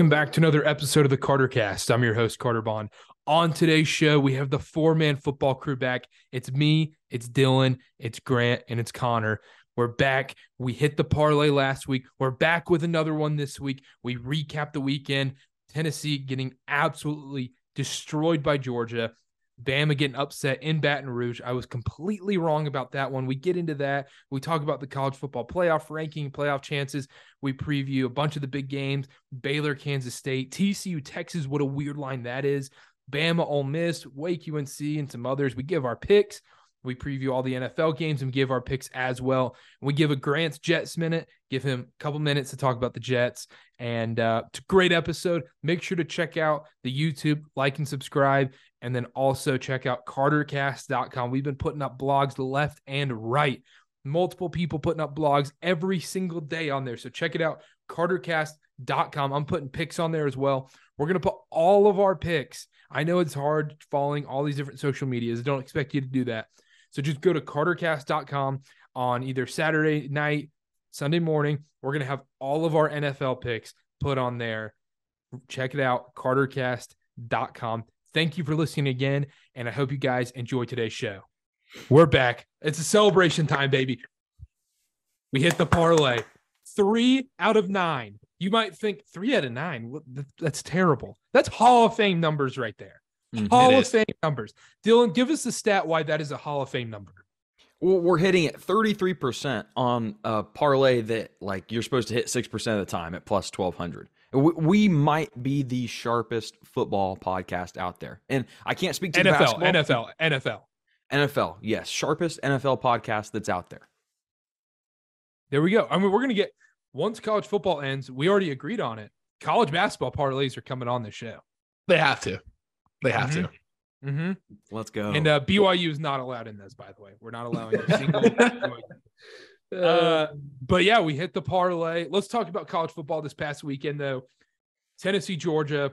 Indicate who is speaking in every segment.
Speaker 1: welcome back to another episode of the Carter Cast. I'm your host, Carter Bond. On today's show, we have the four man football crew back. It's me, it's Dylan, it's Grant, and it's Connor. We're back. We hit the parlay last week. We're back with another one this week. We recap the weekend. Tennessee getting absolutely destroyed by Georgia. Bama getting upset in Baton Rouge. I was completely wrong about that one. We get into that. We talk about the college football playoff ranking, playoff chances. We preview a bunch of the big games Baylor, Kansas State, TCU, Texas. What a weird line that is. Bama, Ole Miss, Wake, UNC, and some others. We give our picks. We preview all the NFL games and give our picks as well. We give a Grant's Jets minute, give him a couple minutes to talk about the Jets. And uh, it's a great episode. Make sure to check out the YouTube, like and subscribe, and then also check out cartercast.com. We've been putting up blogs left and right. Multiple people putting up blogs every single day on there. So check it out, cartercast.com. I'm putting picks on there as well. We're going to put all of our picks. I know it's hard following all these different social medias. I don't expect you to do that. So just go to cartercast.com on either Saturday night, Sunday morning. We're going to have all of our NFL picks put on there. Check it out, cartercast.com. Thank you for listening again, and I hope you guys enjoy today's show. We're back. It's a celebration time, baby. We hit the parlay. Three out of nine. You might think three out of nine. That's terrible. That's Hall of Fame numbers right there. Mm, Hall of Fame numbers. Dylan, give us the stat why that is a Hall of Fame number.
Speaker 2: Well, we're hitting at 33% on a parlay that like you're supposed to hit 6% of the time at plus 1200. We, we might be the sharpest football podcast out there. And I can't speak to
Speaker 1: NFL, NFL, NFL.
Speaker 2: NFL, yes, sharpest NFL podcast that's out there.
Speaker 1: There we go. I mean, we're going to get once college football ends, we already agreed on it. College basketball parlays are coming on this show.
Speaker 3: They have to. They have
Speaker 1: mm-hmm.
Speaker 3: to.
Speaker 1: Mm-hmm.
Speaker 2: Let's go.
Speaker 1: And uh, BYU is not allowed in this, by the way. We're not allowing a single. uh, but yeah, we hit the parlay. Let's talk about college football this past weekend, though. Tennessee, Georgia,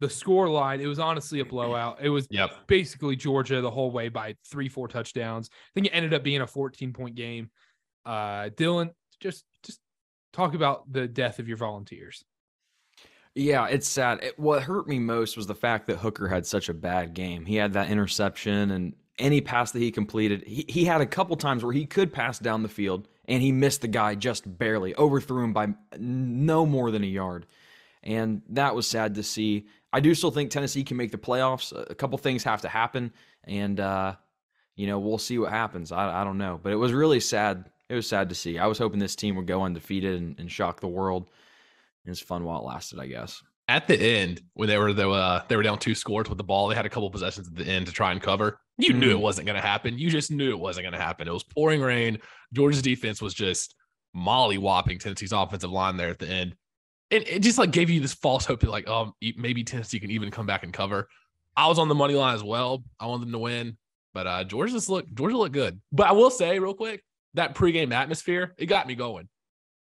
Speaker 1: the score line, it was honestly a blowout. It was
Speaker 3: yep.
Speaker 1: basically Georgia the whole way by three, four touchdowns. I think it ended up being a 14 point game. Uh, Dylan, just just talk about the death of your volunteers.
Speaker 2: Yeah, it's sad. It, what hurt me most was the fact that Hooker had such a bad game. He had that interception and any pass that he completed, he, he had a couple times where he could pass down the field and he missed the guy just barely, overthrew him by no more than a yard. And that was sad to see. I do still think Tennessee can make the playoffs. A couple things have to happen. And, uh, you know, we'll see what happens. I, I don't know. But it was really sad. It was sad to see. I was hoping this team would go undefeated and, and shock the world. It was fun while it lasted, I guess.
Speaker 3: At the end, when they were they, uh, they were down two scores with the ball, they had a couple possessions at the end to try and cover. You mm-hmm. knew it wasn't going to happen. You just knew it wasn't going to happen. It was pouring rain. Georgia's defense was just molly whopping Tennessee's offensive line there at the end. And it just like gave you this false hope that like, um, maybe Tennessee can even come back and cover. I was on the money line as well. I wanted them to win, but uh, Georgia's look Georgia looked good. But I will say real quick that pregame atmosphere it got me going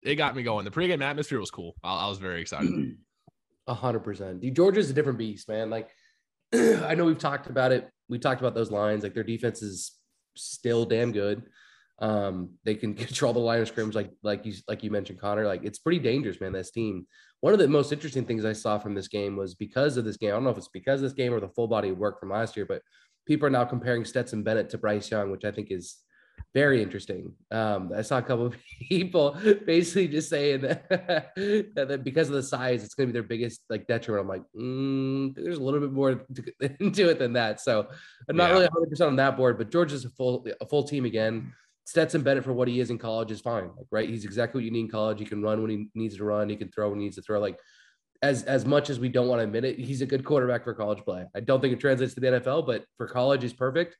Speaker 3: it got me going. The pregame atmosphere was cool. I, I was very excited.
Speaker 4: A hundred percent. Georgia's a different beast, man. Like I know we've talked about it. We talked about those lines. Like their defense is still damn good. Um, they can control the line of scrimmage, like like you like you mentioned, Connor. Like it's pretty dangerous, man. This team. One of the most interesting things I saw from this game was because of this game. I don't know if it's because of this game or the full body work from last year, but people are now comparing Stetson Bennett to Bryce Young, which I think is very interesting. Um, I saw a couple of people basically just saying that, that because of the size, it's going to be their biggest like detriment. I'm like, mm, there's a little bit more to, into it than that. So I'm not yeah. really 100 percent on that board, but Georgia's a full a full team again. Stetson Bennett for what he is in college is fine. Like, right, he's exactly what you need in college. He can run when he needs to run. He can throw when he needs to throw. Like as as much as we don't want to admit it, he's a good quarterback for college play. I don't think it translates to the NFL, but for college, he's perfect.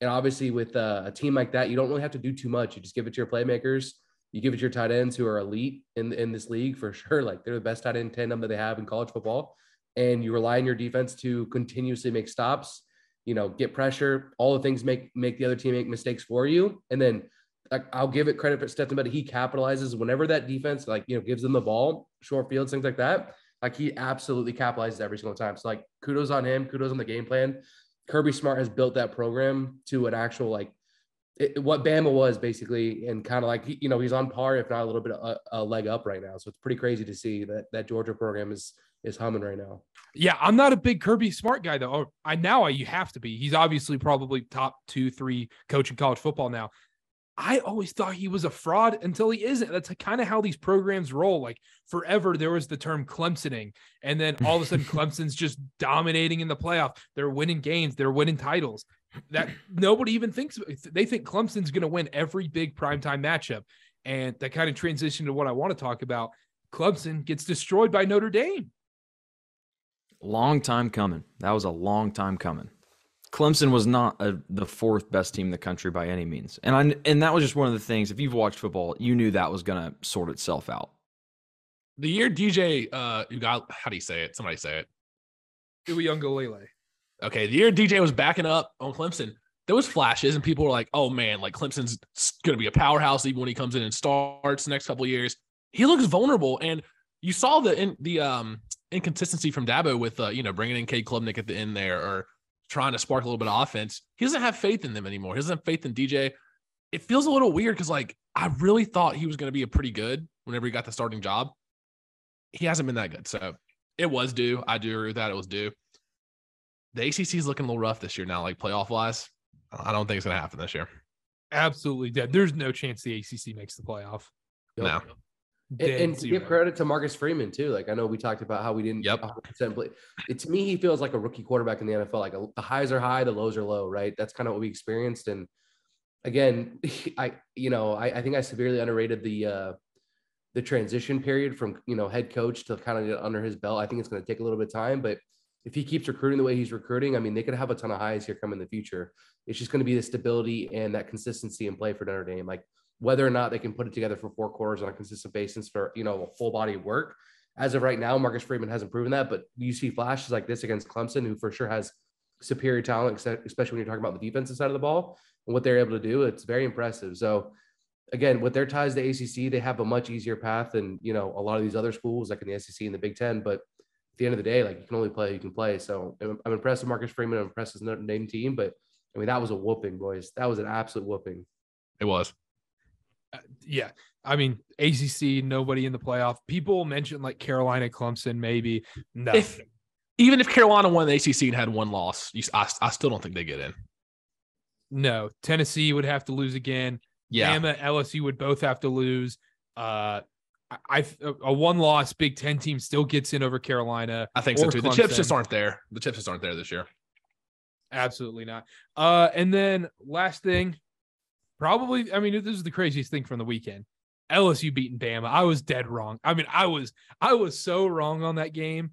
Speaker 4: And obviously, with uh, a team like that, you don't really have to do too much. You just give it to your playmakers. You give it to your tight ends who are elite in in this league for sure. Like they're the best tight end tandem that they have in college football. And you rely on your defense to continuously make stops. You know, get pressure. All the things make make the other team make mistakes for you. And then like, I'll give it credit for Stetson, but he capitalizes whenever that defense like you know gives them the ball, short fields, things like that. Like he absolutely capitalizes every single time. So like kudos on him, kudos on the game plan. Kirby Smart has built that program to an actual like it, what Bama was basically, and kind of like you know he's on par, if not a little bit a, a, leg up right now. So it's pretty crazy to see that that Georgia program is is humming right now.
Speaker 1: Yeah, I'm not a big Kirby Smart guy though. Oh, I now I you have to be. He's obviously probably top two, three coach in college football now. I always thought he was a fraud until he isn't. That's kind of how these programs roll. Like forever, there was the term Clemsoning, and then all of a sudden, Clemson's just dominating in the playoff. They're winning games, they're winning titles. That nobody even thinks they think Clemson's going to win every big primetime matchup, and that kind of transition to what I want to talk about. Clemson gets destroyed by Notre Dame.
Speaker 2: Long time coming. That was a long time coming. Clemson was not a, the fourth best team in the country by any means, and I and that was just one of the things. If you've watched football, you knew that was going to sort itself out.
Speaker 3: The year DJ, uh, you got how do you say it? Somebody say it.
Speaker 1: Uiagalelei.
Speaker 3: Okay, the year DJ was backing up on Clemson, there was flashes, and people were like, "Oh man, like Clemson's going to be a powerhouse even when he comes in and starts the next couple years." He looks vulnerable, and you saw the in, the um inconsistency from Dabo with uh, you know bringing in Cade Klubnik at the end there, or trying to spark a little bit of offense. He doesn't have faith in them anymore. He doesn't have faith in DJ. It feels a little weird because like I really thought he was going to be a pretty good whenever he got the starting job. He hasn't been that good. So it was due. I do agree with that. It was due. The ACC is looking a little rough this year now, like playoff wise. I don't think it's going to happen this year.
Speaker 1: Absolutely dead. There's no chance the ACC makes the playoff.
Speaker 3: Yep. No.
Speaker 4: And, to give credit to Marcus Freeman too. Like I know we talked about how we didn't
Speaker 3: yep.
Speaker 4: 100% play. It, to me, he feels like a rookie quarterback in the NFL. Like a, the highs are high, the lows are low. Right. That's kind of what we experienced. And again, I you know I, I think I severely underrated the uh, the transition period from you know head coach to kind of get under his belt. I think it's going to take a little bit of time, but if he keeps recruiting the way he's recruiting, I mean, they could have a ton of highs here come in the future. It's just going to be the stability and that consistency in play for Notre Dame. Like whether or not they can put it together for four quarters on a consistent basis for you know a full body of work. As of right now, Marcus Freeman hasn't proven that, but you see flashes like this against Clemson, who for sure has superior talent, especially when you're talking about the defensive side of the ball and what they're able to do. It's very impressive. So again, with their ties to ACC, they have a much easier path than you know a lot of these other schools, like in the SEC and the Big Ten. But at the end of the day, like you can only play, you can play. So I'm impressed with Marcus Freeman. I'm impressed with Notre Dame team, but I mean that was a whooping, boys. That was an absolute whooping.
Speaker 3: It was.
Speaker 1: Uh, yeah. I mean, ACC, nobody in the playoff. People mention like Carolina, Clemson, maybe. No.
Speaker 3: If, even if Carolina won the ACC and had one loss, you, I, I still don't think they get in.
Speaker 1: No. Tennessee would have to lose again.
Speaker 3: Yeah.
Speaker 1: Bama, LSU would both have to lose. Uh, I a one loss Big Ten team still gets in over Carolina.
Speaker 3: I think so too. Clemson. The chips just aren't there. The chips just aren't there this year.
Speaker 1: Absolutely not. Uh, and then last thing, Probably, I mean, this is the craziest thing from the weekend. LSU beating Bama. I was dead wrong. I mean, I was I was so wrong on that game.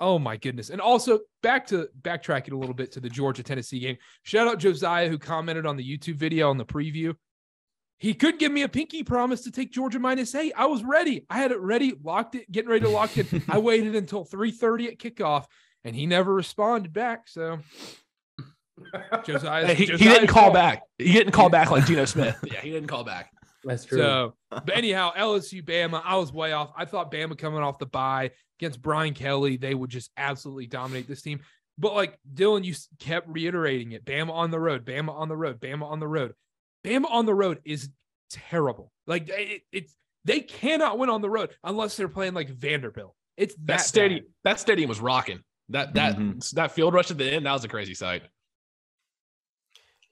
Speaker 1: Oh my goodness. And also back to backtracking a little bit to the Georgia Tennessee game. Shout out Josiah who commented on the YouTube video on the preview. He could give me a pinky promise to take Georgia minus eight. I was ready. I had it ready, locked it, getting ready to lock it. I waited until 3:30 at kickoff, and he never responded back. So
Speaker 3: Josiah, hey, he, he, didn't call back. He didn't call back like Geno Smith. Yeah, he didn't call back.
Speaker 4: That's true.
Speaker 1: So, but anyhow, LSU Bama, I was way off. I thought Bama coming off the bye against Brian Kelly, they would just absolutely dominate this team. But like Dylan, you kept reiterating it. Bama on the road, Bama on the road, Bama on the road. Bama on the road is terrible. Like it, it's they cannot win on the road unless they're playing like Vanderbilt. It's that,
Speaker 3: that stadium. Bad. That stadium was rocking. That that mm-hmm. that field rush at the end. That was a crazy sight.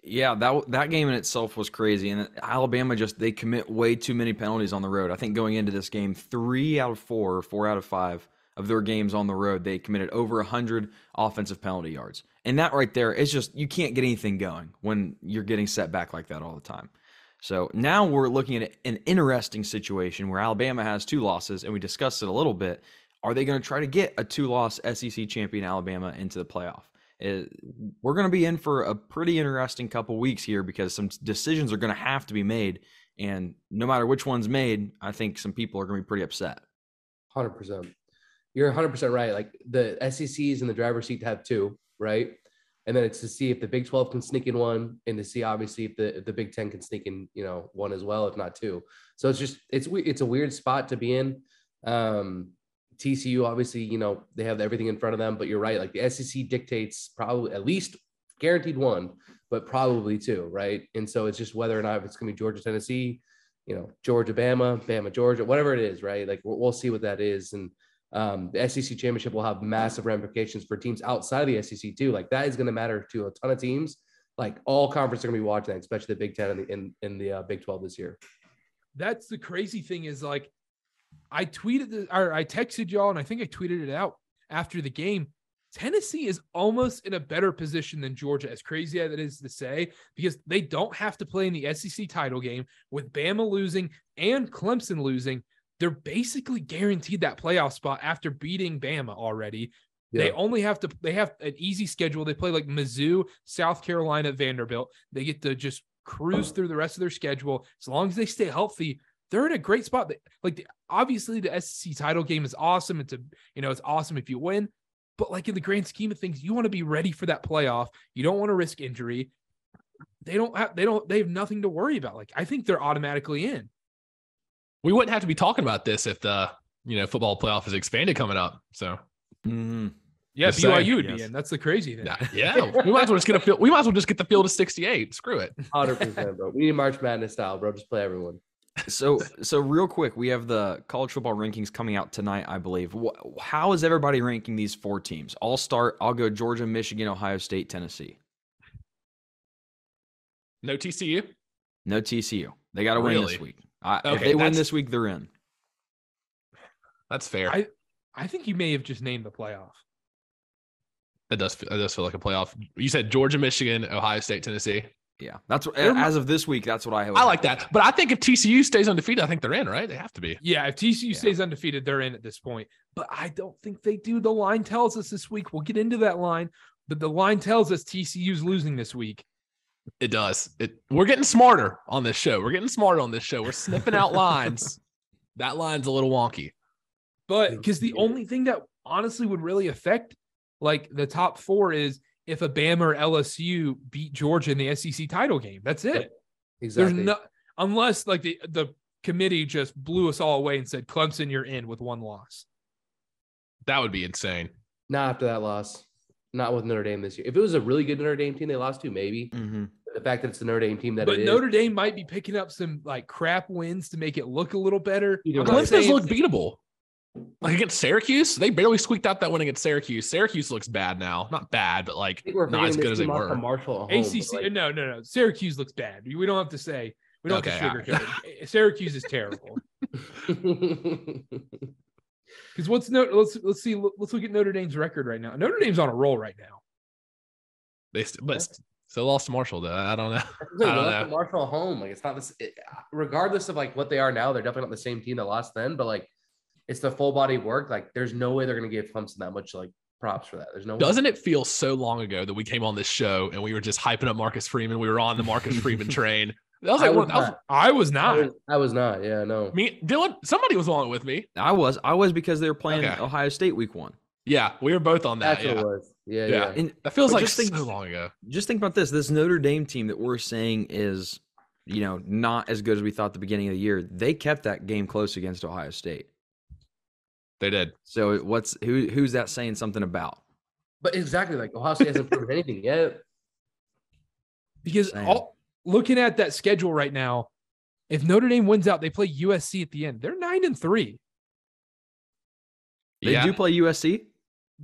Speaker 2: Yeah, that that game in itself was crazy, and Alabama just they commit way too many penalties on the road. I think going into this game, three out of four, four out of five of their games on the road, they committed over hundred offensive penalty yards, and that right there is just you can't get anything going when you're getting set back like that all the time. So now we're looking at an interesting situation where Alabama has two losses, and we discussed it a little bit. Are they going to try to get a two-loss SEC champion Alabama into the playoff? It, we're going to be in for a pretty interesting couple weeks here because some decisions are going to have to be made. And no matter which one's made, I think some people are going to be pretty upset.
Speaker 4: 100%. You're 100% right. Like the SECs and the driver's seat have two, right? And then it's to see if the Big 12 can sneak in one and to see obviously if the, if the Big 10 can sneak in, you know, one as well, if not two. So it's just, it's, it's a weird spot to be in. Um, TCU, obviously, you know, they have everything in front of them, but you're right. Like the SEC dictates probably at least guaranteed one, but probably two, right? And so it's just whether or not if it's going to be Georgia, Tennessee, you know, Georgia, Bama, Bama, Georgia, whatever it is, right? Like we'll, we'll see what that is. And um, the SEC championship will have massive ramifications for teams outside of the SEC too. Like that is going to matter to a ton of teams. Like all conferences are going to be watching that, especially the Big Ten and the, in, in the uh, Big 12 this year.
Speaker 1: That's the crazy thing is like, I tweeted or I texted y'all and I think I tweeted it out after the game. Tennessee is almost in a better position than Georgia, as crazy as it is to say, because they don't have to play in the SEC title game with Bama losing and Clemson losing. They're basically guaranteed that playoff spot after beating Bama already. Yeah. They only have to, they have an easy schedule. They play like Mizzou, South Carolina, Vanderbilt. They get to just cruise through the rest of their schedule. As long as they stay healthy, they're in a great spot. Like, the, obviously, the SEC title game is awesome. It's a, you know, it's awesome if you win but like in the grand scheme of things, you want to be ready for that playoff. You don't want to risk injury. They don't have they don't they have nothing to worry about. Like I think they're automatically in.
Speaker 3: We wouldn't have to be talking about this if the you know football playoff is expanded coming up. So
Speaker 1: mm-hmm. yeah, just BYU saying, would yes. be in. That's the crazy thing.
Speaker 3: Yeah, we might as well just get a field. We might as well just get the field of sixty eight. Screw it.
Speaker 4: Hundred percent, bro. We need March Madness style, bro. Just play everyone
Speaker 2: so so real quick we have the college football rankings coming out tonight i believe. How is everybody ranking these four teams? I'll start i'll go georgia michigan ohio state tennessee.
Speaker 3: No tcu
Speaker 2: no tcu they got to really? win this week. I, okay, if they win this week they're in.
Speaker 3: That's fair.
Speaker 1: I i think you may have just named the playoff.
Speaker 3: It does feel, it does feel like a playoff. You said georgia michigan ohio state tennessee
Speaker 2: yeah, that's what, as of this week. That's what I have.
Speaker 3: I like that, but I think if TCU stays undefeated, I think they're in. Right? They have to be.
Speaker 1: Yeah, if TCU yeah. stays undefeated, they're in at this point. But I don't think they do. The line tells us this week. We'll get into that line, but the line tells us TCU's losing this week.
Speaker 3: It does. It. We're getting smarter on this show. We're getting smarter on this show. We're sniffing out lines. that line's a little wonky.
Speaker 1: But because the only thing that honestly would really affect like the top four is if a Bama or LSU beat Georgia in the SEC title game. That's it.
Speaker 4: Exactly.
Speaker 1: There's no unless like the the committee just blew us all away and said Clemson, you're in with one loss.
Speaker 3: That would be insane.
Speaker 4: Not after that loss. Not with Notre Dame this year. If it was a really good Notre Dame team they lost to, maybe. Mm-hmm. The fact that it's the Notre Dame team that
Speaker 1: but Notre Dame might be picking up some like crap wins to make it look a little better.
Speaker 3: Clemson's look beatable. Like against Syracuse, they barely squeaked out that win against Syracuse. Syracuse looks bad now. Not bad, but like not as good as they were.
Speaker 4: Marshall
Speaker 1: home, ACC, like... no, no, no. Syracuse looks bad. We don't have to say. We don't okay, have to sugarcoat it. Eh, Syracuse is terrible. Because what's no? Let's let's see. Let's look at Notre Dame's record right now. Notre Dame's on a roll right now.
Speaker 3: They st- but still lost to Marshall though. I don't know. I don't know.
Speaker 4: Marshall home. Like it's not this. It, regardless of like what they are now, they're definitely not the same team that lost then. But like it's the full body work. Like there's no way they're going to give Clemson that much like props for that. There's no.
Speaker 3: Doesn't
Speaker 4: way.
Speaker 3: it feel so long ago that we came on this show and we were just hyping up Marcus Freeman? We were on the Marcus Freeman train. That was like I was, one, I was not. I
Speaker 4: was, I was, not. Yeah, no.
Speaker 3: Me, Dylan. Somebody was on it with me.
Speaker 2: I was. I was because they were playing okay. Ohio State week one.
Speaker 3: Yeah, we were both on that.
Speaker 4: That's
Speaker 3: yeah.
Speaker 4: what it was. Yeah, yeah. yeah.
Speaker 3: And that feels like just think, so long ago.
Speaker 2: Just think about this: this Notre Dame team that we're saying is, you know, not as good as we thought at the beginning of the year. They kept that game close against Ohio State.
Speaker 3: They did.
Speaker 2: So what's who who's that saying something about?
Speaker 4: But exactly like Ohio State hasn't proven anything yet.
Speaker 1: Because all, looking at that schedule right now, if Notre Dame wins out, they play USC at the end. They're nine and three.
Speaker 2: They yeah. do play USC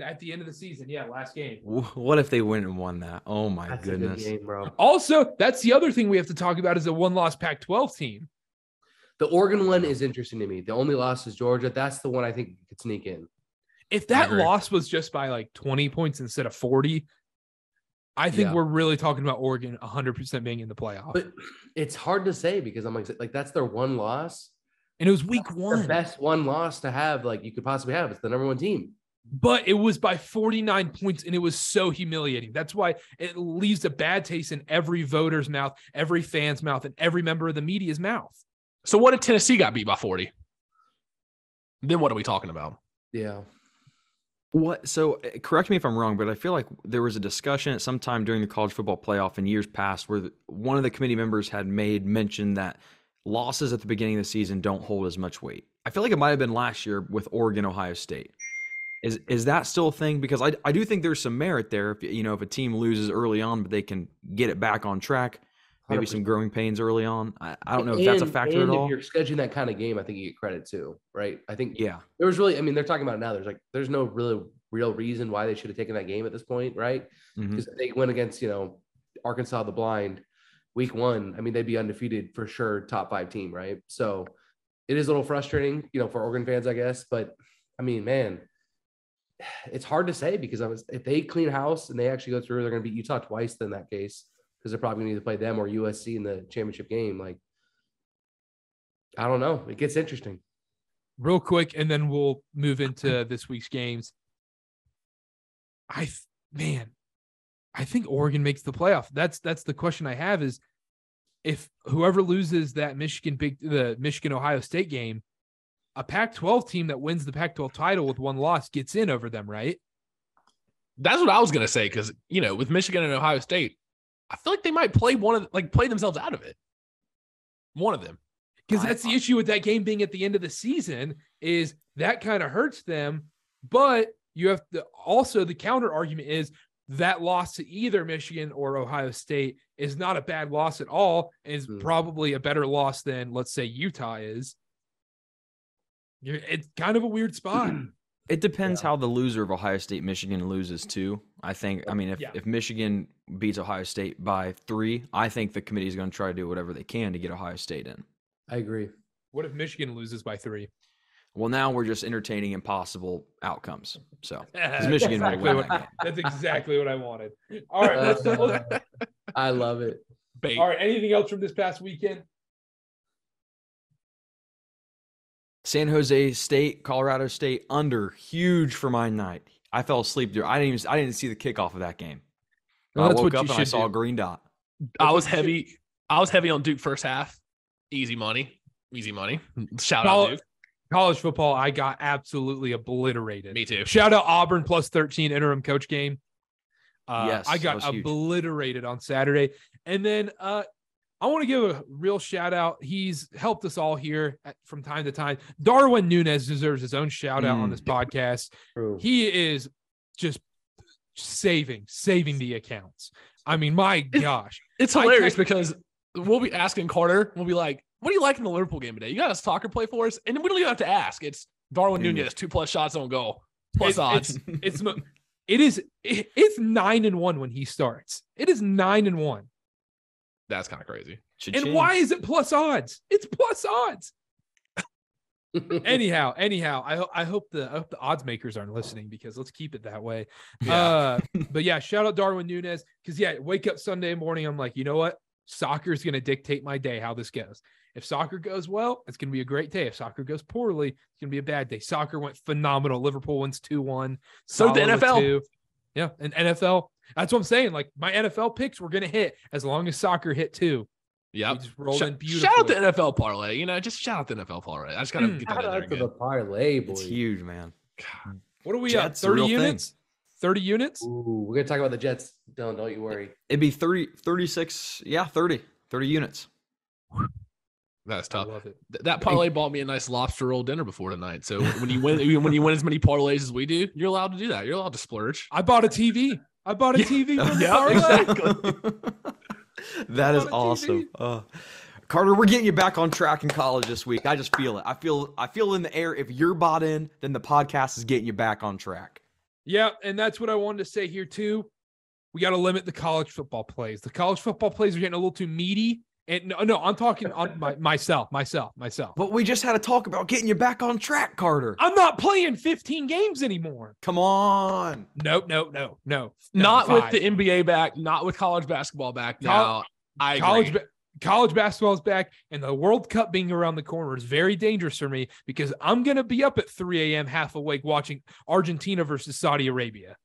Speaker 1: at the end of the season. Yeah, last game.
Speaker 2: What if they win and won that? Oh my that's goodness, game,
Speaker 1: bro. Also, that's the other thing we have to talk about is a one-loss Pac-12 team.
Speaker 4: The Oregon one is interesting to me. The only loss is Georgia. That's the one I think could sneak in.
Speaker 1: If that loss was just by like 20 points instead of 40, I think yeah. we're really talking about Oregon 100% being in the playoff.
Speaker 4: But it's hard to say because I'm like, like that's their one loss.
Speaker 1: And it was week
Speaker 4: that's
Speaker 1: one.
Speaker 4: best one loss to have, like you could possibly have. It's the number one team.
Speaker 1: But it was by 49 points and it was so humiliating. That's why it leaves a bad taste in every voter's mouth, every fan's mouth, and every member of the media's mouth.
Speaker 3: So what if Tennessee got beat by 40? Then what are we talking about?
Speaker 4: Yeah.
Speaker 2: What so uh, correct me if I'm wrong, but I feel like there was a discussion at some time during the college football playoff in years past where one of the committee members had made mention that losses at the beginning of the season don't hold as much weight. I feel like it might have been last year with Oregon Ohio State. Is is that still a thing? Because I I do think there's some merit there. If you know if a team loses early on, but they can get it back on track, maybe some
Speaker 4: 100%.
Speaker 2: growing pains early on. I, I don't know if that's a factor at all.
Speaker 4: If you're scheduling that kind of game, I think you get credit too, right? I think
Speaker 2: Yeah,
Speaker 4: there was really, I mean, they're talking about it now. There's like, there's no really real reason why they should have taken that game at this point, right?
Speaker 2: Mm-hmm.
Speaker 4: Because they went against, you know, Arkansas the blind week one. I mean, they'd be undefeated for sure, top five team, right? So it is a little frustrating, you know, for Oregon fans, I guess. But I mean, man, it's hard to say because I was if they clean house and they actually go through, they're going to beat Utah twice in that case because they're probably going to either play them or USC in the championship game. Like, I don't know. It gets interesting.
Speaker 1: real quick, and then we'll move into this week's games. I man, I think Oregon makes the playoff. That's that's the question I have is if whoever loses that Michigan big the Michigan Ohio State game, a Pac-12 team that wins the Pac-12 title with one loss gets in over them, right?
Speaker 3: That's what I was gonna say because you know with Michigan and Ohio State, I feel like they might play one of like play themselves out of it. One of them.
Speaker 1: Because that's the issue with that game being at the end of the season is that kind of hurts them. But you have to also the counter argument is that loss to either Michigan or Ohio State is not a bad loss at all, and is
Speaker 4: Hmm.
Speaker 1: probably a better loss than let's say Utah is. You're, it's kind of a weird spot.
Speaker 2: It depends
Speaker 4: Yeah.
Speaker 2: how the loser of Ohio State Michigan loses too. I think. I mean, if
Speaker 1: Yeah.
Speaker 2: if Michigan beats Ohio State by three, I think the committee is going to try to do whatever they can to get Ohio State in.
Speaker 4: I agree.
Speaker 1: what if Michigan loses by three?
Speaker 2: Well, now we're just entertaining impossible outcomes. So
Speaker 1: That's
Speaker 2: Michigan will
Speaker 1: exactly
Speaker 2: win
Speaker 1: what,
Speaker 2: that
Speaker 1: that's exactly what I wanted. All right, let's, let's
Speaker 4: I love it.
Speaker 3: Bait.
Speaker 1: all right. Anything else from this past weekend?
Speaker 2: San Jose State, Colorado State under huge for my night. I fell asleep there. I didn't even I didn't see the kickoff of that game.
Speaker 1: Well,
Speaker 2: I
Speaker 1: that's
Speaker 2: woke
Speaker 1: what
Speaker 2: up
Speaker 1: you
Speaker 2: and I
Speaker 1: should
Speaker 2: saw a
Speaker 1: do.
Speaker 2: green dot.
Speaker 3: I was
Speaker 1: what should-
Speaker 3: heavy. I was heavy on Duke first half. Easy money. Easy money. Shout
Speaker 1: Col-
Speaker 3: out Duke.
Speaker 1: college football, I got absolutely obliterated.
Speaker 3: Me too.
Speaker 1: Shout out Auburn plus 13 interim coach game. Uh,
Speaker 2: Yes,
Speaker 1: I got
Speaker 2: was huge.
Speaker 1: obliterated on Saturday. And then uh, I want to give a real shout out. He's helped us all here at, from time to time. Darwin Nunez deserves his own shout out on
Speaker 2: Mm.
Speaker 1: this podcast.
Speaker 4: True.
Speaker 1: He is just saving, saving the accounts. I mean, my gosh.
Speaker 3: It's
Speaker 1: I
Speaker 3: hilarious because we'll be asking Carter. We'll be like, "What do you like in the Liverpool game today? You got a soccer play for us?" And we don't even have to ask. It's Darwin
Speaker 2: Nunez.
Speaker 3: Nunez, two plus shots on goal, plus
Speaker 1: It's-
Speaker 3: odds.
Speaker 1: It's mo- it is it- it's nine and one when he starts. It is nine and one.
Speaker 3: That's kind of crazy.
Speaker 1: And
Speaker 2: Cha-ching.
Speaker 1: why is it plus odds? It's plus odds. anyhow, anyhow, I hope I hope the I hope the odds makers aren't listening because let's keep it that way. Uh, but yeah, shout out Darwin Nunez because yeah, wake up Sunday morning. I'm like, you know what? Soccer is going to dictate my day how this goes. If soccer goes well, it's going to be a great day. If soccer goes poorly, it's going to be a bad day. Soccer went phenomenal. Liverpool wins two one.
Speaker 3: So the NFL.
Speaker 1: Yeah, and NFL. That's what I'm saying. Like my NFL picks were going to hit as long as soccer hit too. Yeah,
Speaker 3: Yep.
Speaker 1: just rolled
Speaker 3: Shout-
Speaker 1: in beautifully.
Speaker 3: Shout out the NFL parlay. You know, just shout out the NFL parlay. I just gotta
Speaker 1: Mm.
Speaker 3: get that
Speaker 4: Shout
Speaker 3: in there
Speaker 4: out to
Speaker 3: again.
Speaker 4: the parlay, boy.
Speaker 2: It's huge, man.
Speaker 1: What are we
Speaker 2: Jets,
Speaker 1: at? 30
Speaker 2: real thing.
Speaker 1: units? 30 units?
Speaker 4: Ooh, we're gonna talk about the Jets. Don't don't you worry.
Speaker 2: It'd be 30, 36, yeah, 30, 30 units.
Speaker 3: That's
Speaker 1: I
Speaker 3: tough.
Speaker 1: love it.
Speaker 3: Th- That parlay bought me a nice lobster roll dinner before tonight. So when you win, when you win as many parlays as we do, you're allowed to do that. You're allowed to splurge.
Speaker 1: I bought a TV. I bought a
Speaker 3: Yeah.
Speaker 1: TV. From
Speaker 3: Yeah, exactly.
Speaker 2: that is awesome. Uh, Carter, we're getting you back on track in college this week. I just feel it. I feel I feel in the air. If you're bought in, then the podcast is getting you back on track.
Speaker 1: Yeah, and that's what I wanted to say here too. We got to limit the college football plays. The college football plays are getting a little too meaty. And no, no, I'm talking on my, myself, myself, myself.
Speaker 2: But we just had a talk about getting you back on track, Carter.
Speaker 1: I'm not playing 15 games anymore.
Speaker 2: Come on.
Speaker 1: Nope, no, no, no. no,
Speaker 3: Not with the NBA back, not with college basketball back.
Speaker 1: Col-
Speaker 3: Now, I
Speaker 1: college
Speaker 3: agree.
Speaker 1: ba- college basketball is back and the world cup being around the corner is very dangerous for me because i'm going to be up at 3 a.m half awake watching argentina versus saudi arabia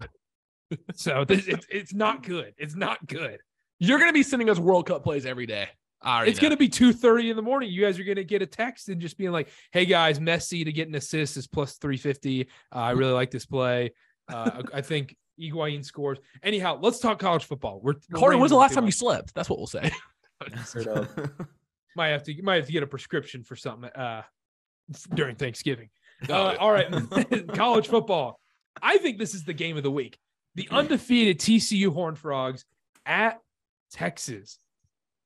Speaker 1: so this, it's, it's not good it's not good
Speaker 3: You're gonna be sending us World Cup plays every day. I
Speaker 1: it's
Speaker 3: know.
Speaker 1: going to be 2.30 in the morning you guys are going to get a text and just being like hey guys messi to get an assist is plus 350 uh, i really like this play uh, i think Higuain scores anyhow let's talk college football we're we're
Speaker 3: Carter, when's the last time you slept? That's what we'll say.
Speaker 1: Might have to might have to get a prescription for something uh during Thanksgiving. Uh, all right, college football. I think this is the game of the week. The undefeated TCU Horned Frogs at Texas.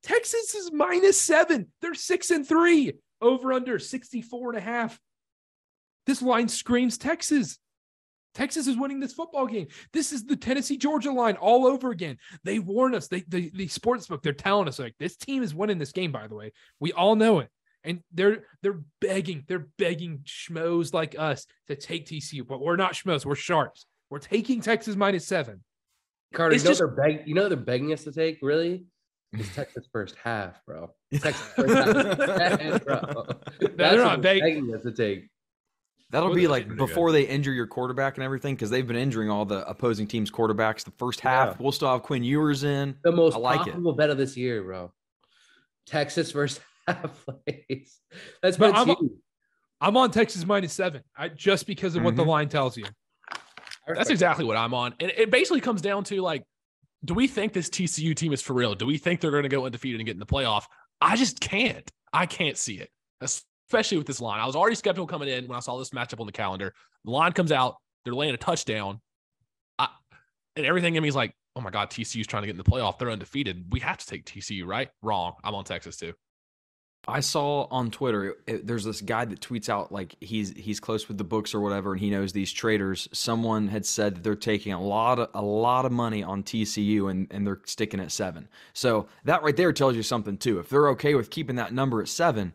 Speaker 1: Texas is minus seven. They're six and three. Over under 64 and a half. This line screams Texas. Texas is winning this football game. This is the Tennessee Georgia line all over again. They warn us. They the, the sports book, they're telling us like this team is winning this game, by the way. We all know it. And they're they're begging, they're begging schmoes like us to take TCU, but we're not schmoes, we're sharps. We're taking Texas minus seven.
Speaker 4: Carter,
Speaker 1: It's
Speaker 4: you know
Speaker 1: just-
Speaker 4: they're beg- you know they're begging us to take really? It's Texas first half, bro. Texas first half, bro. That's
Speaker 1: they're
Speaker 4: what
Speaker 1: not
Speaker 4: they're
Speaker 1: beg-
Speaker 4: begging us to take.
Speaker 2: That'll be like before they injure your quarterback and everything, because they've been injuring all the opposing teams' quarterbacks. The first half,
Speaker 4: Yeah.
Speaker 2: we'll still have Quinn Ewers in.
Speaker 4: The most
Speaker 2: I like it.
Speaker 4: profitable bet of this year, bro. Texas first half plays. That's
Speaker 1: But
Speaker 4: but
Speaker 1: I'm-
Speaker 4: huge.
Speaker 1: I'm on Texas minus seven. I just because of what the mm-hmm. line tells you.
Speaker 3: That's exactly what I'm on. And it basically comes down to like, do we think this TCU team is for real? Do we think they're going to go undefeated and get in the playoff? I just can't. I can't see it, especially with this line. I was already skeptical coming in when I saw this matchup on the calendar. The line comes out, they're laying a touchdown. I, and everything in me is like, oh my God, TCU's trying to get in the playoff. They're undefeated. We have to take TCU, right? Wrong. I'm on Texas too.
Speaker 2: I saw on Twitter it, there's this guy that tweets out like he's he's close with the books or whatever, and he knows these traders. Someone had said that they're taking a lot of a lot of money on TCU and and they're sticking at seven. So that right there tells you something too. If they're okay with keeping that number at seven,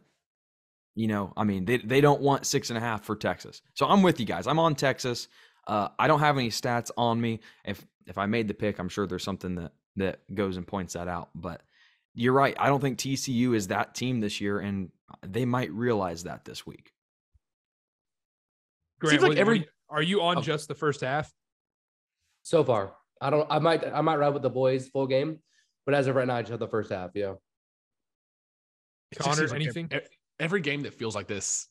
Speaker 2: you know, I mean they they don't want six and a half for Texas. So I'm with you guys. I'm on Texas. Uh, I don't have any stats on me. If if I made the pick, I'm sure there's something that that goes and points that out, but you're right. I don't think TCU is that team this year, and they might realize that this week.
Speaker 1: Grant,
Speaker 3: Seems like every-
Speaker 1: are you on
Speaker 2: Oh.
Speaker 1: just the first half?
Speaker 4: So far, I don't. I might. I might ride with the boys full game, but as of right now, I just have the first half. Yeah.
Speaker 3: It
Speaker 1: Connor,
Speaker 3: seems like
Speaker 1: anything?
Speaker 3: ev- Every game that feels like this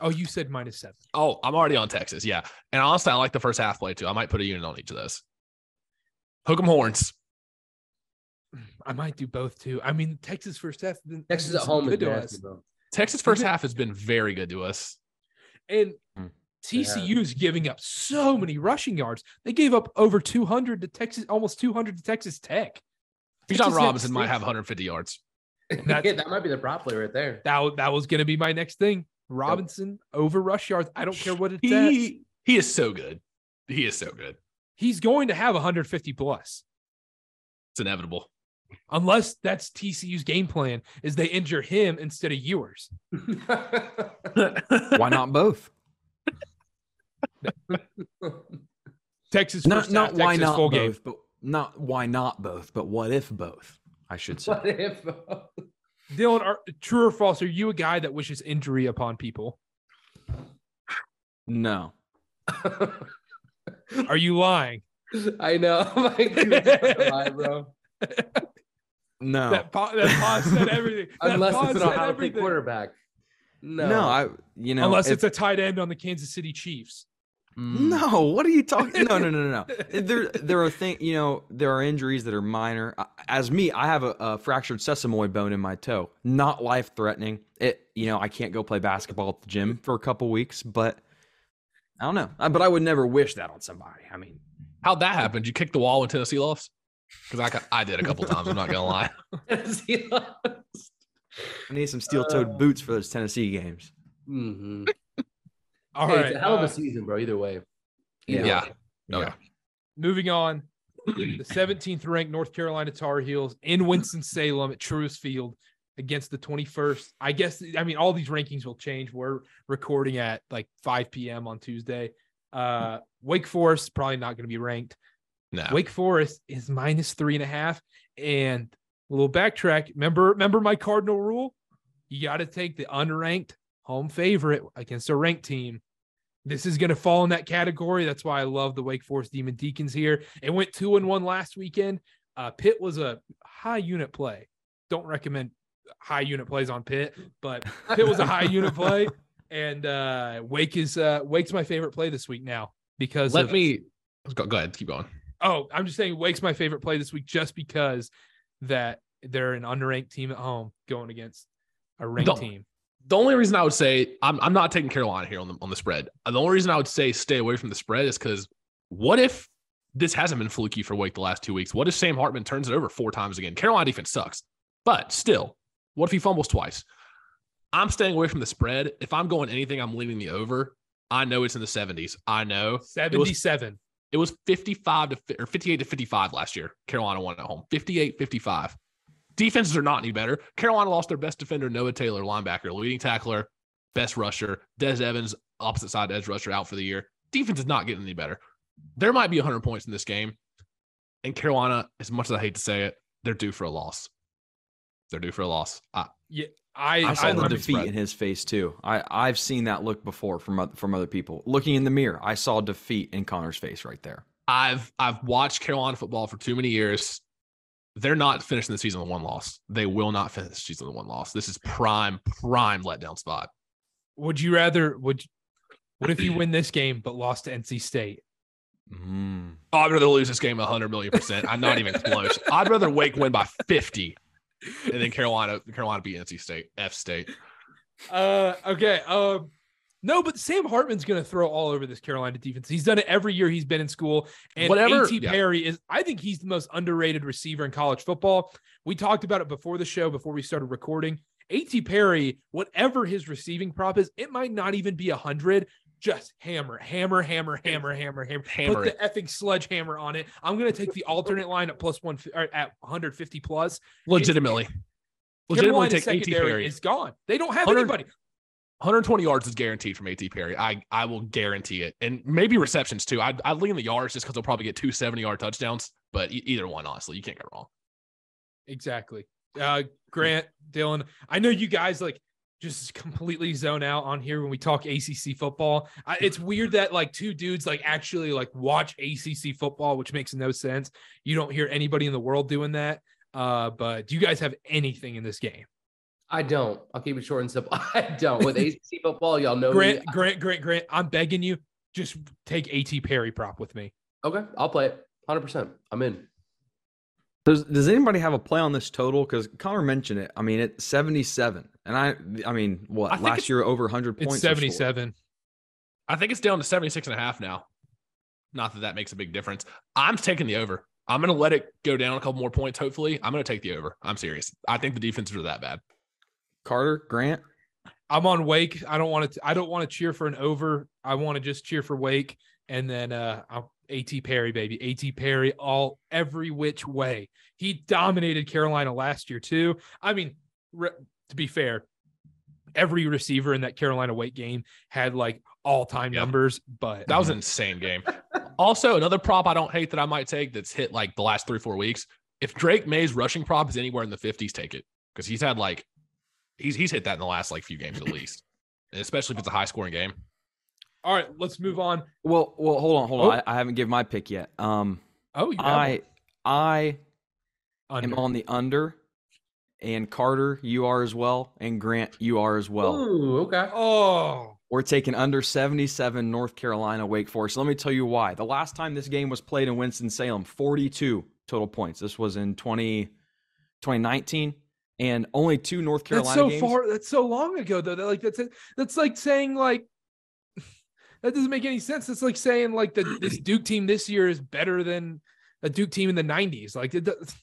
Speaker 1: Oh, you said minus seven.
Speaker 3: Oh, I'm already on Texas. Yeah. And honestly, I like the first half play too. I might put a unit on each of those. Hook 'em horns.
Speaker 1: I might do both too. I mean, Texas first half.
Speaker 4: Texas at home
Speaker 1: good to us.
Speaker 3: Texas first half has been very good to us.
Speaker 1: And
Speaker 2: Mm.
Speaker 1: TCU is giving up so many rushing yards. They gave up over 200 to Texas, almost 200 to Texas Tech.
Speaker 3: Bijan
Speaker 1: Texas had
Speaker 3: Robinson might have 150 yards.
Speaker 1: That's-
Speaker 4: yeah, that might be the prop play right there.
Speaker 1: That, that was going to be my next thing. Robinson over rush yards. I don't care what it's at.
Speaker 3: He, he is so good. He is so good.
Speaker 1: He's going to have 150 plus.
Speaker 3: It's inevitable.
Speaker 1: Unless that's TCU's game plan is they injure him instead of yours.
Speaker 2: Why not both?
Speaker 1: Texas
Speaker 2: not
Speaker 1: first
Speaker 2: not
Speaker 1: half,
Speaker 2: why
Speaker 1: Texas
Speaker 2: not
Speaker 1: full
Speaker 2: both,
Speaker 1: game.
Speaker 2: but not why not both, but what if both? I should say.
Speaker 4: What if? both?
Speaker 1: Dylan, are, true or false? Are you a guy that wishes injury upon people?
Speaker 2: No.
Speaker 1: Are you lying?
Speaker 4: I know. I'm like, dude, that's a lie, bro.
Speaker 2: No.
Speaker 1: That pa- that pause said everything. That
Speaker 4: Unless
Speaker 1: pause
Speaker 4: it's an
Speaker 1: said
Speaker 4: Ohio State
Speaker 1: everything.
Speaker 4: quarterback. No.
Speaker 2: no. I you know
Speaker 1: Unless
Speaker 2: if-
Speaker 1: it's a tight end on the Kansas City Chiefs.
Speaker 2: No, what are you talking? No, no, no, no, no. There, there are things. You know, there are injuries that are minor. As me, I have a, a fractured sesamoid bone in my toe. Not life threatening. It, you know, I can't go play basketball at the gym for a couple weeks, but I don't know. Uh, But I would never wish that on somebody. I mean,
Speaker 3: How'd that happen? Did you kick the wall when Tennessee lost? Because I, I did a couple times. I'm not going to lie.
Speaker 2: I need some steel-toed boots for those Tennessee games.
Speaker 4: hmm
Speaker 1: All
Speaker 4: hey,
Speaker 1: right.
Speaker 4: it's a hell of
Speaker 1: uh,
Speaker 4: a season, bro. Either way.
Speaker 2: Yeah.
Speaker 3: Yeah.
Speaker 2: Yeah.
Speaker 3: Okay.
Speaker 1: moving on. the 17th ranked North Carolina Tar Heels in Winston-Salem at Truist Field against the 21st. I guess I mean all these rankings will change. We're recording at like 5 p.m. on Tuesday. Uh Wake Forest probably not going to be ranked.
Speaker 3: No.
Speaker 1: Wake Forest is minus three and a half. And a little backtrack. Remember, remember my cardinal rule? You got to take the unranked home favorite against a ranked team. This is going to fall in that category. That's why I love the Wake Forest Demon Deacons here. It went two and one last weekend. Uh, Pitt was a high unit play. Don't recommend high unit plays on Pitt, but Pitt was a high unit play. And uh, Wake is uh, Wake's my favorite play this week now because
Speaker 3: Let
Speaker 1: of-
Speaker 3: me go, go ahead. Keep going.
Speaker 1: Oh, I'm just saying Wake's my favorite play this week just because that they're an unranked team at home going against a ranked
Speaker 3: Don't-
Speaker 1: team.
Speaker 3: The only reason I would say I'm, I'm not taking Carolina here on the on the spread. The only reason I would say stay away from the spread is because what if this hasn't been fluky for Wake the last two weeks? What if Sam Hartman turns it over four times again? Carolina defense sucks, but still, what if he fumbles twice? I'm staying away from the spread. If I'm going anything, I'm leaning the over. I know it's in the 70s. I know
Speaker 1: 77.
Speaker 3: It was 55 to or 58 to 55 last year. Carolina won at home. 58 55. Defenses are not any better. Carolina lost their best defender, Noah Taylor, linebacker, leading tackler, best rusher. Des Evans, opposite side edge rusher, out for the year. Defense is not getting any better. There might be 100 points in this game. And Carolina, as much as I hate to say it, they're due for a loss. They're due for a loss. I,
Speaker 1: I,
Speaker 2: I saw
Speaker 1: I
Speaker 2: the defeat
Speaker 3: spread.
Speaker 2: in his face too. I I've seen that look before from from other people. Looking in the mirror, I saw defeat in Connor's face right there.
Speaker 3: I've I've watched Carolina football for too many years. They're not finishing the season with one loss. They will not finish the season with one loss. This is prime, prime letdown spot.
Speaker 1: Would you rather would what if you win this game but lost to NC State?
Speaker 2: Mm.
Speaker 3: I'd rather lose this game 100 million percent. I'm not even close. I'd rather Wake win by 50 and then Carolina, Carolina beat NC State, F State.
Speaker 1: Uh okay. Um no, but Sam Hartman's gonna throw all over this Carolina defense. He's done it every year he's been in school. And
Speaker 3: Whatever-
Speaker 1: AT
Speaker 3: yeah.
Speaker 1: Perry is I think he's the most underrated receiver in college football. We talked about it before the show, before we started recording. AT Perry, whatever his receiving prop is, it might not even be a hundred. Just hammer, hammer, hammer, hammer, hammer, hammer.
Speaker 3: Hammer
Speaker 1: Put the effing sledgehammer on it. I'm gonna take the alternate line at plus one at 150 plus.
Speaker 3: Legitimately. Legitimately take AT Perry.
Speaker 1: is gone. They don't have
Speaker 3: 100
Speaker 1: anybody.
Speaker 3: 120 yards is guaranteed from AT Perry. I I will guarantee it. And maybe receptions too. I'd, I'd lean the yards just because they'll probably get two 70 yard touchdowns. But e- either one, honestly, you can't go wrong.
Speaker 1: Exactly. Uh, Grant, Dylan, I know you guys like just completely zone out on here when we talk ACC football. I, it's weird that like two dudes like actually like watch ACC football, which makes no sense. You don't hear anybody in the world doing that. Uh, but do you guys have anything in this game?
Speaker 4: I don't. I'll keep it short and simple. I don't. With ACC football, y'all know
Speaker 1: Grant,
Speaker 4: me.
Speaker 1: Grant, Grant, Grant, I'm begging you, just take AT Perry prop with me.
Speaker 4: Okay, I'll play it. 100%. I'm in.
Speaker 2: Does Does anybody have a play on this total? Because Connor mentioned it. I mean, it's seventy seven, and I I mean, what
Speaker 3: I
Speaker 2: last year over hundred points.
Speaker 1: It's 77.
Speaker 3: I think it's down to 76 and a half now. Not that that makes a big difference. I'm taking the over. I'm going to let it go down a couple more points, hopefully. I'm going to take the over. I'm serious. I think the defenses are that bad.
Speaker 2: Carter Grant.
Speaker 1: I'm on Wake. I don't want to. I don't want to cheer for an over. I want to just cheer for Wake, and then uh, I'll, AT Perry, baby, AT Perry, all every which way. He dominated Carolina last year too. I mean, re- to be fair, every receiver in that Carolina weight game had like all time
Speaker 3: Yeah.
Speaker 1: numbers, but
Speaker 3: That was an insane game. Also, another prop I don't hate that I might take that's hit like the last three, four weeks. If Drake Maye's rushing prop is anywhere in the 50s, take it. Because he's had like, he's he's hit that in the last like few games at least. And especially if it's a high scoring game.
Speaker 1: All right. Let's move on.
Speaker 2: Well, well, hold on, hold
Speaker 1: Oh.
Speaker 2: on. I, I haven't given my pick yet. Um,
Speaker 1: Oh, you have
Speaker 2: I I
Speaker 1: one.
Speaker 2: am on the under, and Carter, you are as well, and Grant, you are as well.
Speaker 4: Ooh, okay.
Speaker 1: Oh,
Speaker 2: We're taking under 77 North Carolina Wake Forest. Let me tell you why. The last time this game was played in Winston-Salem, 42 total points. This was in 20, 2019 and only two North Carolina
Speaker 1: that's so
Speaker 2: games.
Speaker 1: far. That's so long ago, though. That like that's that's like saying like that doesn't make any sense. It's like saying like the this Duke team this year is better than a Duke team in the '90s. Like it, does-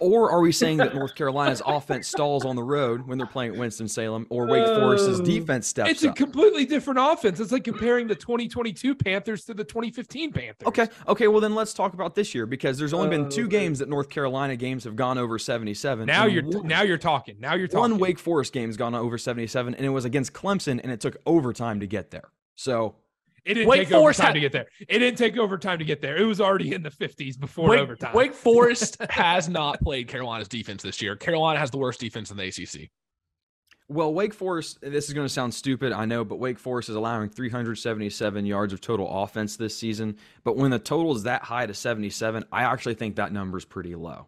Speaker 2: Or are we saying that North Carolina's offense stalls on the road when they're playing at Winston-Salem or Wake oh. Forest's
Speaker 4: Oh.
Speaker 2: defense steps
Speaker 1: it's a
Speaker 2: up?
Speaker 1: completely different offense. It's like comparing the 2022 Panthers to the 2015 Panthers.
Speaker 2: Okay. Okay. Well, then let's talk about this year because there's only been
Speaker 4: Oh,
Speaker 2: two
Speaker 4: okay.
Speaker 2: games that North Carolina games have gone over 77.
Speaker 1: Now you're
Speaker 2: one-
Speaker 1: now you're talking. Now you're talking.
Speaker 2: One Wake Forest game's gone over 77, and it was against Clemson, and it took overtime to get there. So
Speaker 1: It didn't
Speaker 3: Wake
Speaker 1: take
Speaker 3: Forest
Speaker 1: overtime
Speaker 3: had-
Speaker 1: to get there. It didn't take overtime to get there. It was already in the 50s before
Speaker 3: Wake,
Speaker 1: overtime.
Speaker 3: Wake Forest has not played Carolina's defense this year. Carolina has the worst defense in the ACC.
Speaker 2: Well, Wake Forest, this is going to sound stupid, I know, but Wake Forest is allowing 377 yards of total offense this season. But when the total is that high to 77, I actually think that number is pretty low.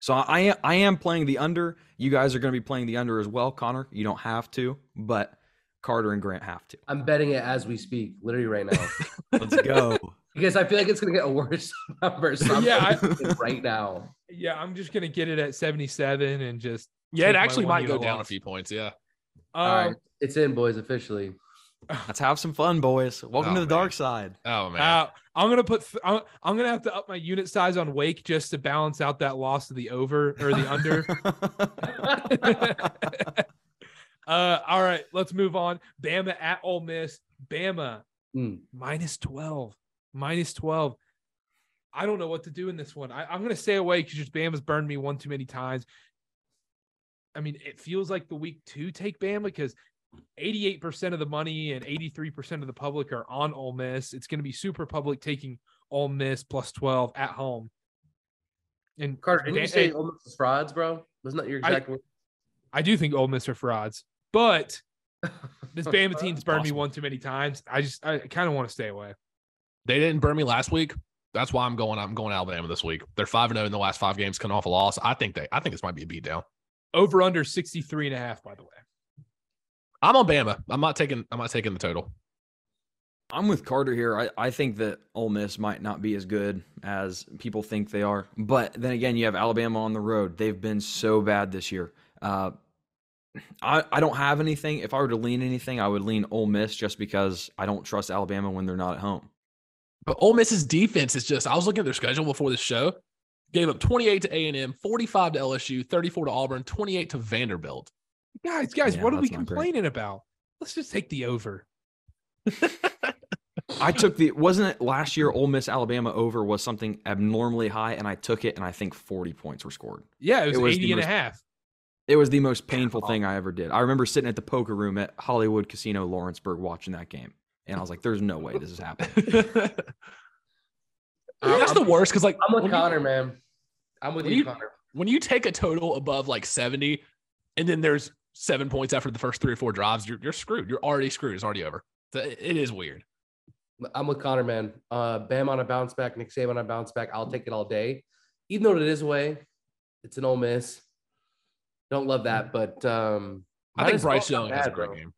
Speaker 2: So I I am playing the under. You guys are going to be playing the under as well, Connor. You don't have to, but Carter and Grant have to.
Speaker 4: I'm betting it as we speak, literally right now,
Speaker 2: Let's go.
Speaker 4: because I feel like it's gonna get a worse number. So I'm
Speaker 1: Yeah, I,
Speaker 4: right now.
Speaker 1: Yeah, I'm just gonna get it at 77 and just
Speaker 3: Yeah, it actually might go
Speaker 1: unit
Speaker 3: down a few points. Yeah.
Speaker 4: All right,
Speaker 1: Um,
Speaker 4: it's in, boys, officially.
Speaker 2: Let's have some fun, boys. Welcome
Speaker 3: Oh,
Speaker 2: to the dark side.
Speaker 3: Oh man.
Speaker 1: uh, I'm gonna put. th- I'm, I'm gonna have to up my unit size on Wake just to balance out that loss of the over or the under. Uh, all right, let's move on. Bama at Ole Miss. Bama
Speaker 4: Mm.
Speaker 1: minus 12. Minus 12. I don't know what to do in this one. I, I'm going to stay away because just Bama's burned me one too many times. I mean, it feels like the week two take Bama because 88% of the money and 83% of the public are on Ole Miss. It's going to be super public taking Ole Miss plus 12 at home. And
Speaker 4: Carter, didn't you say Ole Miss is frauds, bro? Wasn't that your
Speaker 1: I-
Speaker 4: exact word?
Speaker 1: I do think Ole Miss are frauds, but this Bama team's burned me one too many times. I just, I kind of want to stay away.
Speaker 3: They didn't burn me last week. That's why I'm going. I'm going Alabama this week. They're five and zero in the last five games, coming off a loss. I think they. I think this might be a beatdown.
Speaker 1: Over under 63 and a half, by the way.
Speaker 3: I'm on Bama. I'm not taking. I'm not taking the total.
Speaker 2: I'm with Carter here. I, I think that Ole Miss might not be as good as people think they are. But then again, you have Alabama on the road. They've been so bad this year. Uh, I, I don't have anything. If I were to lean anything, I would lean Ole Miss just because I don't trust Alabama when they're not at home.
Speaker 3: But Ole Miss's defense is just. I was looking at their schedule before the show. Gave up 28 to A and M, 45 to LSU, 34 to Auburn, 28 to Vanderbilt.
Speaker 1: Guys, guys,
Speaker 2: Yeah,
Speaker 1: what are we
Speaker 2: not great.
Speaker 1: complaining about? Let's just take the over.
Speaker 2: I took the wasn't it last year Ole Miss Alabama over was something abnormally high and I took it and I think 40 points were scored.
Speaker 1: Yeah, it was,
Speaker 2: It was
Speaker 1: 80
Speaker 2: the
Speaker 1: and a half.
Speaker 2: It was the most painful thing I ever did. I remember sitting at the poker room at Hollywood Casino Lawrenceburg watching that game. And I was like, there's no way this is happening.
Speaker 3: That's the worst because like
Speaker 4: I'm with
Speaker 3: when you-
Speaker 4: Connor, man. I'm with you,
Speaker 3: you-
Speaker 4: Connor.
Speaker 3: when you take a total above like 70 and then there's seven points after the first three or four drives, you're, you're screwed. You're already screwed. It's already over. So it- it is weird.
Speaker 4: I'm with Connor, man. Uh, Bam on a bounce back, Nick Saban on a bounce back. I'll take it all day, even though it is away. It's an Ole Miss. Don't love that, but um,
Speaker 3: I think Bryce
Speaker 4: 12 's not
Speaker 3: Young has a great
Speaker 4: bro.
Speaker 3: game.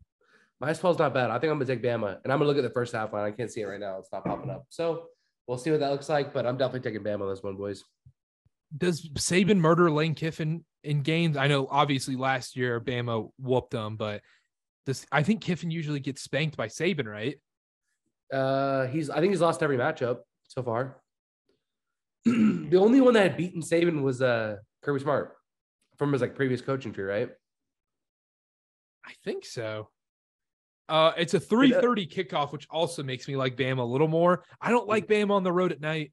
Speaker 4: Minus 12 is not bad. I think I'm gonna take Bama, and I'm gonna look at the first half line. I can't see it right now; it's not popping up. So we'll see what that looks like. But I'm definitely taking Bama on this one, boys.
Speaker 1: Does Saban murder Lane Kiffin in games? I know obviously last year Bama whooped them, but does I think Kiffin usually gets spanked by Saban, right?
Speaker 4: Uh, he's I think he's lost every matchup so far. the only one that had beaten Saban was uh Kirby Smart from his like previous coaching tree, right?
Speaker 1: I think so. Uh, it's a 3:30 kickoff, which also makes me like Bama a little more. I don't like Bama on the road at night.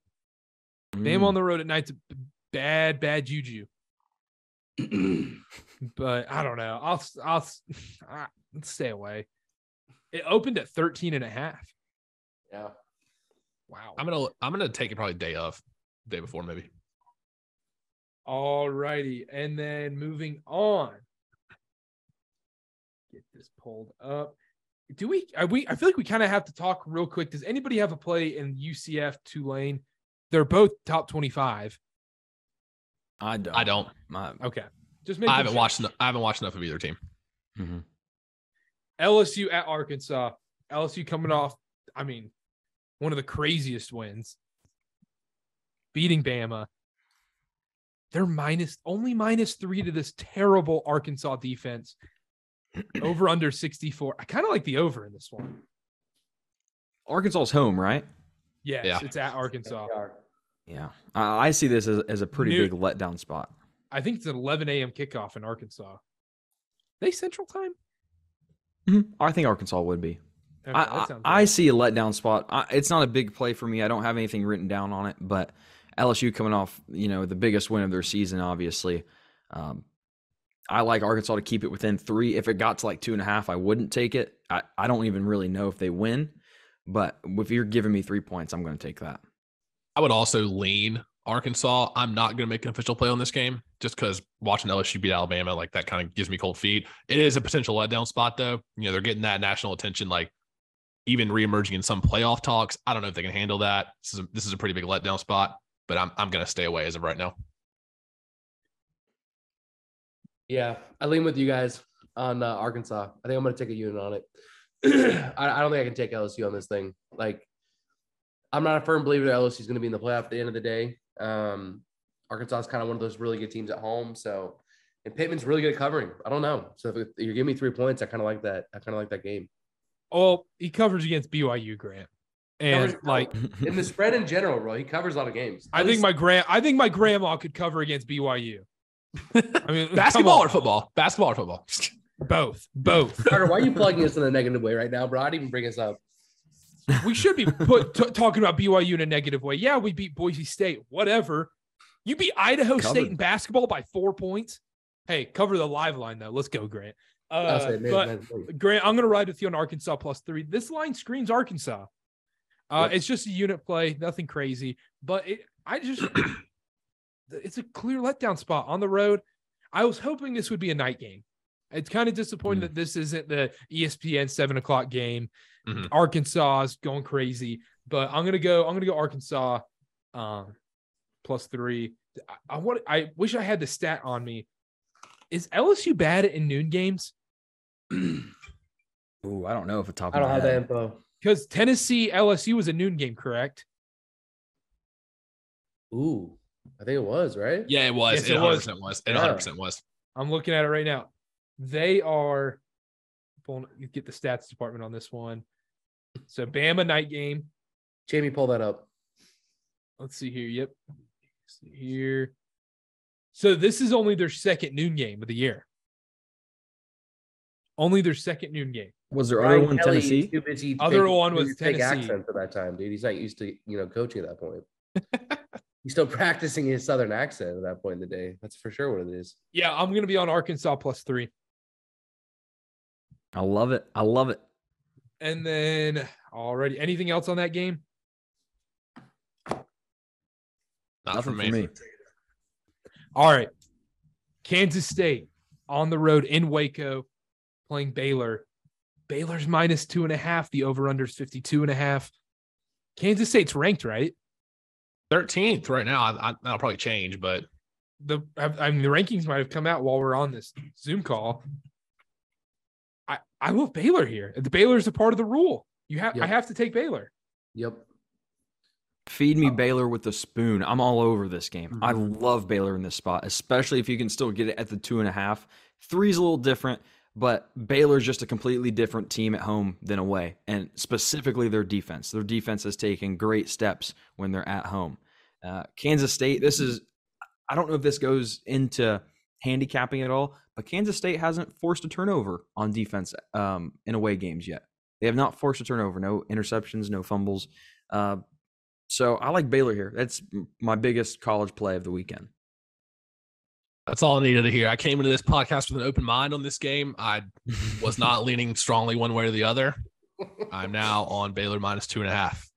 Speaker 1: Bama
Speaker 2: Mm.
Speaker 1: on the road at night's a b- bad, bad juju. but I don't know. I'll I'll let's stay away. It opened at 13 and a half.
Speaker 4: Yeah.
Speaker 1: Wow.
Speaker 3: I'm gonna I'm gonna take it probably day of, day before maybe.
Speaker 1: All righty. And then moving on. Get this pulled up. Do we are we I feel like we kind of have to talk real quick. Does anybody have a play in UCF Tulane? They're both top 25.
Speaker 2: I don't.
Speaker 3: I don't.
Speaker 2: I,
Speaker 1: Okay. Just making
Speaker 3: I haven't
Speaker 1: sure.
Speaker 3: watched. eno- I haven't watched enough of either team.
Speaker 2: mhm.
Speaker 1: LSU at Arkansas. LSU coming off, I mean, one of the craziest wins. Beating Bama. They're minus only minus three to this terrible Arkansas defense. Over under 64. I kind of like the over in this one.
Speaker 2: Arkansas's home, right?
Speaker 1: Yes,
Speaker 3: Yeah.
Speaker 1: it's at Arkansas.
Speaker 2: Yeah. I, I see this as, as a pretty
Speaker 1: New-
Speaker 2: big letdown spot.
Speaker 1: I think it's an 11 a.m. kickoff in Arkansas. They Central Time?
Speaker 2: Mhm. I think Arkansas would be.
Speaker 1: Okay,
Speaker 2: I, I, I see a letdown spot. I, it's not a big play for me. I don't have anything written down on it, but LSU coming off, you know, the biggest win of their season, obviously. Um, I like Arkansas to keep it within three. If it got to like two and a half, I wouldn't take it. I, I don't even really know if they win, but if you're giving me three points, I'm going to take that.
Speaker 3: I would also lean Arkansas. I'm not going to make an official play on this game just because watching LSU beat Alabama, like that kind of gives me cold feet. It is a potential letdown spot, though. You know, they're getting that national attention, like even reemerging in some playoff talks. I don't know if they can handle that. This is a, this is a pretty big letdown spot, but I'm I'm going to stay away as of right now.
Speaker 4: Yeah, I lean with you guys on uh, Arkansas. I think I'm going to take a unit on it. I, I don't think I can take LSU on this thing. Like, I'm not a firm believer that LSU is going to be in the playoff at the end of the day. Um, Arkansas is kind of one of those really good teams at home, so And Pittman's really good at covering. I don't know. So if you're giving me three points, I kind of like that. I kind of like that game.
Speaker 1: Oh, he covers against BYU, Grant. And
Speaker 4: Covers-
Speaker 1: like
Speaker 4: In the spread in general, bro, he covers a lot of games.
Speaker 1: I
Speaker 4: At
Speaker 1: think my grand I think my grandma could cover against BYU. I mean
Speaker 3: Basketball or football? Basketball or football?
Speaker 1: Both. Both.
Speaker 4: Carter, why are you plugging us in a negative way right now, bro? I didn't even bring us up.
Speaker 1: we should be put t- talking about BYU in a negative way. Yeah, we beat Boise State. Whatever. You beat Idaho State in basketball by four points. Hey, cover the live line though. Let's go, Grant.
Speaker 4: I'll
Speaker 1: Uh,
Speaker 4: say, man,
Speaker 1: but
Speaker 4: man, wait.
Speaker 1: Grant, I'm going to ride with you on Arkansas plus three. This line screams Arkansas. Uh,
Speaker 4: Yep.
Speaker 1: It's just a unit play, nothing crazy. But it, I just, it's a clear letdown spot on the road. I was hoping this would be a night game. It's kind of disappointing
Speaker 3: Mm.
Speaker 1: that this isn't the ESPN seven o'clock game.
Speaker 3: Mhm.
Speaker 1: Arkansas is going crazy, but I'm gonna go. I'm gonna go Arkansas, um, plus three. I, I want. I wish I had the stat on me. Is LSU bad in noon games?
Speaker 2: Ooh, I don't know if a top.
Speaker 4: I don't have that
Speaker 2: head.
Speaker 4: info.
Speaker 1: Because Tennessee LSU was a noon game, correct?
Speaker 4: Ooh, I think it was right.
Speaker 3: Yeah, it was.
Speaker 1: Yes,
Speaker 3: it
Speaker 1: it
Speaker 3: 100
Speaker 1: was.
Speaker 3: percent was. It
Speaker 4: Yeah.
Speaker 3: 100 percent was.
Speaker 1: I'm looking at it right now. They are pulling. You get the stats department on this one. So Bama night game.
Speaker 4: Jamie, pull that up.
Speaker 1: Let's see here. Yep. Let's see here. So this is only their second noon game of the year. Only their second noon game.
Speaker 2: Was there
Speaker 4: Ryan
Speaker 2: other one
Speaker 4: Kelly is
Speaker 2: Tennessee?
Speaker 4: too busy
Speaker 1: Other
Speaker 4: taking-
Speaker 1: one was
Speaker 4: doing his fake
Speaker 1: Tennessee.
Speaker 4: accent for that time, dude. He's not used to you know coaching at that point. He's still practicing his southern accent at that point in the day. That's for sure what it is.
Speaker 1: Yeah, I'm gonna be on Arkansas plus three.
Speaker 2: I love it. I love it.
Speaker 1: And then already anything else on that game?
Speaker 3: Not
Speaker 2: Nothing
Speaker 3: for me.
Speaker 1: All right. Kansas State on the road in Waco playing Baylor. Baylor's minus two and a half. The over under is 52 and a half. Kansas State's ranked, right?
Speaker 3: 13th right now. I, I, that'll probably change, but
Speaker 1: The I I mean the rankings might have come out while we're on this Zoom call. I I love Baylor here. The Baylor's a part of the rule. You have I have to take Baylor.
Speaker 4: Yep.
Speaker 2: Feed
Speaker 1: Oh.
Speaker 2: me Baylor with the spoon. I'm all over this game. I
Speaker 1: Mm-hmm.
Speaker 2: love Baylor in this spot, especially if you can still get it at the two and a half. Three's a little different, but Baylor's just a completely different team at home than away, and specifically their defense. Their defense has taken great steps when they're at home. Uh, Kansas State, this is, I don't know if this goes into handicapping at all, but Kansas State hasn't forced a turnover on defense um, in away games yet. They have not forced a turnover, no interceptions, no fumbles. Uh, so I like Baylor here. That's my biggest college play of the weekend.
Speaker 3: That's all I needed to hear. I came into this podcast with an open mind on this game. I was not leaning strongly one way or the other. I'm now on Baylor minus two and a half.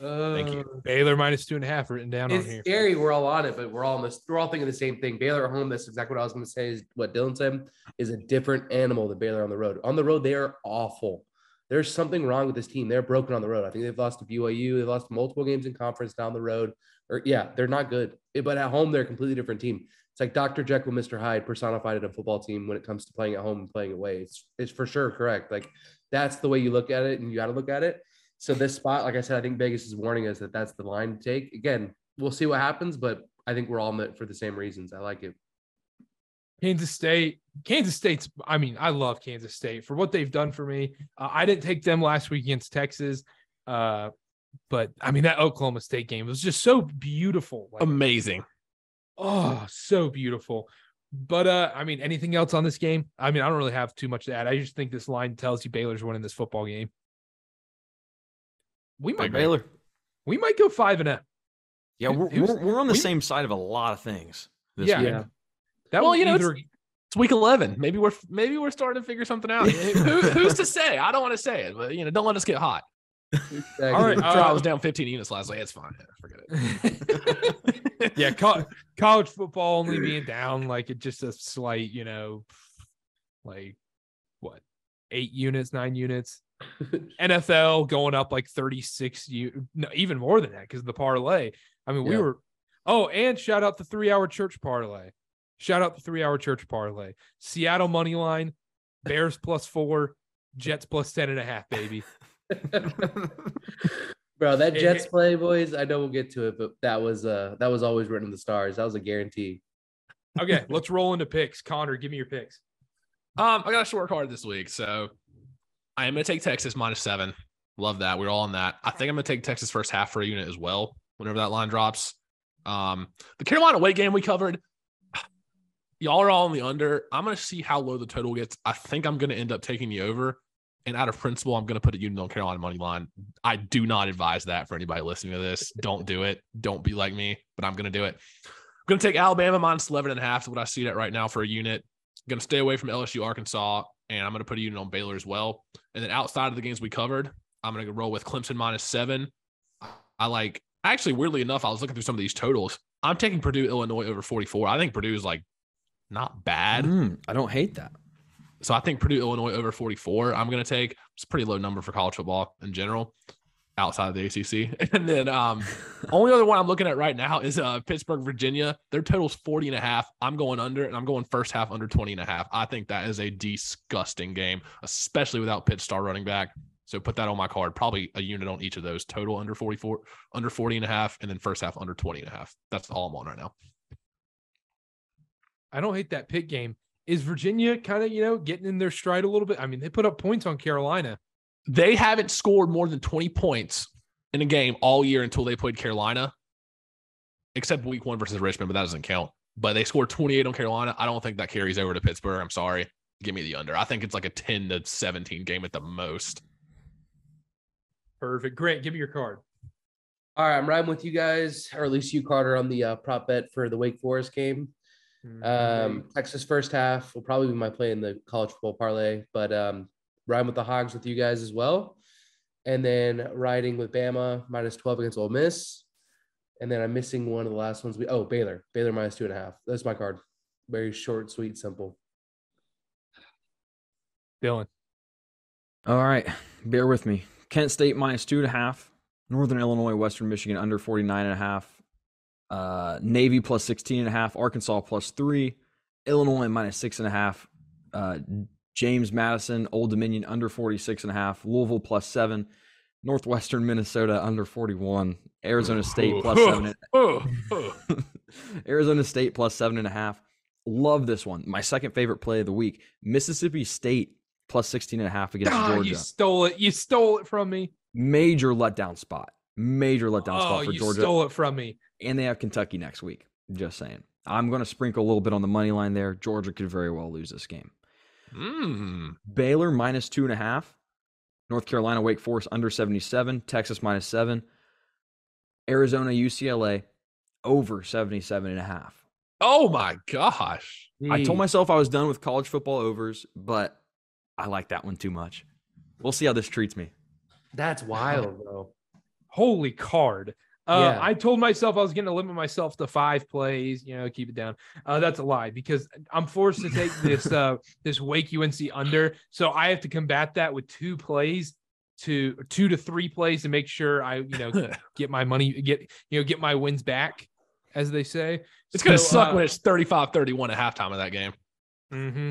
Speaker 3: Thank you.
Speaker 1: Uh, Baylor minus two and a half written down on here.
Speaker 4: scary. We're all on it, but we're all on this. We're all thinking the same thing. Baylor at home. That's exactly what I was going to say. Is what Dylan said is a different animal than Baylor on the road. On the road, they are awful. There's something wrong with this team. They're broken on the road. I think they've lost to BYU. They've lost multiple games in conference down the road. Or yeah, they're not good. But at home, they're a completely different team. It's like Dr. Jekyll, Mr. Hyde personified in a football team when it comes to playing at home and playing away. It's it's for sure correct. Like that's the way you look at it, and you got to look at it. So this spot, like I said, I think Vegas is warning us that that's the line to take. Again, we'll see what happens, but I think we're all in it for the same reasons. I like it.
Speaker 1: Kansas State. Kansas State's. I mean, I love Kansas State for what they've done for me. Uh, I didn't take them last week against Texas, uh, but I mean that Oklahoma State game was just so beautiful. Like,
Speaker 3: Amazing.
Speaker 1: Oh, so beautiful. But uh, I mean, anything else on this game? I mean, I don't really have too much to add. I just think this line tells you Baylor's winning this football game. We might
Speaker 3: agree.
Speaker 2: Baylor.
Speaker 1: we might go five and a.
Speaker 2: Yeah, we're,
Speaker 1: Who's-
Speaker 2: we're, we're on the
Speaker 1: we-
Speaker 2: same side of a lot of things. This
Speaker 1: Yeah.
Speaker 2: week.
Speaker 4: Yeah.
Speaker 1: That
Speaker 3: Well,
Speaker 1: will
Speaker 3: you know,
Speaker 1: either
Speaker 3: It's week 11. Maybe we're maybe we're starting to figure something out. Who, who's to say? I don't want to say it, but you know, don't let us get hot.
Speaker 1: All right,
Speaker 3: I'm I
Speaker 1: uh,
Speaker 3: was down 15 units last night. It's fine. Yeah, forget it.
Speaker 1: yeah, co- college football only being down like it just a slight, you know, like what, eight units, nine units. NFL going up like 36, u- no, even more than that because the parlay. I mean, we
Speaker 4: Yeah.
Speaker 1: were, oh, and shout out the three hour church parlay. Shout out the three hour church parlay. Seattle money line, Bears plus four, Jets plus 10 and a half, baby.
Speaker 4: Bro, that Jets play, boys. I know we'll get to it, but that was uh that was always written in the stars. That was a guarantee.
Speaker 1: Okay, let's roll into picks. Connor, give me your picks.
Speaker 3: Um, I got a short card this week, so I am gonna take Texas minus seven. Love that. We're all on that. I think I'm gonna take Texas first half for a unit as well. Whenever that line drops. Um, the Carolina Wake game we covered. Y'all are all on the under. I'm gonna see how low the total gets. I think I'm gonna end up taking the over. And out of principle, I'm gonna put a unit on Carolina money line. I do not advise that for anybody listening to this. Don't do it. Don't be like me, but I'm gonna do it. I'm gonna take Alabama minus 11 and a half. What I see that right now for a unit. I'm gonna stay away from LSU, Arkansas, and I'm gonna put a unit on Baylor as well. And then outside of the games we covered, I'm gonna roll with Clemson minus seven. I like actually weirdly enough, I was looking through some of these totals. I'm taking Purdue, Illinois over 44. I think Purdue is like not bad.
Speaker 2: Mm, I don't hate that.
Speaker 3: So I think Purdue, Illinois over 44. I'm going to take. It's a pretty low number for college football in general, outside of the ACC. And then um, only other one I'm looking at right now is uh, Pittsburgh, Virginia. Their total's 40 and a half. I'm going under, and I'm going first half under 20 and a half. I think that is a disgusting game, especially without Pitt star running back. So put that on my card. Probably a unit on each of those. Total under 44, under 40 and a half, and then first half under 20 and a half. That's all I'm on right now.
Speaker 1: I don't hate that pick game. Is Virginia kind of, you know, getting in their stride a little bit? I mean, they put up points on Carolina.
Speaker 3: They haven't scored more than 20 points in a game all year until they played Carolina, except week one versus Richmond, but that doesn't count. But they scored 28 on Carolina. I don't think that carries over to Pittsburgh. I'm sorry. Give me the under. I think it's like a 10 to 17 game at the most.
Speaker 1: Perfect. Great. give me your card.
Speaker 4: All right, I'm riding with you guys, or at least you, Carter, on the uh, prop bet for the Wake Forest game.
Speaker 1: Mm-hmm.
Speaker 4: Um, Texas first half will probably be my play in the college football parlay, but um, riding with the Hogs with you guys as well. And then riding with Bama minus 12 against Ole Miss. And then I'm missing one of the last ones. We oh Baylor, Baylor minus two and a half. That's my card. Very short, sweet, simple.
Speaker 1: Dylan.
Speaker 2: All right, bear with me. Kent State minus two and a half. Northern Illinois, Western Michigan under 49 and a half. Uh, Navy plus 16 and a half. Arkansas plus three. Illinois minus six and a half. Uh, James Madison, Old Dominion under 46 and a half. Louisville plus seven. Northwestern Minnesota under 41. Arizona State plus seven. Arizona State plus seven and a half. Love this one. My second favorite play of the week. Mississippi State plus 16 and a half against
Speaker 1: Ah,
Speaker 2: Georgia.
Speaker 1: you stole it. You stole it from me.
Speaker 2: Major letdown spot. Major letdown
Speaker 1: oh,
Speaker 2: spot for
Speaker 1: you
Speaker 2: Georgia.
Speaker 1: stole it from me.
Speaker 2: And they have Kentucky next week. Just saying. I'm going to sprinkle a little bit on the money line there. Georgia could very well lose this game.
Speaker 3: Mm.
Speaker 2: Baylor minus two and a half. North Carolina, Wake Forest under 77. Texas minus seven. Arizona, UCLA over 77 and a half.
Speaker 3: Oh my gosh.
Speaker 2: I told myself I was done with college football overs, but I like that one too much. We'll see how this treats me.
Speaker 4: That's wild, bro.
Speaker 1: holy card. Uh,
Speaker 4: Yeah.
Speaker 1: I told myself I was going to limit myself to five plays, you know, keep it down. Uh, that's a lie because I'm forced to take this uh, this Wake UNC under, so I have to combat that with two plays, to two to three plays to make sure I, you know, get my money, get you know, get my wins back, as they say.
Speaker 3: It's going to suck
Speaker 1: uh,
Speaker 3: when it's 35 31 at halftime of that game.
Speaker 1: hmm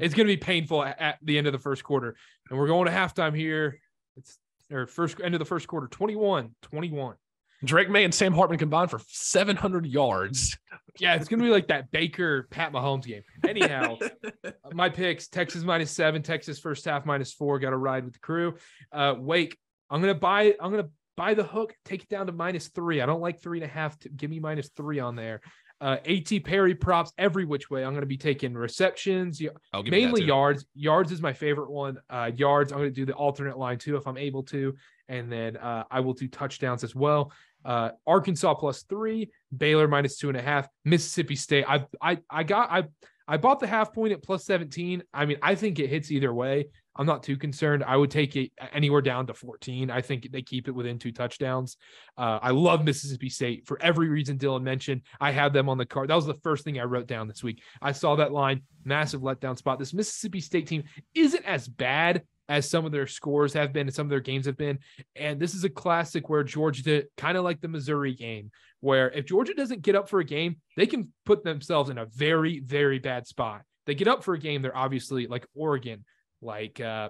Speaker 1: it's going to be painful at, at the end of the first quarter, and we're going to halftime here. It's or first end of the first quarter, 21, 21.
Speaker 3: Drake Maye and Sam Hartman combined for 700 yards.
Speaker 1: Yeah, it's gonna be like that Baker Pat Mahomes game. Anyhow, my picks: Texas minus seven, Texas first half minus four. Got to ride with the crew. Uh, Wake, I'm gonna buy. I'm gonna buy the hook. Take it down to minus three. I don't like three and a half. To, give me minus three on there. Uh, AT Perry props every which way. I'm gonna be taking receptions, y-
Speaker 3: I'll give you that
Speaker 1: mainly yards. Yards is my favorite one. Uh, yards. I'm gonna do the alternate line too if I'm able to, and then uh, I will do touchdowns as well. Uh, Arkansas plus three, Baylor minus two and a half, Mississippi State. I I I got I I bought the half point at plus 17. I mean, I think it hits either way. I'm not too concerned. I would take it anywhere down to 14. I think they keep it within two touchdowns. Uh, I love Mississippi State for every reason Dylan mentioned. I had them on the card. That was the first thing I wrote down this week. I saw that line, massive letdown spot. This Mississippi State team isn't as bad as some of their scores have been and some of their games have been. And this is a classic where Georgia did kind of like the Missouri game, where if Georgia doesn't get up for a game, they can put themselves in a very, very bad spot. They get up for a game, they're obviously like Oregon, like uh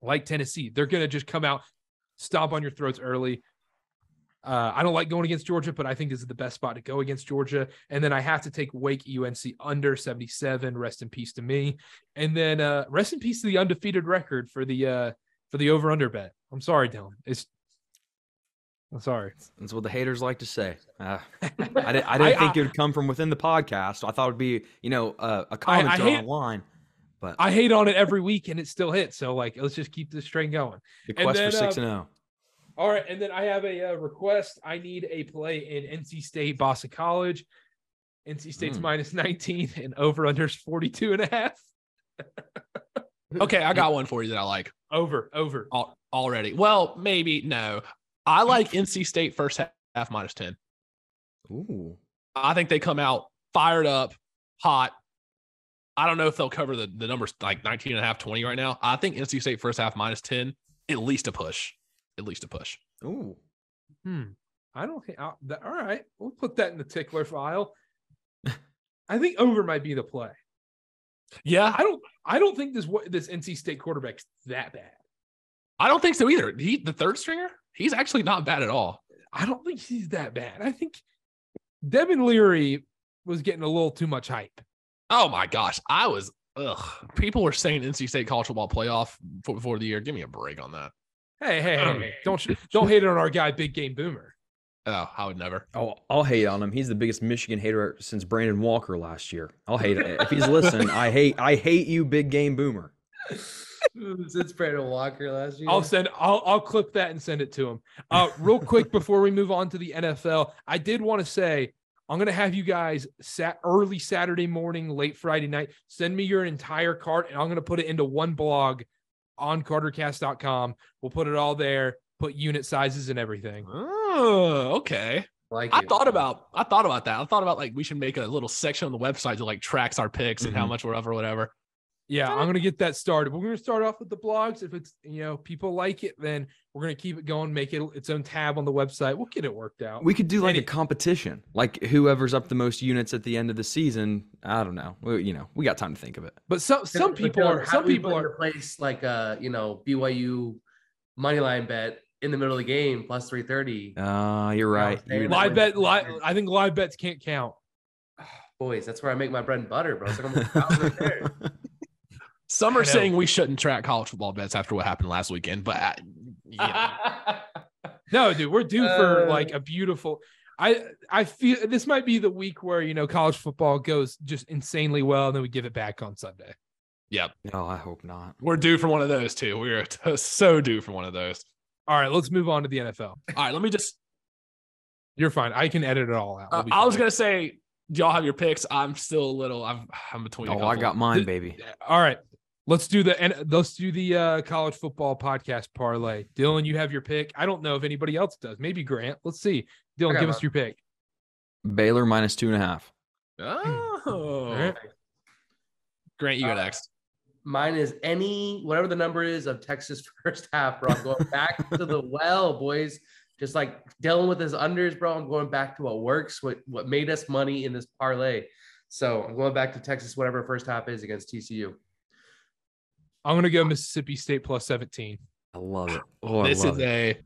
Speaker 1: like Tennessee. They're gonna just come out, stomp on your throats early. Uh, I don't like going against Georgia, but I think this is the best spot to go against Georgia. And then I have to take Wake UNC under 77. Rest in peace to me. And then uh, rest in peace to the undefeated record for the uh, for the over under bet. I'm sorry, Dylan. It's I'm sorry.
Speaker 2: That's what the haters like to say. Uh, I, didn't, I didn't I, think I, it would come from within the podcast. I thought it'd be, you know, uh, a comment I, hate, online. But
Speaker 1: I hate on it every week and it still hits. So like, let's just keep this train going.
Speaker 2: The quest then, for six and zero.
Speaker 1: All right, and then I have a uh, request. I need a play in NC State Boston College. NC State's mm. minus 19 and over unders 42 and a half.
Speaker 3: okay, I got one for you that I like.
Speaker 1: Over, over.
Speaker 3: already. Well, maybe no. I like NC State first half, half minus 10.
Speaker 2: Ooh.
Speaker 3: I think they come out fired up, hot. I don't know if they'll cover the, the numbers like 19 and a half, 20 right now. I think NC State first half minus 10, at least a push. At least a push.
Speaker 2: Ooh.
Speaker 1: Hmm. I don't think, all right. We'll put that in the tickler file. I think over might be the play.
Speaker 3: Yeah.
Speaker 1: I don't, I don't think this, this NC State quarterback's that bad.
Speaker 3: I don't think so either. He, the third stringer, he's actually not bad at all.
Speaker 1: I don't think he's that bad. I think Devin Leary was getting a little too much hype.
Speaker 3: Oh my gosh. I was ugh. People were saying NC State college football playoff before the year. Give me a break on that.
Speaker 1: Hey, hey, hey. don't don't hate it on our guy, Big Game Boomer.
Speaker 3: Oh, I would never.
Speaker 2: Oh, I'll hate on him. He's the biggest Michigan hater since Brandon Walker last year. I'll hate it. If he's listening, I hate I hate you, Big Game Boomer.
Speaker 4: Since Brandon Walker last year.
Speaker 1: I'll send I'll I'll clip that and send it to him. Uh real quick before we move on to the NFL, I did want to say I'm gonna have you guys sat early Saturday morning, late Friday night. Send me your entire cart and I'm gonna put it into one blog on cartercast.com. We'll put it all there, put unit sizes and everything.
Speaker 3: Oh, okay. Like I thought about I thought about that. I thought about like we should make a little section on the website that like tracks our picks mm-hmm. and how mm-hmm. much we're up or whatever.
Speaker 1: Yeah, I'm gonna get that started. We're gonna start off with the blogs. If it's you know people like it, then we're gonna keep it going, make it its own tab on the website. We'll get it worked out.
Speaker 2: We could do like and a competition, like whoever's up the most units at the end of the season. I don't know. We, you know, we got time to think of it.
Speaker 1: But some some people are some people are
Speaker 4: place like a you know BYU money line bet in the middle of the game plus three thirty.
Speaker 2: Uh, you're right.
Speaker 1: You know, live bet, live, I think live bets can't count.
Speaker 4: Boys, that's where I make my bread and butter, bro. like
Speaker 3: right Some are saying we shouldn't track college football bets after what happened last weekend, but uh,
Speaker 1: yeah. no, dude, we're due for uh, like a beautiful. I I feel this might be the week where you know college football goes just insanely well, and then we give it back on Sunday.
Speaker 3: Yep.
Speaker 2: No, I hope not.
Speaker 3: We're due for one of those too. We're so due for one of those.
Speaker 1: All right, let's move on to the NFL.
Speaker 3: All right, let me just.
Speaker 1: You're fine. I can edit it all out.
Speaker 3: Uh, I was gonna say, y'all have your picks? I'm still a little. I'm I'm between.
Speaker 2: Oh, I got mine, baby.
Speaker 1: All right, Let's do the and let's do the uh, college football podcast parlay. Dylan, you have your pick. I don't know if anybody else does. Maybe Grant. Let's see. Dylan, give us your pick.
Speaker 2: Baylor minus two and a half.
Speaker 3: Oh, right. Grant, you go uh, next.
Speaker 4: Mine is any whatever the number is of Texas first half, bro. I'm going back to the well, boys. Just like dealing with his unders, bro. I'm going back to what works, what what made us money in this parlay. So I'm going back to Texas, whatever first half is against TCU.
Speaker 1: I'm gonna go Mississippi State plus 17.
Speaker 2: I love it. Oh,
Speaker 3: this
Speaker 2: love
Speaker 3: is it. a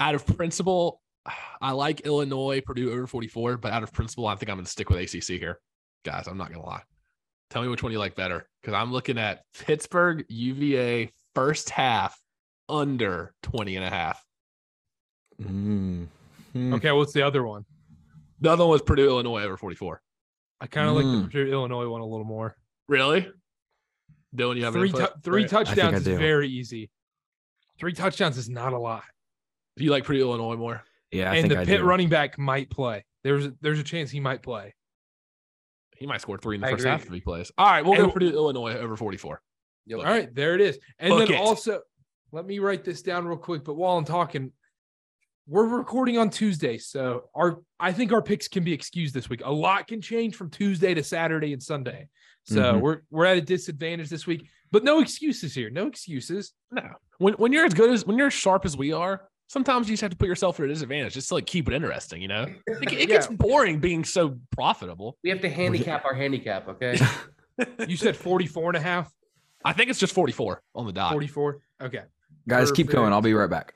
Speaker 3: out of principle. I like Illinois, Purdue over 44, but out of principle, I think I'm gonna stick with ACC here, guys. I'm not gonna lie. Tell me which one you like better, because I'm looking at Pittsburgh UVA first half under 20 and a half.
Speaker 2: Mm.
Speaker 1: Okay, what's the other one?
Speaker 3: The other one was Purdue Illinois over 44.
Speaker 1: I kind of mm. like the mm. Purdue Illinois one a little more.
Speaker 3: Really? Dylan, you have
Speaker 1: three, three touchdowns is very easy. Three touchdowns is not a lot.
Speaker 3: Do you like Purdue Illinois more?
Speaker 2: Yeah, I
Speaker 1: and the
Speaker 2: I
Speaker 1: Pitt
Speaker 2: do.
Speaker 1: running back might play. There's there's a chance he might play.
Speaker 3: He might score three in the I first agree. half if he plays. All right, we'll and, go Purdue Illinois over 44.
Speaker 1: All right, there it is. And Book then it. also, let me write this down real quick. But while I'm talking, we're recording on Tuesday, so our I think our picks can be excused this week. A lot can change from Tuesday to Saturday and Sunday. So mm-hmm. we're we're at a disadvantage this week, but no excuses here. No excuses.
Speaker 3: No. When when you're as good as when you're as sharp as we are, sometimes you just have to put yourself at a disadvantage just to like keep it interesting. You know, it, it yeah. gets boring being so profitable.
Speaker 4: We have to handicap our handicap. Okay.
Speaker 1: you said 44 and a half.
Speaker 3: I think it's just 44 on the dot.
Speaker 1: 44. Okay.
Speaker 2: Guys, Perfect. keep going. I'll be right back.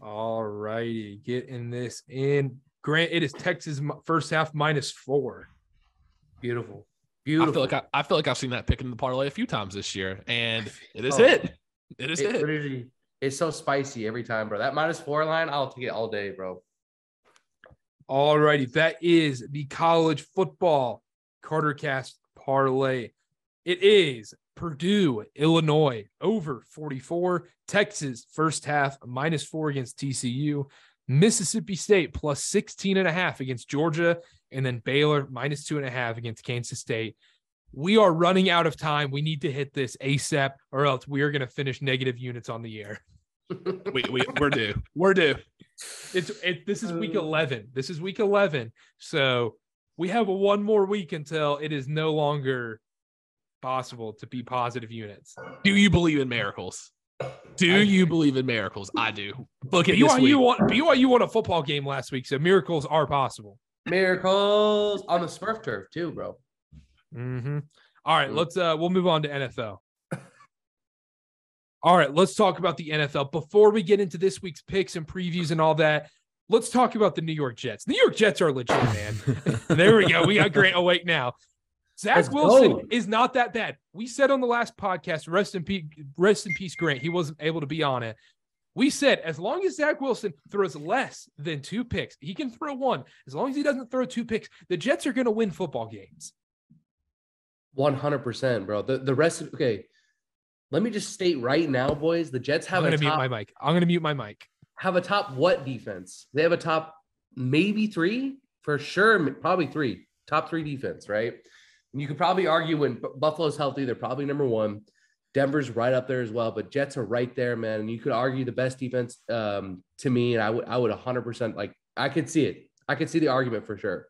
Speaker 1: All righty, getting this in. Grant, it is Texas first half minus four.
Speaker 4: Beautiful.
Speaker 3: Beautiful. I feel like I, I, feel like I've seen that pick in the parlay a few times this year, and it is
Speaker 4: oh,
Speaker 3: it. It is
Speaker 4: it.
Speaker 3: it.
Speaker 4: It's so spicy every time, bro. That minus four line, I'll take it all day, bro.
Speaker 1: All righty, that is the college football Carter Cast parlay. It is Purdue, Illinois over 44, Texas first half minus four against TCU, Mississippi State plus 16 and a half against Georgia, and then Baylor minus two and a half against Kansas State. We are running out of time. We need to hit this ASAP, or else we are going to finish negative units on the year.
Speaker 3: we, we, we're due. We're due.
Speaker 1: It's it, this is week uh. 11. This is week 11. So we have one more week until it is no longer possible to be positive units.
Speaker 3: Do you believe in miracles? Do I, you believe in miracles? I do. Look at
Speaker 1: BYU won, BYU won a football game last week, so miracles are possible.
Speaker 4: Miracles on the Smurf turf too, bro.
Speaker 1: Mm-hmm. All right, let's uh we'll move on to NFL. All right, let's talk about the NFL. Before we get into this week's picks and previews and all that, let's talk about the New York Jets. New York Jets are legit, man. there we go. We got Grant awake now. Zach Let's Wilson go. is not that bad. We said on the last podcast, rest in peace, rest in peace, Grant. He wasn't able to be on it. We said as long as Zach Wilson throws less than two picks, he can throw one. As long as he doesn't throw two picks, the Jets are going to win football games.
Speaker 4: One hundred percent, bro. The the rest of okay. Let me just state right now, boys. The Jets have.
Speaker 1: I'm going
Speaker 4: to
Speaker 1: mute my mic. I'm going to mute my mic.
Speaker 4: Have a top what defense? They have a top maybe three for sure, probably three. Top three defense, right? You could probably argue when Buffalo's healthy, they're probably number one. Denver's right up there as well, but Jets are right there, man. And you could argue the best defense um, to me, and I would I would 100% like I could see it. I could see the argument for sure.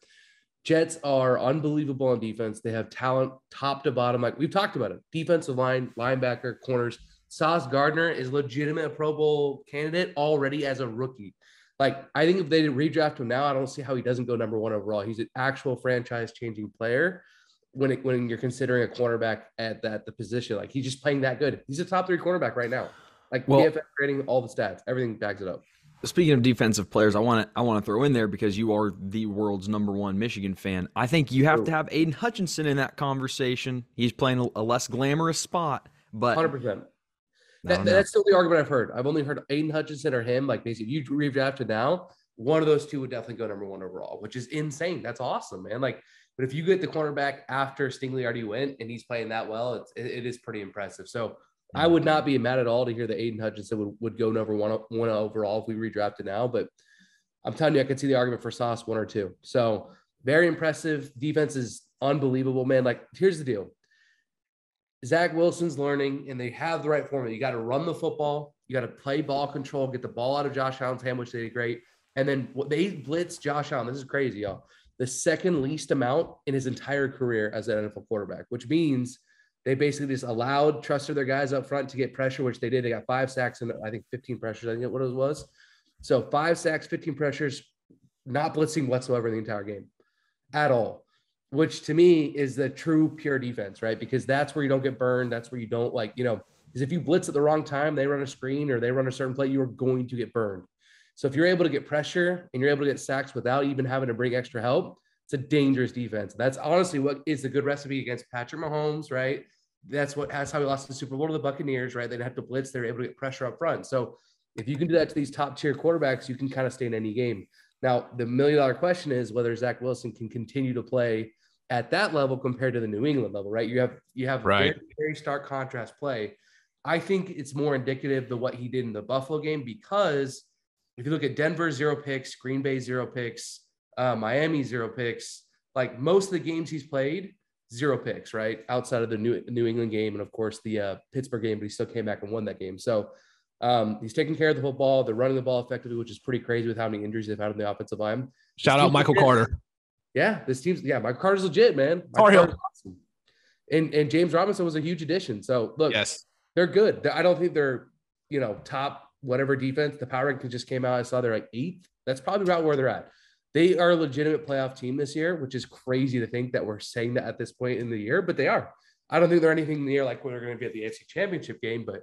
Speaker 4: Jets are unbelievable on defense. They have talent top to bottom. Like we've talked about it. Defensive line, linebacker, corners. Sauce Gardner is legitimate Pro Bowl candidate already as a rookie. Like I think if they redraft him now, I don't see how he doesn't go number one overall. He's an actual franchise changing player when it, when you're considering a cornerback at that the position. Like he's just playing that good. He's a top three cornerback right now. Like well, PFF grading all the stats, everything backs it up.
Speaker 2: Speaking of defensive players, I want to I want to throw in there because you are the world's number one Michigan fan. I think you have to have Aidan Hutchinson in that conversation. He's playing a less glamorous spot, but
Speaker 4: hundred percent. That, that's still the argument I've heard. I've only heard Aidan Hutchinson or him. Like basically, you redrafted now, one of those two would definitely go number one overall, which is insane. That's awesome, man. Like but if you get the cornerback after Stingley already went and he's playing that well, it's, it, it is pretty impressive. So I would not be mad at all to hear that Aidan Hutchinson would, would go number one, one overall if we redrafted now. But I'm telling you, I could see the argument for Sauce one or two. So very impressive. Defense is unbelievable, man. Like, here's the deal. Zach Wilson's learning, and they have the right formula. You got to run the football. You got to play ball control, get the ball out of Josh Allen's hand, which they did great. And then they blitz Josh Allen. This is crazy, y'all the second least amount in his entire career as an NFL quarterback, which means they basically just allowed, trusted their guys up front to get pressure, which they did. They got five sacks and I think 15 pressures. I think what it was. So five sacks, 15 pressures, not blitzing whatsoever the entire game at all, which to me is the true pure defense, right? Because that's where you don't get burned. That's where you don't like, you know, because if you blitz at the wrong time, they run a screen or they run a certain play, you are going to get burned. So if you're able to get pressure and you're able to get sacks without even having to bring extra help, it's a dangerous defense. That's honestly what is a good recipe against Patrick Mahomes, right? That's what that's how we lost the Super Bowl to the Buccaneers, right? They didn't have to blitz, they're able to get pressure up front. So if you can do that to these top tier quarterbacks, you can kind of stay in any game. Now, the million dollar question is whether Zach Wilson can continue to play at that level compared to the New England level, right? You have you have
Speaker 3: right.
Speaker 4: very, very stark contrast play. I think it's more indicative of what he did in the Buffalo game because if you look at Denver, zero picks, Green Bay, zero picks, uh, Miami, zero picks. Like most of the games he's played, zero picks, right? Outside of the New, New England game and, of course, the uh, Pittsburgh game, but he still came back and won that game. So um, he's taking care of the football. They're running the ball effectively, which is pretty crazy with how many injuries they've had on the offensive line.
Speaker 3: Shout out Michael Carter.
Speaker 4: Yeah, this team's, yeah, Michael Carter's legit, man. Carter's awesome. And, and James Robinson was a huge addition. So, look,
Speaker 3: yes,
Speaker 4: they're good. I don't think they're, you know, top whatever defense. The power ranking just came out. I saw they're like eighth. That's probably about where they're at. They are a legitimate playoff team this year, which is crazy to think that we're saying that at this point in the year, but they are. I don't think they're anything near like they're going to be at the AFC Championship game, but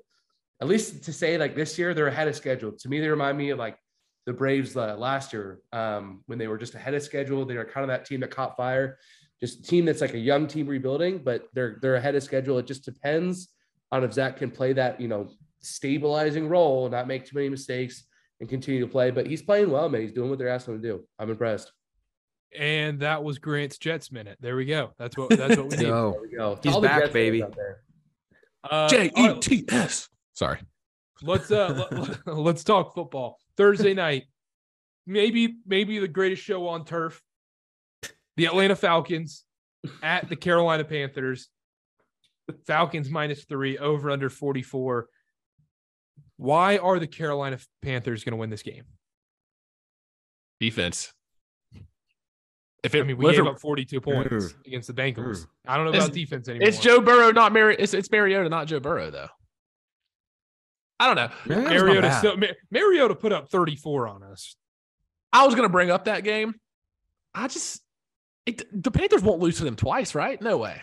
Speaker 4: at least to say like this year they're ahead of schedule. To me, they remind me of like the Braves uh, last year um, when they were just ahead of schedule. They are kind of that team that caught fire, just a team that's like a young team rebuilding, but they're they're ahead of schedule. It just depends on if Zach can play that you know stabilizing role, not make too many mistakes, and continue to play. But he's playing well, man. He's doing what they're asking him to do. I'm impressed.
Speaker 1: And that was Grant's Jets minute. There we go. That's what that's what we need.
Speaker 2: Yo,
Speaker 4: There we go.
Speaker 2: He's back,
Speaker 4: Jets
Speaker 2: baby.
Speaker 4: out there.
Speaker 1: Uh,
Speaker 3: J
Speaker 1: all
Speaker 3: E
Speaker 1: right,
Speaker 3: T S. Sorry.
Speaker 1: let's uh let, let's talk football. Thursday night, maybe maybe the greatest show on turf. The Atlanta Falcons at the Carolina Panthers. Falcons minus three, over under 44. Why are the Carolina Panthers going to win this game?
Speaker 3: Defense. If it,
Speaker 1: I mean, we
Speaker 3: what if
Speaker 1: gave
Speaker 3: it-
Speaker 1: up 42 points
Speaker 2: Urgh.
Speaker 1: against the Bengals.
Speaker 2: Urgh.
Speaker 1: I don't know about defense anymore.
Speaker 3: it's Joe Burrow, not Mari. It's, it's Mariota, not Joe Burrow, though. I don't know.
Speaker 2: Mariota's
Speaker 1: Mariota,
Speaker 2: bad.
Speaker 1: still, Ma- Mariota put up 34 on us.
Speaker 3: I was going to bring up that game. I just, it, the Panthers won't lose to them twice, right? No way.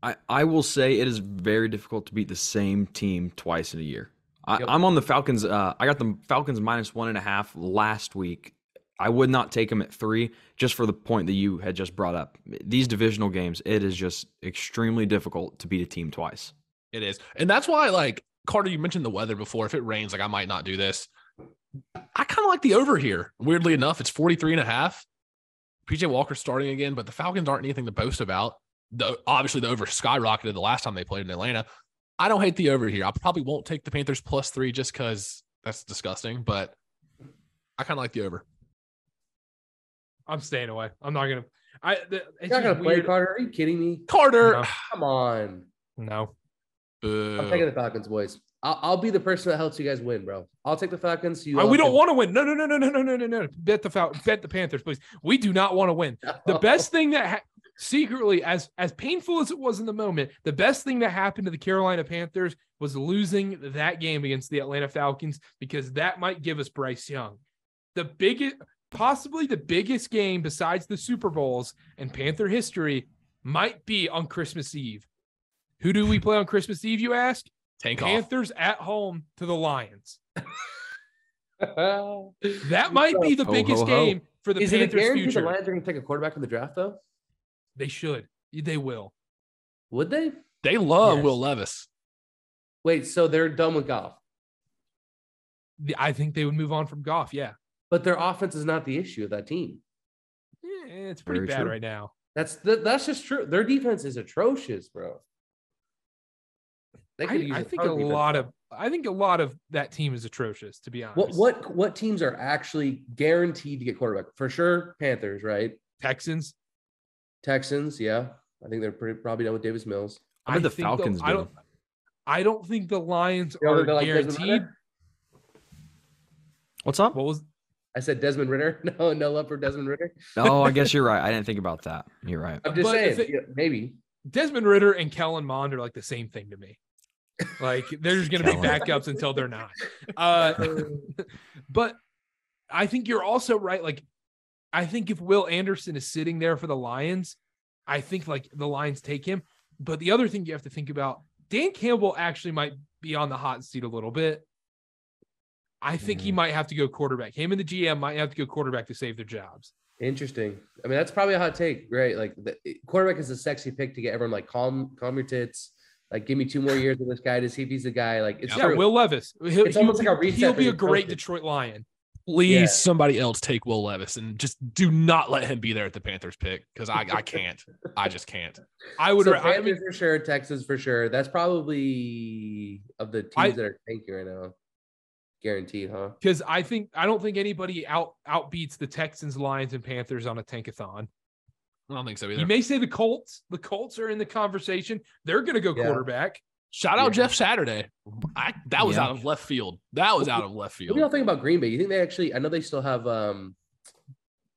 Speaker 2: I, I will say it is very difficult to beat the same team twice in a year. I,
Speaker 4: Yep.
Speaker 2: I'm on the Falcons. Uh, I got the Falcons minus one and a half last week. I would not take them at three just for the point that you had just brought up. These divisional games, it is just extremely difficult to beat a team twice.
Speaker 3: It is. And that's why, like, Carter, you mentioned the weather before. If it rains, like, I might not do this. I kind of like the over here. Weirdly enough, it's 43 and a half. PJ Walker starting again, but the Falcons aren't anything to boast about. The, obviously, the over skyrocketed the last time they played in Atlanta. I don't hate the over here. I probably won't take the Panthers plus three just because that's disgusting, but I kind of like the over.
Speaker 1: I'm staying away. I'm not gonna. I the,
Speaker 4: You're not gonna
Speaker 1: weird.
Speaker 4: play Carter. Are you kidding me?
Speaker 3: Carter,
Speaker 1: no.
Speaker 4: come on.
Speaker 1: No.
Speaker 3: Boo.
Speaker 4: I'm taking the Falcons, boys. I'll, I'll, be the person that helps you guys win, bro. I'll take the Falcons. You.
Speaker 1: Uh, we don't want to win. No, no, no, no, no, no, no, no. Bet the Fal- bet the Panthers, please. We do not want to win. The best thing that ha- secretly, as as painful as it was in the moment, the best thing that happened to the Carolina Panthers was losing that game against the Atlanta Falcons because that might give us Bryce Young, the biggest, possibly the biggest game besides the Super Bowls in Panther history, might be on Christmas Eve. Who do we play on Christmas Eve? You ask.
Speaker 3: Tank off.
Speaker 1: Panthers at home to the Lions.
Speaker 4: That
Speaker 1: That might be the
Speaker 2: Ho,
Speaker 1: biggest
Speaker 2: ho, ho.
Speaker 1: game for the
Speaker 4: Is it a
Speaker 1: Panthers'
Speaker 4: guarantee the. Lions are going to take a quarterback in the draft, though?
Speaker 1: They should. They will.
Speaker 4: Would they?
Speaker 3: They love
Speaker 1: Yes.
Speaker 3: Will Levis.
Speaker 4: Wait, so they're done with
Speaker 1: Goff, I think they would move on from Goff. Yeah.
Speaker 4: but their offense is not the issue of that team.
Speaker 1: Yeah, it's pretty
Speaker 2: Very
Speaker 1: bad
Speaker 2: true.
Speaker 1: right now.
Speaker 4: That's that, that's just true. Their defense is atrocious, bro. They
Speaker 1: I,
Speaker 4: use
Speaker 1: I think a
Speaker 4: ton defense.
Speaker 1: lot of I think a lot of that team is atrocious, to be honest.
Speaker 4: what what what teams are actually guaranteed to get quarterback for sure? Panthers, right?
Speaker 1: Texans?
Speaker 4: Texans, yeah. I think they're pretty probably done with Davis Mills.
Speaker 2: How did the
Speaker 1: think
Speaker 2: Falcons
Speaker 1: I don't? I don't think the Lions
Speaker 4: You know,
Speaker 1: are
Speaker 4: like
Speaker 1: guaranteed.
Speaker 2: What's up?
Speaker 1: What was
Speaker 4: I said Desmond Ridder. No, no love for Desmond Ridder.
Speaker 2: Oh, I guess you're right. I didn't think about that. You're right.
Speaker 4: I'm just
Speaker 1: But
Speaker 4: saying,
Speaker 1: if it-
Speaker 4: yeah, maybe.
Speaker 1: Desmond Ridder and Kellen Mond are like the same thing to me. Like they're just going to be backups until they're not. Uh, but I think you're also right. Like, I think if Will Anderson is sitting there for the Lions, I think like the Lions take him. But the other thing you have to think about, Dan Campbell actually might be on the hot seat a little bit. I think he
Speaker 2: Mhm.
Speaker 1: might have to go quarterback. Him and the GM might have to go quarterback to save their jobs.
Speaker 4: Interesting. I mean, that's probably a hot take, right? Like the quarterback is a sexy pick to get everyone like calm, calm your tits. Like, give me two more years with this guy to see if he's the guy. Like, it's
Speaker 1: yeah,
Speaker 4: true.
Speaker 1: Will Levis. He'll,
Speaker 4: It's almost like a reset
Speaker 1: He'll be a great
Speaker 4: coaches.
Speaker 1: Detroit Lion.
Speaker 3: Please,
Speaker 4: Yeah.
Speaker 3: somebody else take Will Levis and just do not let him be there at the Panthers pick because I, I can't. I just can't.
Speaker 1: I would.
Speaker 4: so
Speaker 1: ra- I
Speaker 4: Panthers
Speaker 1: mean,
Speaker 4: for sure, Texas for sure. That's probably of the teams
Speaker 1: I-
Speaker 4: that are tanking right now. Guaranteed, huh?
Speaker 1: because I think I don't think anybody out outbeats the Texans, Lions, and Panthers on a tankathon.
Speaker 3: I don't think so
Speaker 1: You may say the Colts. The Colts are in the conversation. They're going to go
Speaker 4: Yeah.
Speaker 1: quarterback.
Speaker 3: Shout out
Speaker 4: Yeah.
Speaker 3: Jeff Saturday. I, that was
Speaker 2: Yeah.
Speaker 3: out of left field. That was out of left field.
Speaker 4: What do y'all think about Green Bay? You think they actually? I know they still have um,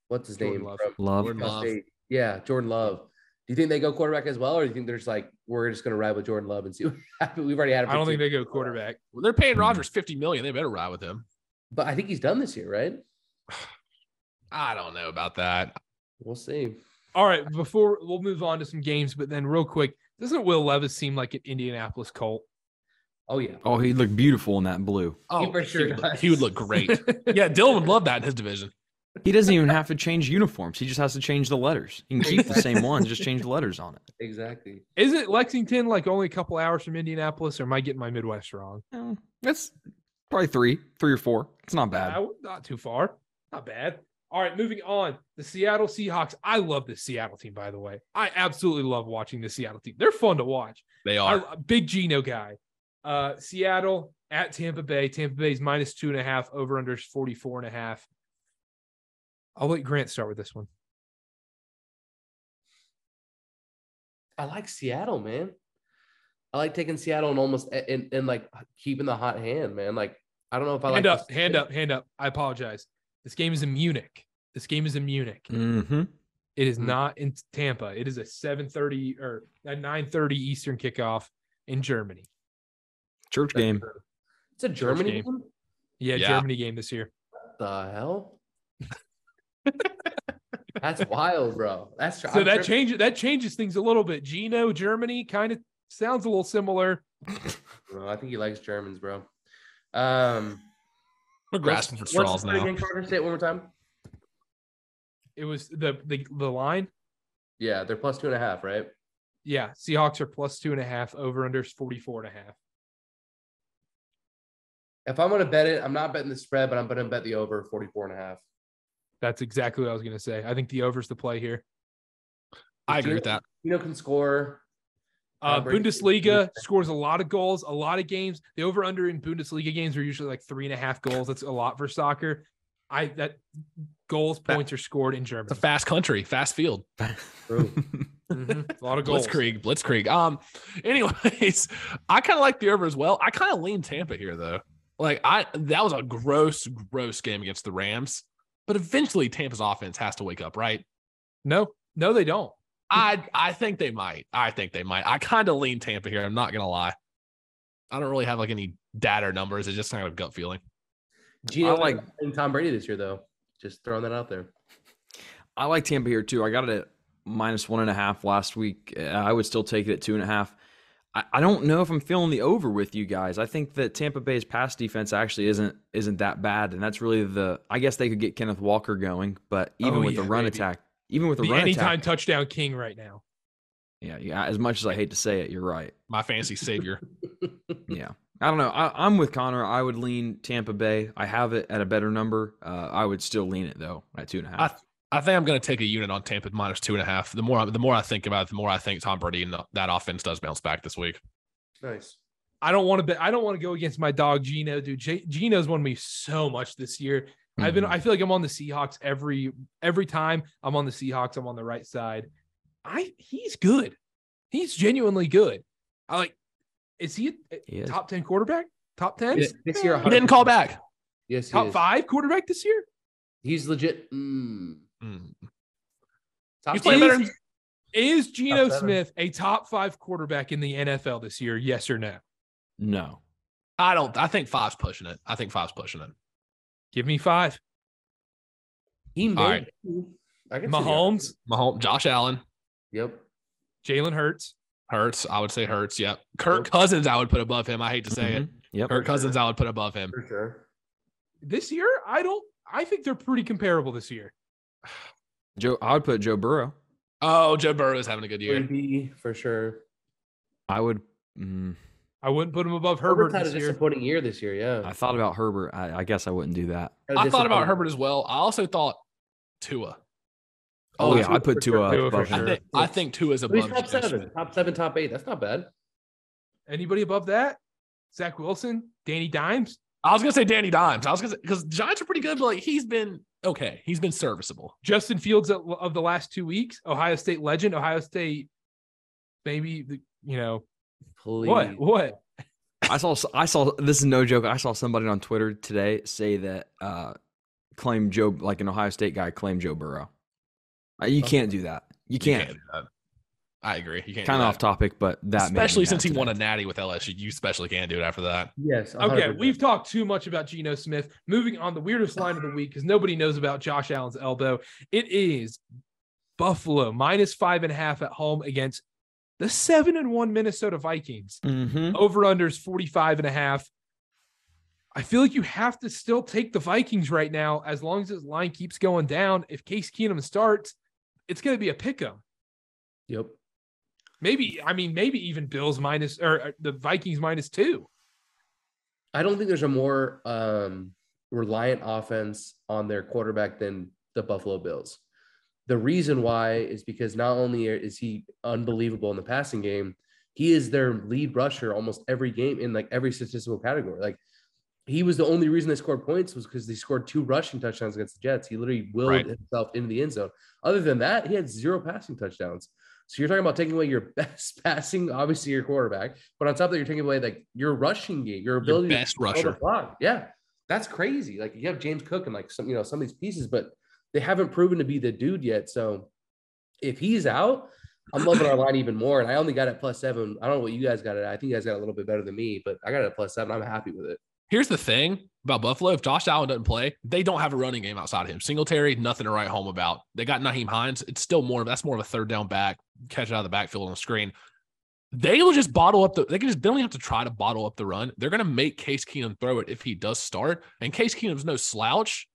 Speaker 4: what's his
Speaker 1: Jordan
Speaker 4: name?
Speaker 1: Love.
Speaker 2: Love.
Speaker 3: Jordan Love.
Speaker 4: Yeah, Jordan Love. Do you think they go quarterback as well, or do you think there's like we're just gonna ride with Jordan Love and see what happens? We've already had. It
Speaker 1: I don't think they go quarterback.
Speaker 3: Well, they're paying Rodgers fifty million. They better ride with him.
Speaker 4: but I think he's done this year, right?
Speaker 3: I don't know about that.
Speaker 4: We'll see.
Speaker 1: All right, before we'll move on to some games, but then real quick, doesn't Will Levis seem like an Indianapolis Colt?
Speaker 4: Oh yeah.
Speaker 2: Oh, he'd look beautiful in that blue.
Speaker 3: Oh,
Speaker 4: for sure
Speaker 3: he, would,
Speaker 4: does.
Speaker 3: he would look great. yeah, Dylan would love that in his division.
Speaker 2: He doesn't even have to change uniforms. He just has to change the letters. He can keep the same ones, just change the letters on it.
Speaker 4: Exactly.
Speaker 1: Isn't Lexington like only a couple hours from Indianapolis, or am I getting my Midwest wrong?
Speaker 2: Oh, That's probably three, three or four. It's not bad.
Speaker 1: Uh, not too far. Not bad. All right, moving on. The Seattle Seahawks. I love this Seattle team, by the way. I absolutely love watching the Seattle team. They're fun to watch.
Speaker 3: They are.
Speaker 1: I, big Geno guy. Uh, Seattle at Tampa Bay. Tampa Bay's minus two and a half. Over under 44 and a half. I'll let Grant start with this one.
Speaker 4: I like Seattle, man. I like taking Seattle and almost and, and like keeping the hot hand, man. Like I don't know if I like.
Speaker 1: hand
Speaker 4: like
Speaker 1: up, hand up, hand up. I apologize. This game is in Munich. This game is in Munich.
Speaker 2: Mm-hmm.
Speaker 1: It is
Speaker 4: Mm.
Speaker 1: not in Tampa. It is a 7:30 or a 9:30 Eastern kickoff in Germany.
Speaker 2: Church game.
Speaker 4: It's a Germany
Speaker 1: game.
Speaker 4: game.
Speaker 1: Yeah,
Speaker 3: Yeah.
Speaker 1: Germany game this year.
Speaker 4: The hell? That's wild, bro. That's
Speaker 1: So
Speaker 4: I'm
Speaker 1: that
Speaker 4: tripping.
Speaker 1: changes that changes things a little bit. Geno, Germany, kind of sounds a little similar.
Speaker 4: Bro, I think he likes Germans, bro. Um,
Speaker 3: We're grasping for
Speaker 4: what's
Speaker 3: straws
Speaker 4: the spread
Speaker 3: now.
Speaker 4: again, Carter? Say it one more time.
Speaker 1: It was the the the line.
Speaker 4: Yeah, they're plus two and a half, right?
Speaker 1: Yeah, Seahawks are plus two and a half. Over under 44 and a half.
Speaker 4: If I'm gonna bet it, I'm not betting the spread, but I'm gonna bet the over 44 and a half.
Speaker 1: That's exactly what I was going to say. I think the over's the play here.
Speaker 3: I agree with that.
Speaker 4: You know, can score.
Speaker 1: Uh, Bundesliga scores a lot of goals, a lot of games. The over under in Bundesliga games are usually like three and a half goals. That's a lot for soccer. I that goals points are scored in Germany.
Speaker 3: It's a fast country, fast field.
Speaker 4: True.
Speaker 1: Mhm. A lot of goals.
Speaker 3: Blitzkrieg, Blitzkrieg. Um, anyways, I kind of like the over as well. I kind of lean Tampa here though. Like I, that was a gross, gross game against the Rams. But eventually, Tampa's offense has to wake up, right?
Speaker 1: No, no, they don't.
Speaker 3: I, I think they might. I think they might. I kind of lean Tampa here. I'm not gonna lie. I don't really have like any data or numbers. It's just kind of gut feeling.
Speaker 4: Geno
Speaker 2: I like-
Speaker 4: like Tom Brady this year, though. Just throwing that out there.
Speaker 2: I like Tampa here too. I got it at minus one and a half last week. Uh, I would still take it at two and a half. I, I don't know if I'm feeling the over with you guys. I think that Tampa Bay's pass defense actually isn't isn't that bad, and that's really the. I guess they could get Kenneth Walker going, but even
Speaker 1: Oh,
Speaker 2: with
Speaker 1: yeah,
Speaker 2: the run
Speaker 1: baby.
Speaker 2: attack, even with the,
Speaker 1: The
Speaker 2: run
Speaker 1: anytime
Speaker 2: attack,
Speaker 1: touchdown king right now.
Speaker 2: yeah, yeah. As much as I hate to say it, you're right.
Speaker 3: My fancy savior.
Speaker 2: Yeah. I don't know. I, I'm with Connor. I would lean Tampa Bay. I have it at a better number. Uh, I would still lean it though at two and a half.
Speaker 3: I think I'm going to take a unit on Tampa minus two and a half. The more I, the more I think about it, the more I think Tom Brady and that offense does bounce back this week.
Speaker 4: Nice.
Speaker 1: I don't want to bet. I don't want to go against my dog Geno, dude. J- Geno's won me so much this year. I've been.
Speaker 2: Mhm.
Speaker 1: I feel like I'm on the Seahawks every every time I'm on the Seahawks. I'm on the right side. I he's good. He's genuinely good. I like. Is he a,
Speaker 2: He is.
Speaker 1: top ten quarterback? Top ten?
Speaker 4: This, this year,
Speaker 3: He didn't call back.
Speaker 4: Yes, he
Speaker 1: Top
Speaker 4: is.
Speaker 1: five quarterback this year?
Speaker 4: He's legit. Mm,
Speaker 3: Mm.
Speaker 4: top
Speaker 3: He's
Speaker 4: ten.
Speaker 3: better.
Speaker 1: Is Geno
Speaker 4: Top.
Speaker 1: Smith a top five quarterback in the NFL this year? Yes or no?
Speaker 2: no.
Speaker 3: I don't. I think five's pushing it. I think five's pushing it.
Speaker 1: Give me five.
Speaker 4: He made.
Speaker 3: All right.
Speaker 4: I can see
Speaker 1: Mahomes,
Speaker 3: Mahomes, Josh Allen,
Speaker 4: Yep.
Speaker 1: Jalen Hurts.
Speaker 3: Hurts. I would say Hurts. Yep. Kirk Cousins. I would put above him. I hate to say it.
Speaker 2: Mhm. Yep.
Speaker 3: Kirk Cousins. I would put above him.
Speaker 4: For sure.
Speaker 1: This year, I don't. I think they're pretty comparable this year.
Speaker 2: Joe. I would put Joe Burrow.
Speaker 3: Oh, Joe Burrow is having a good year.
Speaker 4: Maybe for sure.
Speaker 2: I would. Mm,
Speaker 1: I wouldn't put him above Herbert
Speaker 4: Herbert's had a
Speaker 1: this year.
Speaker 4: disappointing year this year. Yeah.
Speaker 2: I thought about Herbert. I, I guess I wouldn't do that.
Speaker 3: I thought about Herbert as well. I also thought Tua.
Speaker 2: Oh,
Speaker 4: Oh,
Speaker 2: yeah,
Speaker 4: Tua
Speaker 2: I'd put
Speaker 4: for
Speaker 2: Tua
Speaker 4: sure.
Speaker 1: Tua
Speaker 2: above
Speaker 1: sure.
Speaker 3: I think, I think Tua's
Speaker 4: But he's
Speaker 3: above.
Speaker 4: top seven,
Speaker 3: Smith.
Speaker 4: top seven, top eight. That's not bad.
Speaker 1: Anybody above that? Zach Wilson, Danny Dimes.
Speaker 3: I was gonna say Danny Dimes. I was gonna say because Giants are pretty good, but like he's been okay. He's been serviceable.
Speaker 1: Justin Fields of of the last two weeks, Ohio State legend, Ohio State, maybe the- you know
Speaker 4: Please.
Speaker 1: what what
Speaker 2: I saw. I saw. This is no joke. I saw somebody on Twitter today say that uh claim Joe, like an Ohio State guy, claim Joe Burrow. Uh, you can't do that. You can't.
Speaker 3: do that. I agree. You can't.
Speaker 2: Kind of off topic, but that
Speaker 3: especially since he won a natty with LSU. You especially can't do it after that.
Speaker 4: Yes.
Speaker 1: Okay,
Speaker 4: 100%.
Speaker 1: we've talked too much about Geno Smith. Moving on, the weirdest line of the week because nobody knows about Josh Allen's elbow. It is Buffalo minus five and a half at home against the seven and one Minnesota Vikings.
Speaker 2: Mm-hmm.
Speaker 1: Over unders 45 and a half. I feel like you have to still take the Vikings right now as long as this line keeps going down. If Case Keenum starts, it's going to be a pick 'em.
Speaker 4: Yep.
Speaker 1: Maybe, I mean, maybe even Bills minus or the Vikings minus two.
Speaker 4: I don't think there's a more um, reliant offense on their quarterback than the Buffalo Bills. The reason why is because not only is he unbelievable in the passing game, he is their lead rusher almost every game in like every statistical category. Like he was the only reason they scored points was because they scored two rushing touchdowns against the Jets. He literally willed
Speaker 3: Right.
Speaker 4: himself into the end zone. Other than that, he had zero passing touchdowns. So you're talking about taking away your best passing, obviously your quarterback, but on top of that, you're taking away like your rushing game, your ability
Speaker 3: best
Speaker 4: to control the
Speaker 3: rusher.
Speaker 4: clock. Yeah, that's crazy. Like you have James Cook and like some, you know, some of these pieces, but they haven't proven to be the dude yet. So if he's out, I'm loving our line even more. And I only got it plus seven. I don't know what you guys got it. I think you guys got a little bit better than me, but I got it plus seven. I'm happy with it.
Speaker 3: Here's the thing about Buffalo. If Josh Allen doesn't play, they don't have a running game outside of him. Singletary, nothing to write home about. They got Nyheim Hines. It's still more of that's more of a third down back, catch out of the backfield on the screen. They will just bottle up the they can just they don't even have to try to bottle up the run. They're gonna make Case Keenum throw it if he does start. And Case Keenum's no slouch.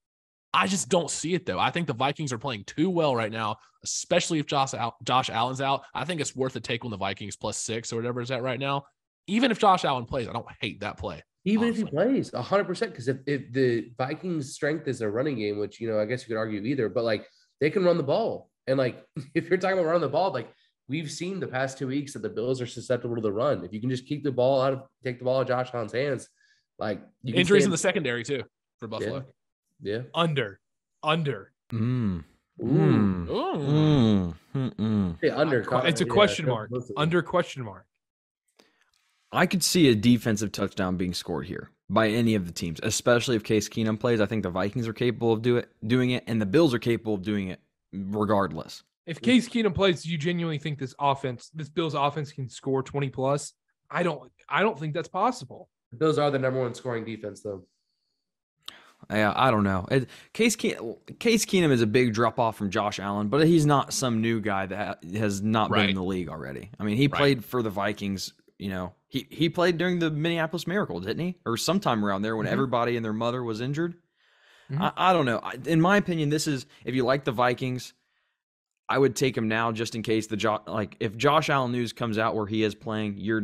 Speaker 3: I just don't see it though. I think the Vikings are playing too well right now, especially if Josh Al- Josh Allen's out. I think it's worth a take on the Vikings plus six or whatever is at right now. Even if Josh Allen plays, I don't hate that play.
Speaker 4: Even if he
Speaker 3: Honestly.
Speaker 4: plays 100%, because if, if the Vikings' strength is their running game, which, you know, I guess you could argue either, but like they can run the ball. And like, if you're talking about running the ball, like we've seen the past two weeks that the Bills are susceptible to the run. If you can just keep the ball out of, take the ball out of Josh Allen's hands, like you can
Speaker 3: Injuries in the secondary too for Buffalo.
Speaker 4: Yeah.
Speaker 1: Under, under.
Speaker 2: Mm.
Speaker 4: Ooh.
Speaker 2: Mm.
Speaker 3: Ooh.
Speaker 2: Mm.
Speaker 4: Yeah, under.
Speaker 1: It's a question
Speaker 4: yeah,
Speaker 1: mark. Under question mark.
Speaker 2: I could see a defensive touchdown being scored here by any of the teams, especially if Case Keenum plays. I think the Vikings are capable of do it, doing it, and the Bills are capable of doing it regardless.
Speaker 1: If Case Keenum plays, do you genuinely think this offense, this Bills offense can score 20 plus? I don't I don't think that's possible.
Speaker 4: The Bills are the number one scoring defense, though.
Speaker 2: Yeah, I don't know. It, Case Keenum, Case Keenum is a big drop off from Josh Allen, but he's not some new guy that has not been in the league already. I mean, he
Speaker 3: Right.
Speaker 2: played for the Vikings. You know, he he played during the Minneapolis Miracle, didn't he? Or sometime around there when
Speaker 1: Mhm.
Speaker 2: everybody and their mother was injured.
Speaker 1: Mhm.
Speaker 2: I, I don't know. I, in my opinion, this is if you like the Vikings, I would take him now just in case the jo- like if Josh Allen news comes out where he is playing, you're.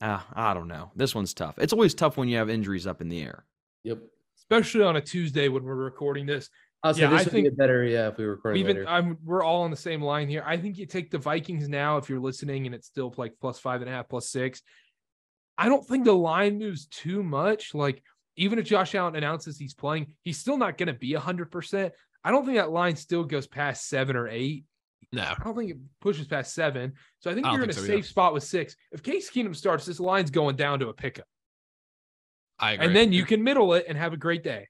Speaker 2: Uh, I don't know. This one's tough. It's always tough when you have injuries up in the air.
Speaker 4: Yep.
Speaker 1: Especially on a Tuesday when we're recording this.
Speaker 4: I'll say
Speaker 1: Yeah,
Speaker 4: this
Speaker 1: I
Speaker 4: would
Speaker 1: think-
Speaker 4: be better, yeah, if we were recording
Speaker 1: Even
Speaker 4: later.
Speaker 1: I'm we're all on the same line here. I think you take the Vikings now if you're listening and it's still like plus five and a half, plus six. I don't think the line moves too much. Like even if Josh Allen announces he's playing, he's still not going to be hundred percent. I don't think that line still goes past seven or eight.
Speaker 3: No.
Speaker 1: I don't think it pushes past seven. So I think
Speaker 3: I
Speaker 1: you're in a
Speaker 3: so
Speaker 1: safe
Speaker 3: either.
Speaker 1: spot with six. If Case Keenum starts, this line's going down to a pickup.
Speaker 3: I agree.
Speaker 1: And then you can middle it and have a great day.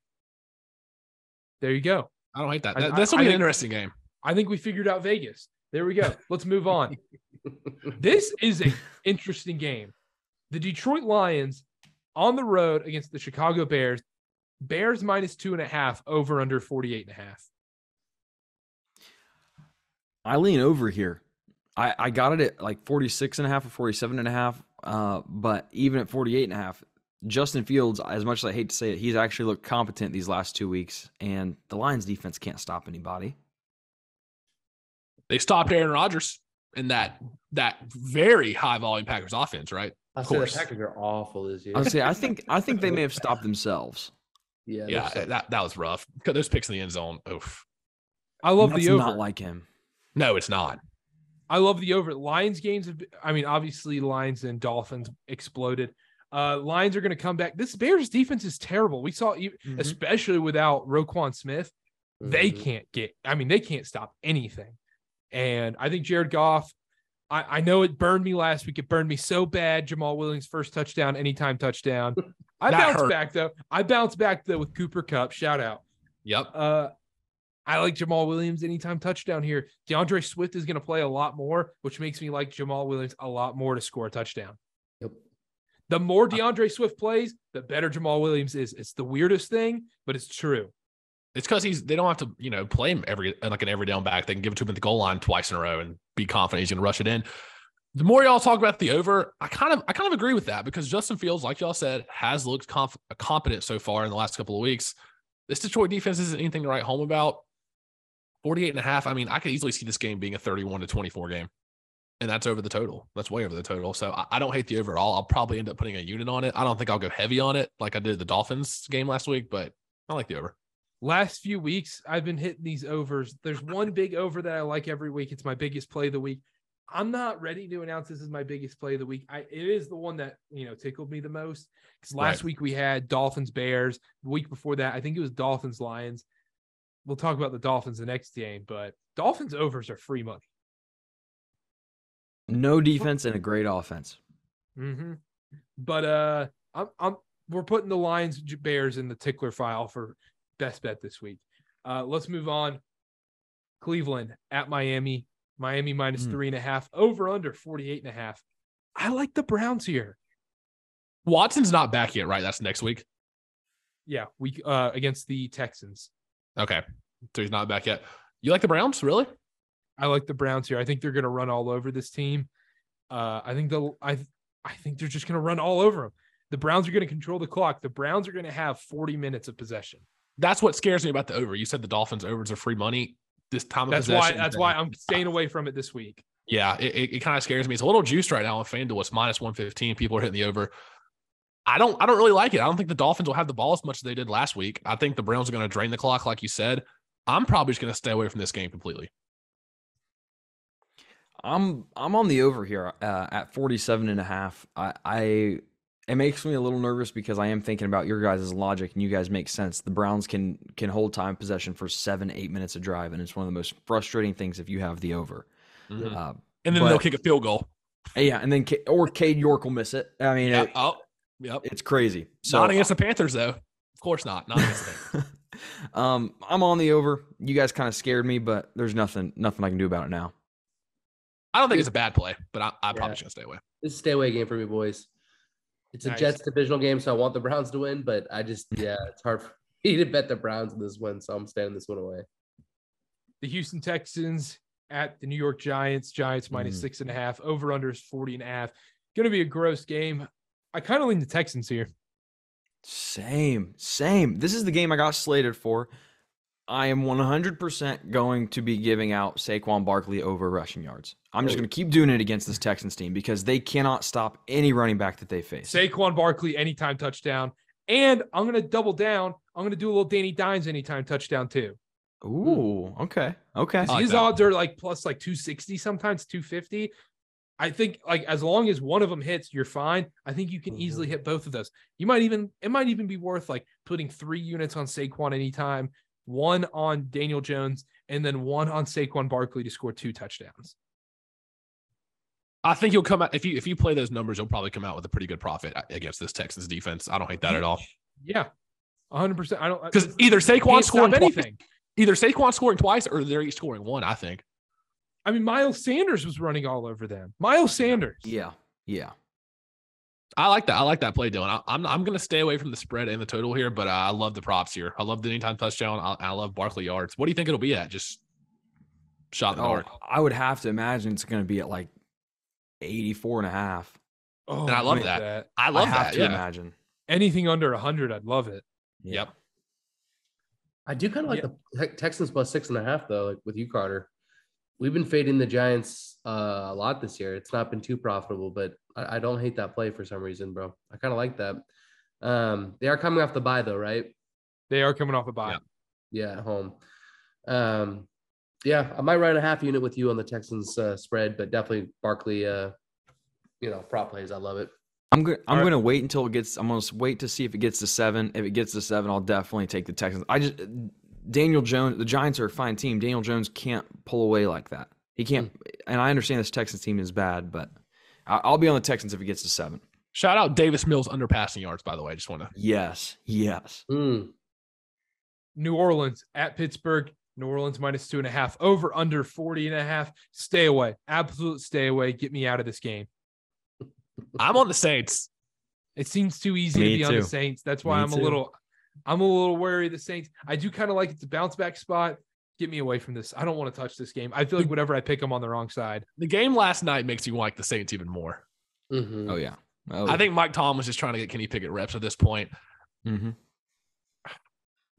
Speaker 1: There you go.
Speaker 3: I don't hate that.
Speaker 1: I-
Speaker 3: That-
Speaker 1: I-
Speaker 3: This will
Speaker 1: I
Speaker 3: be an
Speaker 1: think-
Speaker 3: interesting game.
Speaker 1: I think we figured out Vegas. There we go. Let's move on. This is an interesting game. The Detroit Lions on the road against the Chicago Bears. Bears minus two and a half, over under 48 and a half.
Speaker 2: I lean over here. I, I got it at like 46 and a half or 47 and a half. Uh, but even at 48 and a half, Justin Fields, as much as I hate to say it, he's actually looked competent these last two weeks, and the Lions defense can't stop anybody.
Speaker 3: They stopped Aaron Rodgers in that that very high volume Packers offense, right?
Speaker 4: I'll
Speaker 3: Of
Speaker 4: say the
Speaker 3: course.
Speaker 4: Packers are awful this year.
Speaker 2: I say I think I think they may have stopped themselves.
Speaker 4: yeah,
Speaker 3: Yeah,
Speaker 4: so-
Speaker 3: that that was rough. Those picks in the end zone. Oof.
Speaker 1: I love
Speaker 2: That's
Speaker 1: the over.
Speaker 2: not like him.
Speaker 3: No, it's not.
Speaker 1: I love the over. Lions games. Have, I mean, obviously, Lions and Dolphins exploded. Uh, Lions are going to come back. This Bears defense is terrible. We saw,
Speaker 2: Mhm.
Speaker 1: especially without Roquan Smith, they
Speaker 4: Mhm.
Speaker 1: can't get. I mean, they can't stop anything. And I think Jared Goff. I, I know it burned me last week. It burned me so bad. Jamaal Williams first touchdown, anytime touchdown. I bounced
Speaker 3: hurt.
Speaker 1: back though. I bounced back though with Cooper Kupp. Shout out.
Speaker 3: Yep.
Speaker 1: Uh, I like Jamaal Williams anytime touchdown here. D'Andre Swift is going to play a lot more, which makes me like Jamaal Williams a lot more to score a touchdown. The more D'Andre Swift plays, the better Jamaal Williams is. It's the weirdest thing, but it's true.
Speaker 3: It's because he's they don't have to, you know, play him every like an every down back. They can give it to him at the goal line twice in a row and be confident he's gonna rush it in. the more y'all talk about the over, I kind of I kind of agree with that because Justin Fields, like y'all said, has looked conf- competent so far in the last couple of weeks. This Detroit defense isn't anything to write home about. 48 and a half. I mean, I could easily see this game being a 31 to 24 game. And that's over the total. That's way over the total. So I, I don't hate the overall. I'll probably end up putting a unit on it. I don't think I'll go heavy on it like I did the Dolphins game last week, but I like the over.
Speaker 1: Last few weeks, I've been hitting these overs. There's one big over that I like every week. It's my biggest play of the week. I'm not ready to announce this is my biggest play of the week. I it is the one that you know tickled me the most because last
Speaker 3: Right.
Speaker 1: week we had Dolphins Bears. The week before that, I think it was Dolphins Lions. We'll talk about the Dolphins the next game, but Dolphins overs are free money.
Speaker 2: No defense and a great offense.
Speaker 1: Mm-hmm. But uh, I'm I'm we're putting the Lions Bears in the tickler file for best bet this week. Uh, let's move on. Cleveland at Miami. Miami minus
Speaker 2: Hmm.
Speaker 1: three and a half. Over under 48 and a half. I like the Browns here.
Speaker 3: Watson's not back yet, right? That's next week.
Speaker 1: Yeah, we uh against the Texans.
Speaker 3: Okay. So he's not back yet. You like the Browns, really?
Speaker 1: I like the Browns here. I think they're going to run all over this team. Uh, I think they'll. I I think they're just going to run all over them. The Browns are going to control the clock. The Browns are going to have 40 minutes of possession.
Speaker 3: That's what scares me about the over. You said the Dolphins overs are free money. This time of
Speaker 1: That's why. That's
Speaker 3: thing.
Speaker 1: why I'm staying away from it this week.
Speaker 3: Yeah, it, it, it kind of scares me. It's a little juiced right now on FanDuel. It's minus 115. People are hitting the over. I don't I don't really like it. I don't think the Dolphins will have the ball as much as they did last week. I think the Browns are going to drain the clock, like you said. I'm probably just going to stay away from this game completely.
Speaker 2: I'm I'm on the over here uh, at 47 and a half. I, I it makes me a little nervous because I am thinking about your guys' logic and you guys make sense. The Browns can can hold time possession for seven eight minutes of drive, and it's one of the most frustrating things if you have the over.
Speaker 3: Mhm.
Speaker 2: Uh,
Speaker 3: And then
Speaker 2: But-
Speaker 3: they'll kick a field goal.
Speaker 2: yeah, and then Ca- or Cade York will miss it. I mean,
Speaker 3: Yeah.
Speaker 2: it-
Speaker 3: oh, yep.
Speaker 2: it's crazy. So
Speaker 3: not against the Panthers though. Of course not. Not against the Panthers.
Speaker 2: um, I'm on the over. You guys kind of scared me, but there's nothing nothing I can do about it now.
Speaker 3: I don't think it's a bad play, but I, I'm
Speaker 4: Yeah.
Speaker 3: probably just going to stay away.
Speaker 4: This is a stay away game for me, boys. It's a
Speaker 1: Nice.
Speaker 4: Jets divisional game, so I want the Browns to win, but I just yeah, it's hard for me to bet the Browns in this one, so I'm staying this one away.
Speaker 1: The Houston Texans at the New York Giants. Giants minus
Speaker 2: Mm.
Speaker 1: six and a half. Over under is 40 and a half. Going to be a gross game. I kind of lean the Texans here.
Speaker 2: Same, same. This is the game I got slated for. I am 100% going to be giving out Saquon Barkley over rushing yards. I'm just going to keep doing it against this Texans team because they cannot stop any running back that they face.
Speaker 1: Saquon Barkley anytime touchdown. And I'm going to double down. I'm going to do a little Danny Dimes anytime touchdown too.
Speaker 2: Ooh, okay, okay.
Speaker 3: I like
Speaker 1: His
Speaker 3: that.
Speaker 1: odds are like plus like 260, sometimes 250. I think like as long as one of them hits, you're fine. I think you can easily mm-hmm. hit both of those. You might even it might even be worth like putting three units on Saquon anytime, one on Daniel Jones, and then one on Saquon Barkley to score two touchdowns.
Speaker 3: I think you'll come out if you if you play those numbers, you'll probably come out with a pretty good profit against this Texans defense. I don't hate that at all.
Speaker 1: Yeah, 100. percent I don't
Speaker 3: Because either Saquon
Speaker 1: can't
Speaker 3: scoring
Speaker 1: stop
Speaker 3: twice,
Speaker 1: anything.
Speaker 3: either Saquon scoring twice, or they're each scoring one. I think.
Speaker 1: I mean, Miles Sanders was running all over them. Miles Sanders.
Speaker 2: Yeah, yeah.
Speaker 3: I like that. I like that play, Dylan. I, I'm I'm going to stay away from the spread and the total here, but uh, I love the props here. I love the anytime touchdown. I, I love Barkley yards. What do you think it'll be at? Just shot in the
Speaker 2: Oh,
Speaker 3: dark.
Speaker 2: I would have to imagine it's going to be at like 84 and a half.
Speaker 1: Oh,
Speaker 3: And I love
Speaker 1: look at
Speaker 3: that. I love that.
Speaker 2: I have
Speaker 3: that.
Speaker 2: to
Speaker 3: Yeah.
Speaker 2: imagine.
Speaker 1: Anything under 100, I'd love it.
Speaker 3: Yep.
Speaker 4: I do kind of like the Te- Texans plus six and a half though, like with you, Carter. We've been fading the Giants uh, a lot this year. It's not been too profitable, but I, I don't hate that play for some reason, bro. I kind of like that. Um, they are coming off the bye though, right?
Speaker 1: They are coming off a bye.
Speaker 3: Yeah.
Speaker 4: Yeah, at home. Um, yeah, I might run a half unit with you on the Texans uh, spread, but definitely Barkley. Uh, you know, prop plays. I love it.
Speaker 2: I'm going. I'm
Speaker 1: All right.
Speaker 2: going to wait until it gets. I'm going to wait to see if it gets to seven. If it gets to seven, I'll definitely take the Texans. I just Daniel Jones. The Giants are a fine team. Daniel Jones can't pull away like that. He can't. And I understand this Texans team is bad, but I- I'll be on the Texans if it gets to seven.
Speaker 3: Shout out Davis Mills under passing yards. By the way, I just want to.
Speaker 2: Yes. Yes.
Speaker 4: Mm.
Speaker 1: New Orleans at Pittsburgh. New Orleans minus two and a half. Over under 40 and a half. Stay away. Absolute stay away. Get me out of this game.
Speaker 3: I'm on the Saints.
Speaker 1: It seems too easy
Speaker 2: Me
Speaker 1: to be on the. Saints. That's why
Speaker 2: Me
Speaker 1: I'm a little I'm a little wary of the Saints. I do kind of like it's a bounce back spot. Get me away from this. I don't want to touch this game. I feel like whatever I pick, I'm on the wrong side.
Speaker 3: The game last night makes you like the Saints even more.
Speaker 4: Mhm.
Speaker 2: Oh yeah. Oh,
Speaker 3: I think Mike Tom was just trying to get Kenny Pickett reps at this point.
Speaker 2: hmm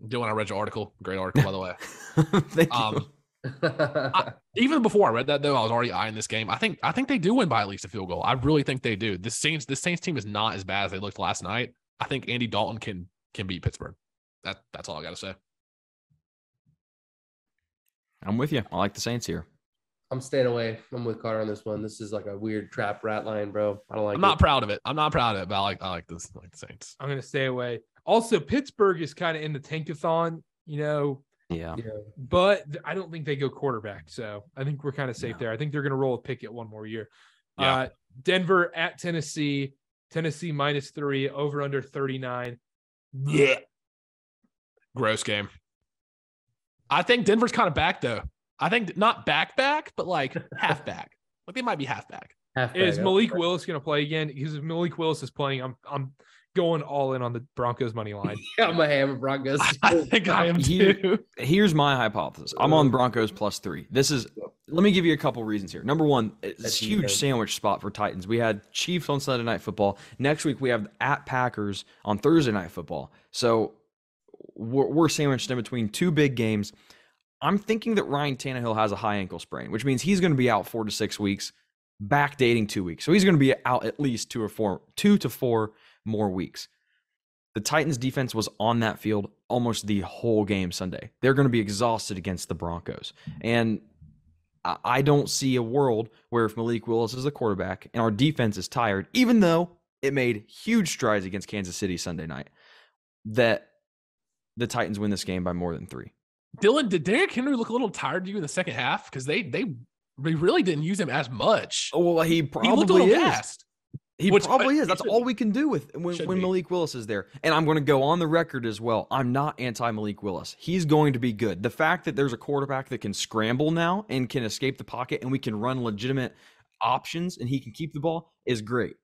Speaker 3: Dylan, I read your article. Great article, by the way.
Speaker 2: Thank you.
Speaker 3: Um, even before I read that though, I was already eyeing this game. I think I think they do win by at least a field goal. I really think they do. This Saints this Saints team is not as bad as they looked last night. I think Andy Dalton can can beat Pittsburgh. That that's all I got to say.
Speaker 2: I'm with you. I like the Saints here.
Speaker 4: I'm staying away. I'm with Carter on this one. This is like a weird trap rat line, bro. I don't like
Speaker 3: I'm
Speaker 4: it.
Speaker 3: not proud of it. I'm not proud of it, but I like I like this I like the Saints.
Speaker 1: I'm gonna stay away. Also, Pittsburgh is kind of in the tankathon, you know,
Speaker 2: Yeah.
Speaker 4: Yeah.
Speaker 1: but I don't think they go quarterback. So I think we're kind of safe
Speaker 2: No.
Speaker 1: there. I think they're gonna roll with Pickett one more year.
Speaker 3: Yeah.
Speaker 1: Uh, Denver at Tennessee. Tennessee minus three, over under 39.
Speaker 3: Yeah. Gross game. I think Denver's kind of back though. I think not back back, but like half back. Like they might be half back.
Speaker 4: Halfback.
Speaker 1: Is
Speaker 4: I
Speaker 1: Malik
Speaker 4: like-
Speaker 1: Willis going to play again? Because if Malik Willis is playing, I'm I'm going all in on the Broncos money line.
Speaker 4: Yeah, I'm a hammer Broncos.
Speaker 3: I think I am too.
Speaker 2: Here's my hypothesis. I'm on Broncos plus three. This is. Let me give you a couple reasons here. Number one, uh, it's a
Speaker 4: That's
Speaker 2: huge
Speaker 4: defense.
Speaker 2: sandwich spot for Titans. We had Chiefs on Sunday Night Football. Next week we have at Packers on Thursday Night Football. So we're, we're sandwiched in between two big games. I'm thinking that Ryan Tannehill has a high ankle sprain, which means he's going to be out four to six weeks, backdating two weeks. So he's going to be out at least two or four, two to four more weeks. The Titans defense was on that field almost the whole game Sunday. They're going to be exhausted against the Broncos. And I- don't see a world where if Malik Willis is the quarterback and our defense is tired, even though it made huge strides against Kansas City Sunday night, that the Titans win this game by more than three.
Speaker 3: Dylan, did Derrick Henry look a little tired to you in the second half? Because they they they really didn't use him as much.
Speaker 2: Oh, well, he
Speaker 3: he looked a
Speaker 2: probably
Speaker 3: little
Speaker 2: is.
Speaker 3: gassed.
Speaker 2: He
Speaker 3: Which,
Speaker 2: probably
Speaker 3: uh,
Speaker 2: is. That's
Speaker 3: should
Speaker 2: all we can do with when, when. Malik Willis is there. And I'm going to go on the record as well. I'm not anti Malik Willis. He's going to be good. The fact that there's a quarterback that can scramble now and can escape the pocket and we can run legitimate options and he can keep the ball is great.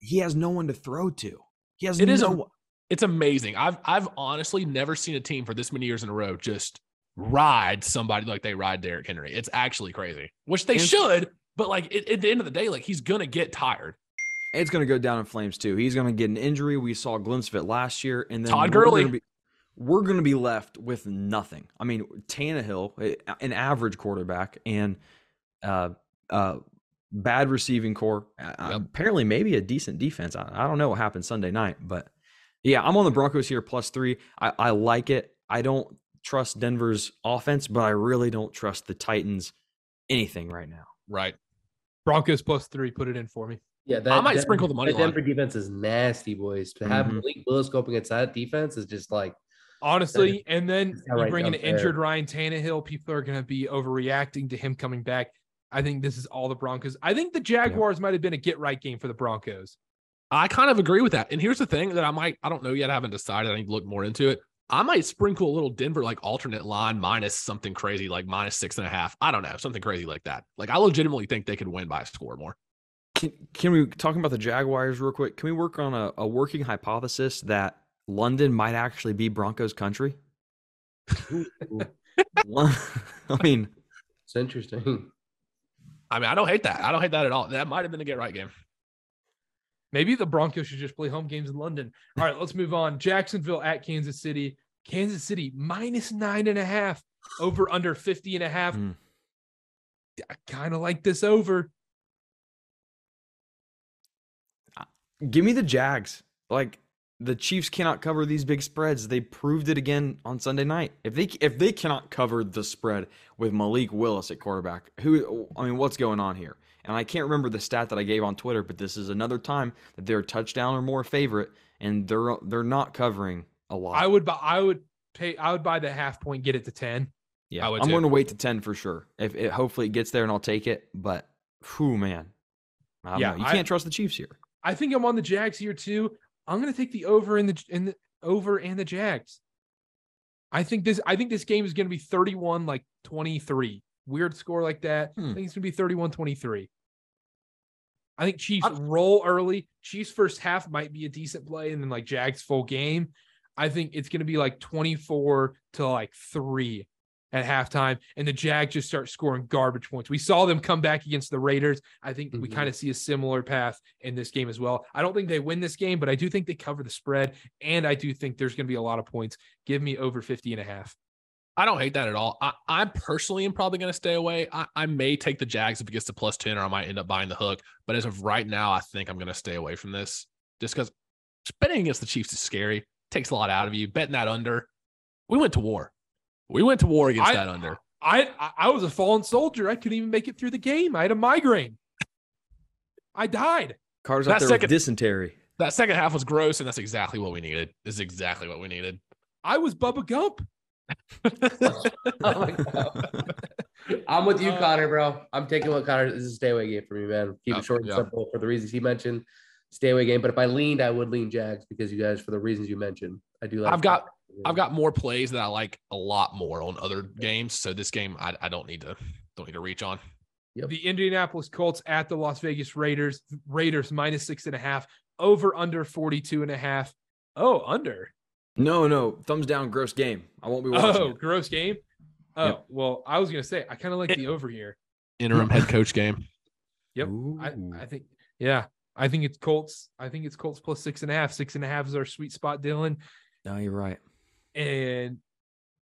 Speaker 2: He has no one to throw to. He has
Speaker 3: It is
Speaker 2: no
Speaker 3: a-
Speaker 2: one.
Speaker 3: It's amazing. I've I've honestly never seen a team for this many years in a row just ride somebody like they ride Derrick Henry. It's actually crazy, which they
Speaker 2: And-
Speaker 3: should. But like it, at the end of the day, like he's gonna get tired.
Speaker 2: It's going to go down in flames too. He's going to get an injury. We saw a glimpse of it last year. And then
Speaker 3: Todd
Speaker 2: we're
Speaker 3: Gurley.
Speaker 2: gonna be- we're going to be left with nothing. I mean, Tannehill, eh, an average quarterback, and uh, uh, bad receiving core. Uh,
Speaker 3: Yep.
Speaker 2: Apparently, maybe a decent defense. I, I don't know what happened Sunday night, but yeah, I'm on the Broncos here plus three. I, I like it. I don't trust Denver's offense, but I really don't trust the Titans anything right now.
Speaker 3: Right.
Speaker 1: Broncos plus three. Put it in for me.
Speaker 4: Yeah, that,
Speaker 3: I might
Speaker 4: that-
Speaker 3: sprinkle the money
Speaker 4: that
Speaker 3: line.
Speaker 4: Denver defense is nasty, boys. To have
Speaker 2: Mhm.
Speaker 4: Malik Willis go up against that defense is just like
Speaker 1: Honestly, and then
Speaker 4: It's
Speaker 1: you
Speaker 4: outright
Speaker 1: bring in an injured Ryan Tannehill. People are going to be overreacting to him coming back. I think this is all the Broncos. I think the Jaguars might have been a get right game for the Broncos.
Speaker 3: I kind of agree with that. And here's the thing that I might, I don't know yet. I haven't decided. I need to look more into it. I might sprinkle a little Denver like alternate line minus something crazy, like minus six and a half. I don't know, something crazy like that. Like I legitimately think they could win by a score more.
Speaker 2: Can, can we talking about the Jaguars real quick? Can we work on a, a working hypothesis that London might actually be Broncos country? I mean,
Speaker 4: it's interesting.
Speaker 3: I mean, I don't hate that. I don't hate that at all. That might have been a get right game.
Speaker 1: Maybe the Broncos should just play home games in London. All right, let's move on. Jacksonville at Kansas City. Kansas City minus nine and a half, over under 50 and a half.
Speaker 2: Hmm.
Speaker 1: I kind of like this over.
Speaker 2: give me the Jags. Like the Chiefs cannot cover these big spreads. They proved it again on Sunday night. If they if they cannot cover the spread with Malik Willis at quarterback, who I mean, what's going on here? And I can't remember the stat that I gave on Twitter, but this is another time that they're a touchdown or more favorite, and they're they're not covering a lot.
Speaker 1: I would buy. I would pay. I would buy the half point. Get it to ten.
Speaker 2: Yeah,
Speaker 3: I too.
Speaker 2: going to wait to ten for sure. If it hopefully it gets there and I'll take it, but whew, man, I
Speaker 1: Yeah,
Speaker 2: know. You can't trust the Chiefs here.
Speaker 1: I think I'm on the Jags here too. I'm going to take the over in the in the over and the Jags. I think this. I think this game is going to be 31 like 23. Weird score like that.
Speaker 2: Hmm.
Speaker 1: I think it's going to be 31 23. I think Chiefs
Speaker 3: I'm-
Speaker 1: roll early. Chiefs first half might be a decent play, and then like Jags full game. I think it's going to be like 24 to like three at halftime, and the Jags just start scoring garbage points. We saw them come back against the Raiders. I think we
Speaker 4: Mhm.
Speaker 1: kind of see a similar path in this game as well. I don't think they win this game, but I do think they cover the spread, and I do think there's going to be a lot of points. Give me over 50 and a half.
Speaker 3: I don't hate that at all. I, I personally am probably going to stay away. I, I may take the Jags if it gets to plus 10, or I might end up buying the hook. But as of right now, I think I'm going to stay away from this just because betting against the Chiefs is scary. Takes a lot out of you. Betting that under, we went to war. We went to war against
Speaker 1: I-
Speaker 3: that under.
Speaker 1: I I- I was a fallen soldier. I couldn't even make it through the game. I had a migraine. I died.
Speaker 2: Carter's
Speaker 3: That
Speaker 2: out there
Speaker 3: second-
Speaker 2: with dysentery.
Speaker 3: That second half was gross, and that's exactly what we needed. This is exactly what we needed.
Speaker 1: I was Bubba Gump.
Speaker 4: Oh my God. I'm with you,
Speaker 1: Uh,
Speaker 4: Connor, bro. I'm taking what Connor this is a stay away game for me, man. Keep
Speaker 3: Oh,
Speaker 4: it short and
Speaker 3: yeah.
Speaker 4: simple for the reasons he mentioned. Stay away game. But if I leaned, I would lean Jags because you guys, for the reasons you mentioned, I do like.
Speaker 3: I've got- I've got more plays that I like a lot more on other games. So this game, I, I don't need to don't need to reach on.
Speaker 4: Yep.
Speaker 1: The Indianapolis Colts at the Las Vegas Raiders. Raiders minus six and a half. Over under 42 and a half. Oh, under.
Speaker 2: No, no, thumbs down. Gross game. I won't be watching.
Speaker 1: Oh,
Speaker 2: it.
Speaker 1: gross game. Oh,
Speaker 2: Yep.
Speaker 1: well, I was gonna say I kind of like
Speaker 3: It-
Speaker 1: the over here.
Speaker 3: Interim head coach game.
Speaker 1: Yep. I, I think, yeah, I think it's Colts. I think it's Colts plus six and a half. Six and a half is our sweet spot, Dylan.
Speaker 2: no, you're right.
Speaker 1: And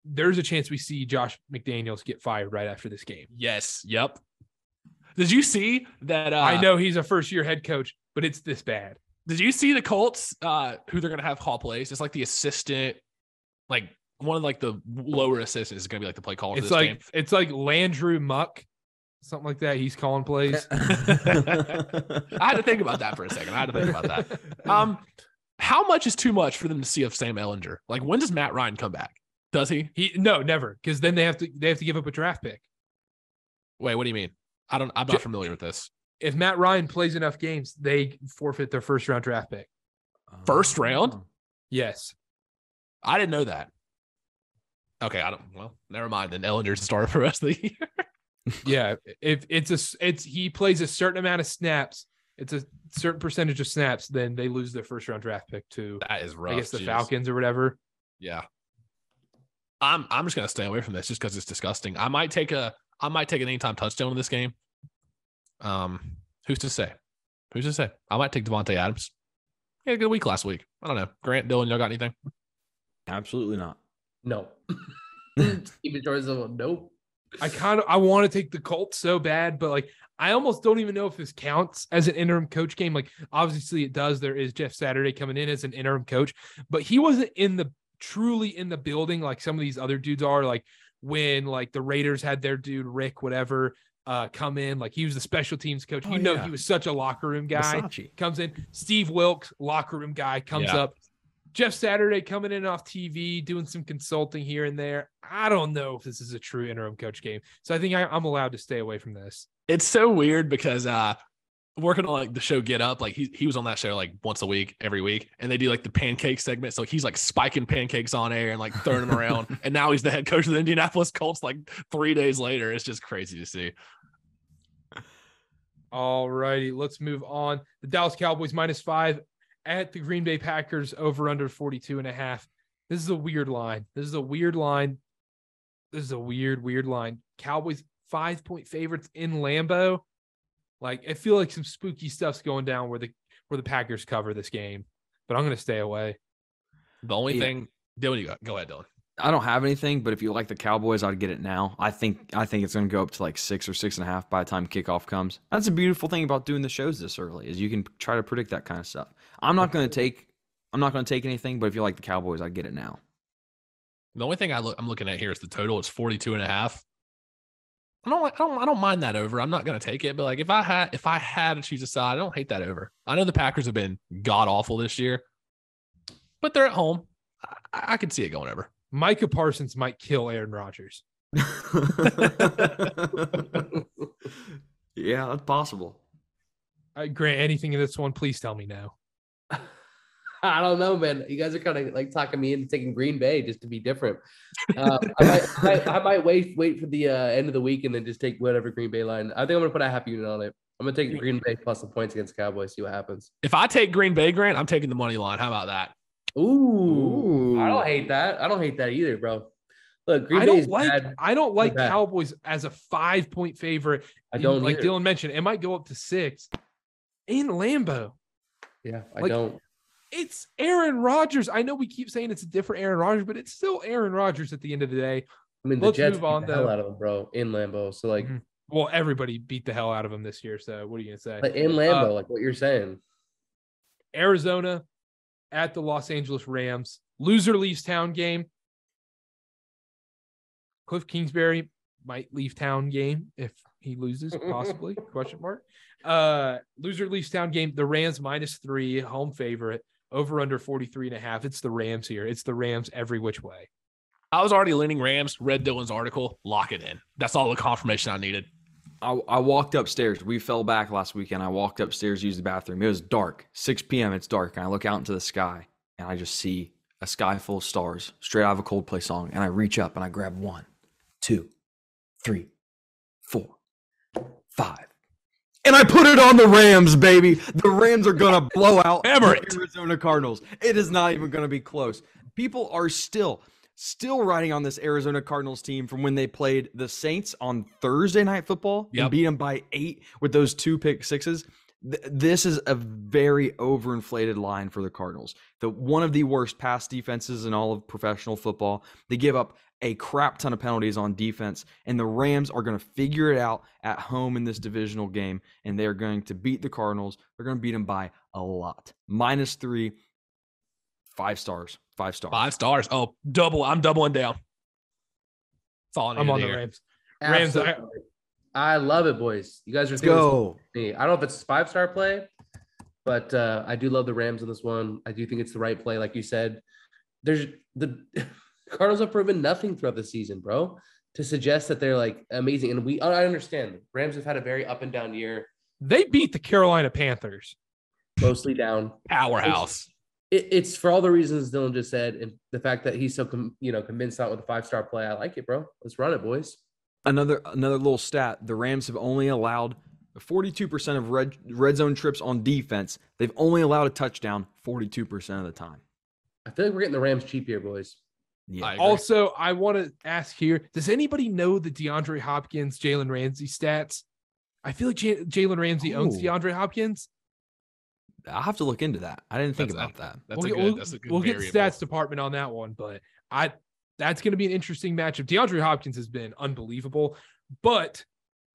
Speaker 1: there's a chance we see Josh McDaniels get fired right after this game.
Speaker 3: Yes. Yep. Did you see that? Uh,
Speaker 1: I know he's a first year head coach, but it's this bad.
Speaker 3: Did you see the Colts? Uh, who they're gonna have call plays? It's like the assistant, like one of like the lower assistants is gonna be like the play caller.
Speaker 1: It's
Speaker 3: for this
Speaker 1: like it's like Landrew Muck, something like that. He's calling plays.
Speaker 3: I had to think about that for a second. I had to think about that. Um, how much is too much for them to see of Sam Ehlinger? Like, when does Matt Ryan come back? Does he?
Speaker 1: he no, never, because then they have to they have to give up a draft pick.
Speaker 3: Wait, what do you mean? I don't. I'm not familiar with this.
Speaker 1: If Matt Ryan plays enough games, they forfeit their first round draft pick.
Speaker 3: First oh. round?
Speaker 1: Yes.
Speaker 3: I didn't know that. Okay, I don't. Well, never mind. Then Ehlinger's the starter for the rest of the year.
Speaker 1: Yeah. If it's a, it's he plays a certain amount of snaps, it's a certain percentage of snaps, then they lose their first round draft pick to
Speaker 3: That is rough.
Speaker 1: I guess the
Speaker 3: Jeez.
Speaker 1: Falcons or whatever.
Speaker 3: Yeah. I'm I'm just gonna stay away from this just because it's disgusting. I might take a I might take an anytime touchdown in this game. Um, who's to say? Who's to say? I might take Davante Adams. He had a good week last week. I don't know. Grant, Dylan, y'all got anything?
Speaker 2: Absolutely not.
Speaker 4: No. Keep it short and simple. Nope.
Speaker 1: I kind of I want to take the Colts so bad, but like I almost don't even know if this counts as an interim coach game. Like obviously it does. There is Jeff Saturday coming in as an interim coach, but he wasn't in the truly in the building like some of these other dudes are. Like when like the Raiders had their dude Rick whatever uh come in, like he was the special teams coach.
Speaker 2: Oh,
Speaker 1: you know
Speaker 2: yeah.
Speaker 1: he was such a locker room guy.
Speaker 2: Versace.
Speaker 1: Comes in Steve Wilks, locker room guy comes
Speaker 3: Yeah.
Speaker 1: up. Jeff Saturday coming in off TV, doing some consulting here and there. I don't know if this is a true interim coach game. So I think I, I'm allowed to stay away from this.
Speaker 3: It's so weird because uh working on like the show Get Up, like he he was on that show like once a week, every week, and they do like the pancake segment. So he's like spiking pancakes on air and like throwing them around. And now he's the head coach of the Indianapolis Colts like three days later. It's just crazy to see.
Speaker 1: All righty, let's move on. The Dallas Cowboys minus five at the Green Bay Packers over under 42 and a half. This is a weird line. This is a weird line. This is a weird, weird line. Cowboys five point favorites in Lambeau. Like I feel like some spooky stuff's going down where the where the Packers cover this game, but I'm gonna stay away.
Speaker 3: The only
Speaker 2: Yeah.
Speaker 3: thing Dylan, you go, go ahead, Dylan.
Speaker 2: I don't have anything, but if you like the Cowboys, I'd get it now. I think I think it's going to go up to like six or six and a half by the time kickoff comes. That's a beautiful thing about doing the shows this early is you can try to predict that kind of stuff. I'm not going to take I'm not going to take anything, but if you like the Cowboys, I'd get it now.
Speaker 3: The only thing I look I'm looking at here is the total. It's 42 and a half. I don't, like I don't I don't mind that over. I'm not gonna take it, but like if I had if I had to choose a side, I don't hate that over. I know the Packers have been god awful this year, but they're at home. I, I could see it going over.
Speaker 1: Micah Parsons might kill Aaron Rodgers.
Speaker 2: yeah, that's possible.
Speaker 1: I grant anything in this one, please tell me no.
Speaker 4: I don't know, man. You guys are kind of like talking me into taking Green Bay just to be different. Uh, I, might, I, I might wait wait for the uh, end of the week and then just take whatever Green Bay line. I think I'm gonna put a happy unit on it. I'm gonna take Green Bay plus the points against Cowboys. See what happens.
Speaker 3: If I take Green Bay, Grant, I'm taking the money line. How about that?
Speaker 4: Ooh, I don't hate that. I don't hate that either, bro. Look, Green
Speaker 1: I
Speaker 4: Bay's
Speaker 1: don't like
Speaker 4: bad.
Speaker 1: I don't like
Speaker 4: bad.
Speaker 1: Cowboys as a five point favorite.
Speaker 4: I don't
Speaker 1: like. Dylan mentioned. It might go up to six in Lambeau.
Speaker 4: Yeah, I
Speaker 1: like-
Speaker 4: don't.
Speaker 1: It's Aaron Rodgers. I know we keep saying it's a different Aaron Rodgers, but it's still Aaron Rodgers at the end of the day.
Speaker 4: I mean, the
Speaker 1: let's
Speaker 4: Jets
Speaker 1: move
Speaker 4: beat
Speaker 1: on,
Speaker 4: the hell
Speaker 1: though.
Speaker 4: out of them, bro, in Lambeau. So like,
Speaker 1: Mhm. Well, everybody beat the hell out of him this year. So what are you gonna say?
Speaker 4: like in Lambeau, like what you're saying.
Speaker 1: Arizona at the Los Angeles Rams. Loser leaves town game. Kliff Kingsbury might leave town game if he loses, possibly. question mark. Uh loser leaves town game. The Rams minus three, home favorite, over under 43 and a half. It's the Rams here. It's the Rams every which way.
Speaker 3: I was already leaning Rams. Read Dylan's article. Lock it in. That's all the confirmation I needed.
Speaker 2: I, I walked upstairs. We fell back last weekend. I walked upstairs used the bathroom. It was dark, 6 p.m. It's dark. And I look out into the sky and I just see a sky full of stars straight out of a Coldplay song. And I reach up and I grab one, two, three, four, five. And I put it on the Rams, baby. The Rams are going to blow out
Speaker 3: Hammer
Speaker 2: the. Arizona Cardinals. It is not even going to be close. People are still still riding on this Arizona Cardinals team from when they played the Saints on Thursday night football
Speaker 3: Yep.
Speaker 2: and beat them by 8 with those two pick sixes. Th- This is a very overinflated line for the Cardinals. The one of the worst pass defenses in all of professional football. They give up a crap ton of penalties on defense, and the Rams are going to figure it out at home in this divisional game, and they're going to beat the Cardinals. They're going to beat them by a lot. Minus three, five stars, five stars.
Speaker 3: Five stars. Oh, double. I'm doubling down. That's all I
Speaker 1: I'm on the
Speaker 3: hear.
Speaker 1: Rams. Rams, I-
Speaker 4: love it, boys. You guys are
Speaker 2: Let's go.
Speaker 4: me. I don't know if it's a five star play, but uh, I do love the Rams in this one. I do think it's the right play, like you said. There's the Cardinals have proven nothing throughout the season, bro. To suggest that they're like amazing, and we I understand Rams have had a very up and down year,
Speaker 1: They beat the Carolina Panthers.
Speaker 4: mostly down.
Speaker 3: Powerhouse.
Speaker 4: It, it's for all the reasons Dylan just said, and the fact that he's so com- you know convinced out with a five star play. I like it, bro. Let's run it, boys.
Speaker 2: Another another little stat: the Rams have only allowed 42% of red red zone trips on defense. They've only allowed a touchdown 42% of the time.
Speaker 4: I feel like we're getting the Rams cheap here, boys.
Speaker 2: Yeah.
Speaker 3: I.
Speaker 1: Also, I want to ask here: Does anybody know the DeAndre Hopkins, Jalen Ramsey stats? I feel like J- Jalen Ramsey owns. DeAndre Hopkins.
Speaker 2: I'll have to look into that. I didn't think
Speaker 3: That's-
Speaker 2: about that.
Speaker 3: That's
Speaker 1: we'll
Speaker 3: a
Speaker 1: get,
Speaker 3: good.
Speaker 1: we'll,
Speaker 3: that's a good.
Speaker 1: we'll get stats department on that one, but I that's going to be an interesting matchup. DeAndre Hopkins has been unbelievable, but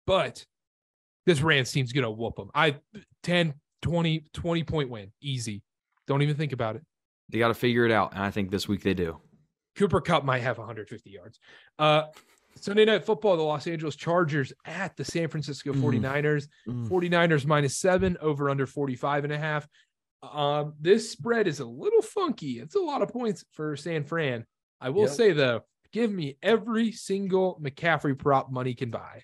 Speaker 1: but this Rams team's going to whoop them. I 10, 20, 20 point win, easy. Don't even think about it.
Speaker 2: They got to figure it out, and I think this week they do.
Speaker 1: Cooper Kupp might have 150 yards. Uh, Sunday night football, the Los Angeles Chargers at the San Francisco
Speaker 2: Mm.
Speaker 1: 49ers.
Speaker 2: Mm.
Speaker 1: 49ers minus seven, over under 45 and a half. Um, this spread is a little funky. It's a lot of points for San Fran. I will
Speaker 4: Yep.
Speaker 1: say though, give me every single McCaffrey prop money can buy.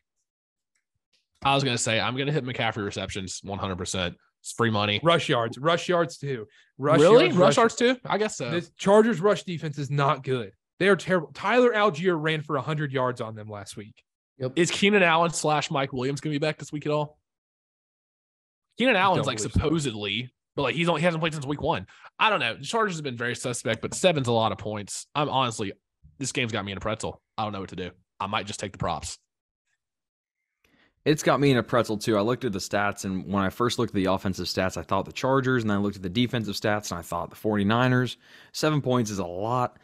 Speaker 3: I was gonna say I'm gonna hit McCaffrey receptions 100. percent It's free money.
Speaker 1: Rush yards, rush yards too. Rush
Speaker 3: really?
Speaker 1: yards,
Speaker 3: Rush yards too? I guess so.
Speaker 1: This Chargers rush defense is not good. They are terrible. Tyler Allgeier ran for 100 yards on them last week.
Speaker 3: Is Keenan Allen slash Mike Williams gonna be back this week at all? Keenan Allen's like
Speaker 1: believe so.
Speaker 3: supposedly, but like he's only he hasn't played since week one. I don't know. The Chargers have been very suspect, but seven's a lot of points. I'm honestly, this game's got me in a pretzel. I don't know what to do. I might just take the props.
Speaker 2: It's got me in a pretzel too. I looked at the stats, and when I first looked at the offensive stats, I thought the Chargers, and then I looked at the defensive stats, and I thought the 49ers. Seven points is a lot.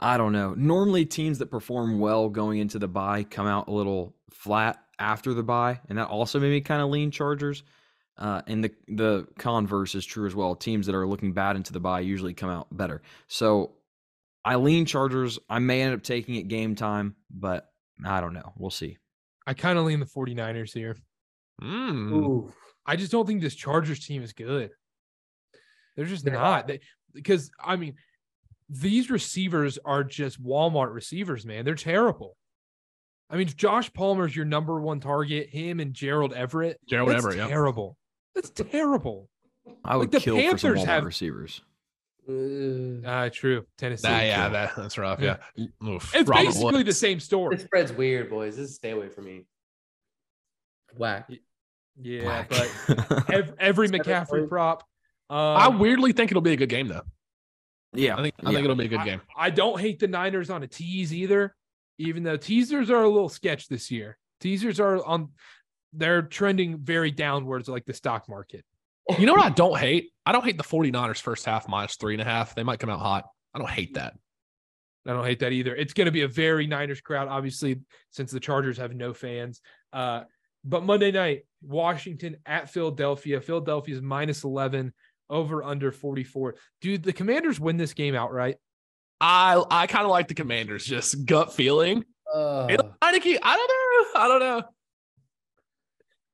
Speaker 2: I don't know. Normally, teams that perform well going into the bye come out a little flat after the bye, and that also made me kind of lean Chargers. Uh, and the the converse is true as well. Teams that are looking bad into the bye usually come out better. So I lean Chargers. I may end up taking it game time, but I don't know. We'll see.
Speaker 1: I kind of lean the 49ers here.
Speaker 3: Mm.
Speaker 4: Ooh.
Speaker 1: I just don't think this Chargers team is good. They're just
Speaker 4: They're
Speaker 1: not. They, because I mean, these receivers are just Walmart receivers, man. They're terrible. I mean, Josh Palmer's your number one target. Him and Gerald Everett.
Speaker 3: Gerald
Speaker 1: That's
Speaker 3: Everett, yeah.
Speaker 1: terrible. That's terrible.
Speaker 2: I would
Speaker 1: the
Speaker 2: kill for some
Speaker 1: Panthers have-
Speaker 2: receivers.
Speaker 4: Uh,
Speaker 1: Ah, true. Tennessee.
Speaker 3: Ah, yeah,
Speaker 2: kill.
Speaker 3: that, that's rough. Yeah. Oof.
Speaker 1: It's
Speaker 3: Robert
Speaker 1: basically the same story.
Speaker 4: this spread's weird, boys. This is stay away from me. Whack.
Speaker 1: Yeah,
Speaker 2: Whack.
Speaker 1: but ev- every McCaffrey prop. Um,
Speaker 3: I weirdly think it'll be a good game though.
Speaker 2: Yeah,
Speaker 3: I think I
Speaker 2: yeah.
Speaker 3: think it'll be a good game.
Speaker 1: I, I don't hate the Niners on a tease either, even though teasers are a little sketch this year. Teasers are on they're trending very downwards like the stock market.
Speaker 3: You know what I don't hate? I don't hate the 49ers first half minus three and a half. They might come out hot. I don't hate that.
Speaker 1: I don't hate that either. It's going to be a very Niners crowd, obviously, since the Chargers have no fans. Uh, but Monday night, Washington at Philadelphia. Philadelphia is minus 11, over under 44. Dude, the Commanders win this game outright.
Speaker 3: I I kind of like the Commanders, just gut feeling.
Speaker 4: Uh,
Speaker 3: Heinicke, I don't know. I don't know.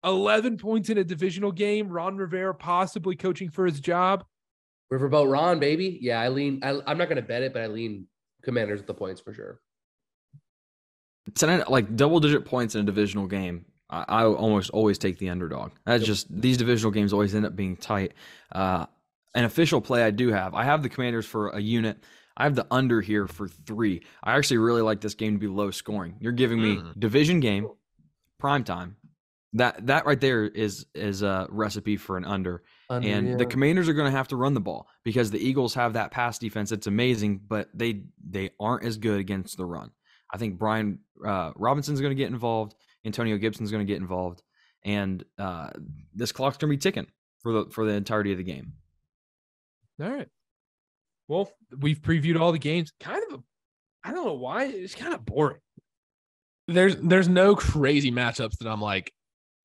Speaker 1: 11 points in a divisional game. Ron Rivera possibly coaching for his job.
Speaker 4: Riverboat Ron, baby. Yeah, I lean. I, I'm not gonna bet it, but I lean Commanders with the points for sure.
Speaker 2: Ten, like double digit points in a divisional game. I, I almost always take the underdog. That's
Speaker 4: Yep.
Speaker 2: just these divisional games always end up being tight. Uh, an official play I do have. I have the Commanders for a unit. I have the under here for three. I actually really like this game to be low scoring. You're giving me
Speaker 3: Mm.
Speaker 2: division game, prime time. That that right there is is a recipe for an under. And the Commanders are going to have to run the ball because the Eagles have that pass defense. It's amazing, but they they aren't as good against the run. I think Brian uh, Robinson's going to get involved. Antonio Gibson's going to get involved, and uh, this clock's going to be ticking for the for the entirety of the game.
Speaker 1: All right. Well, we've previewed all the games. Kind of a, I don't know why. It's kind of boring.
Speaker 3: There's there's no crazy matchups that I'm like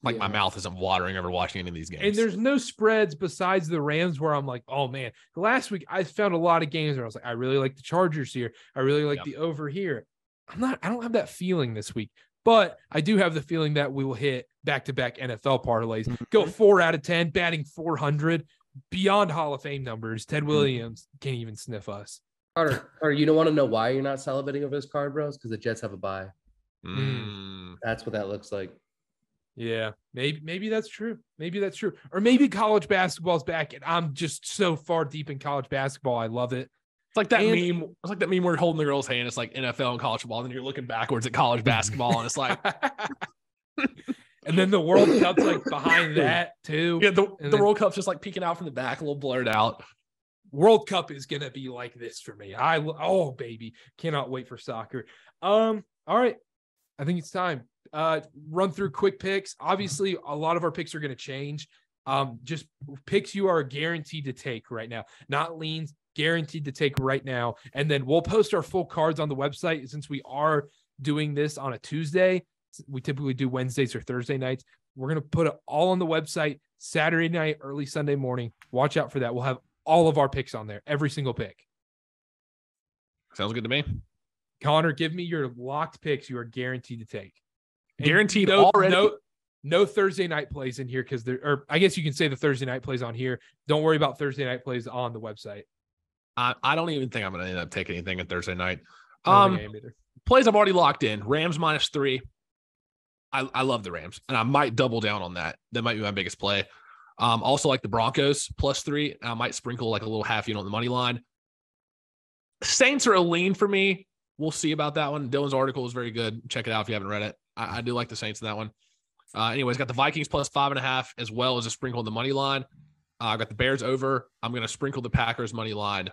Speaker 3: like my mouth isn't watering over watching any of these games.
Speaker 1: And there's no spreads besides the Rams where I'm like, oh man. Last week I found a lot of games where I was like, I really like the Chargers here. I really like
Speaker 3: Yep.
Speaker 1: the over here. I'm not, I don't have that feeling this week, but I do have the feeling that we will hit back to back NFL parlays. Go four out of 10, batting 400 beyond Hall of Fame numbers. Ted Williams can't even sniff us.
Speaker 4: Carter, Carter, you don't want to know why you're not salivating over this card, bros? Because the Jets have a bye.
Speaker 3: Mm.
Speaker 4: That's what that looks like.
Speaker 3: Yeah.
Speaker 1: Maybe maybe that's true. Maybe that's true. Or maybe college basketball's back and I'm just so far deep in college basketball. I love it.
Speaker 3: It's like that
Speaker 1: And-
Speaker 3: meme. It's like that meme where you're holding the girl's hand. It's like NFL and college football, and then you're looking backwards at college basketball, and it's like,
Speaker 1: and then the World Cup's like behind that too.
Speaker 3: yeah, the, the
Speaker 1: then-
Speaker 3: World Cup's just like peeking out from the back, a little blurred out.
Speaker 1: World Cup is gonna be like this for me. I oh baby, cannot wait for soccer. Um, all right, I think it's time. Uh, run through quick picks. Obviously, a lot of our picks are gonna change. Um, just picks you are guaranteed to take right now, not leans, guaranteed to take right now. And then we'll post our full cards on the website since we are doing this on a Tuesday. We typically do Wednesdays or Thursday nights. We're gonna put it all on the website Saturday night, early Sunday morning. Watch out for that. We'll have all of our picks on there, every single pick.
Speaker 3: Sounds good to me.
Speaker 1: Connor, give me your locked picks you are guaranteed to take.
Speaker 3: Guaranteed
Speaker 1: no,
Speaker 3: already.
Speaker 1: No, no Thursday night plays in here because there, or I guess you can say the Thursday night plays on here. Don't worry about Thursday night plays on the website.
Speaker 3: I, I don't even think I'm going to end up taking anything on Thursday night. Um, plays I've already locked in. Rams minus three. I, I love the Rams, and I might double down on that. That might be my biggest play. Um, also like the Broncos plus three. I might sprinkle like a little half unit on the money line. Saints are a lean for me. We'll see about that one. Dylan's article is very good. Check it out if you haven't read it. I, I do like the Saints in that one. Uh, anyways, got the Vikings plus five and a half as well as a sprinkle on the money line. Uh, I got the Bears over. I'm going to sprinkle the Packers money line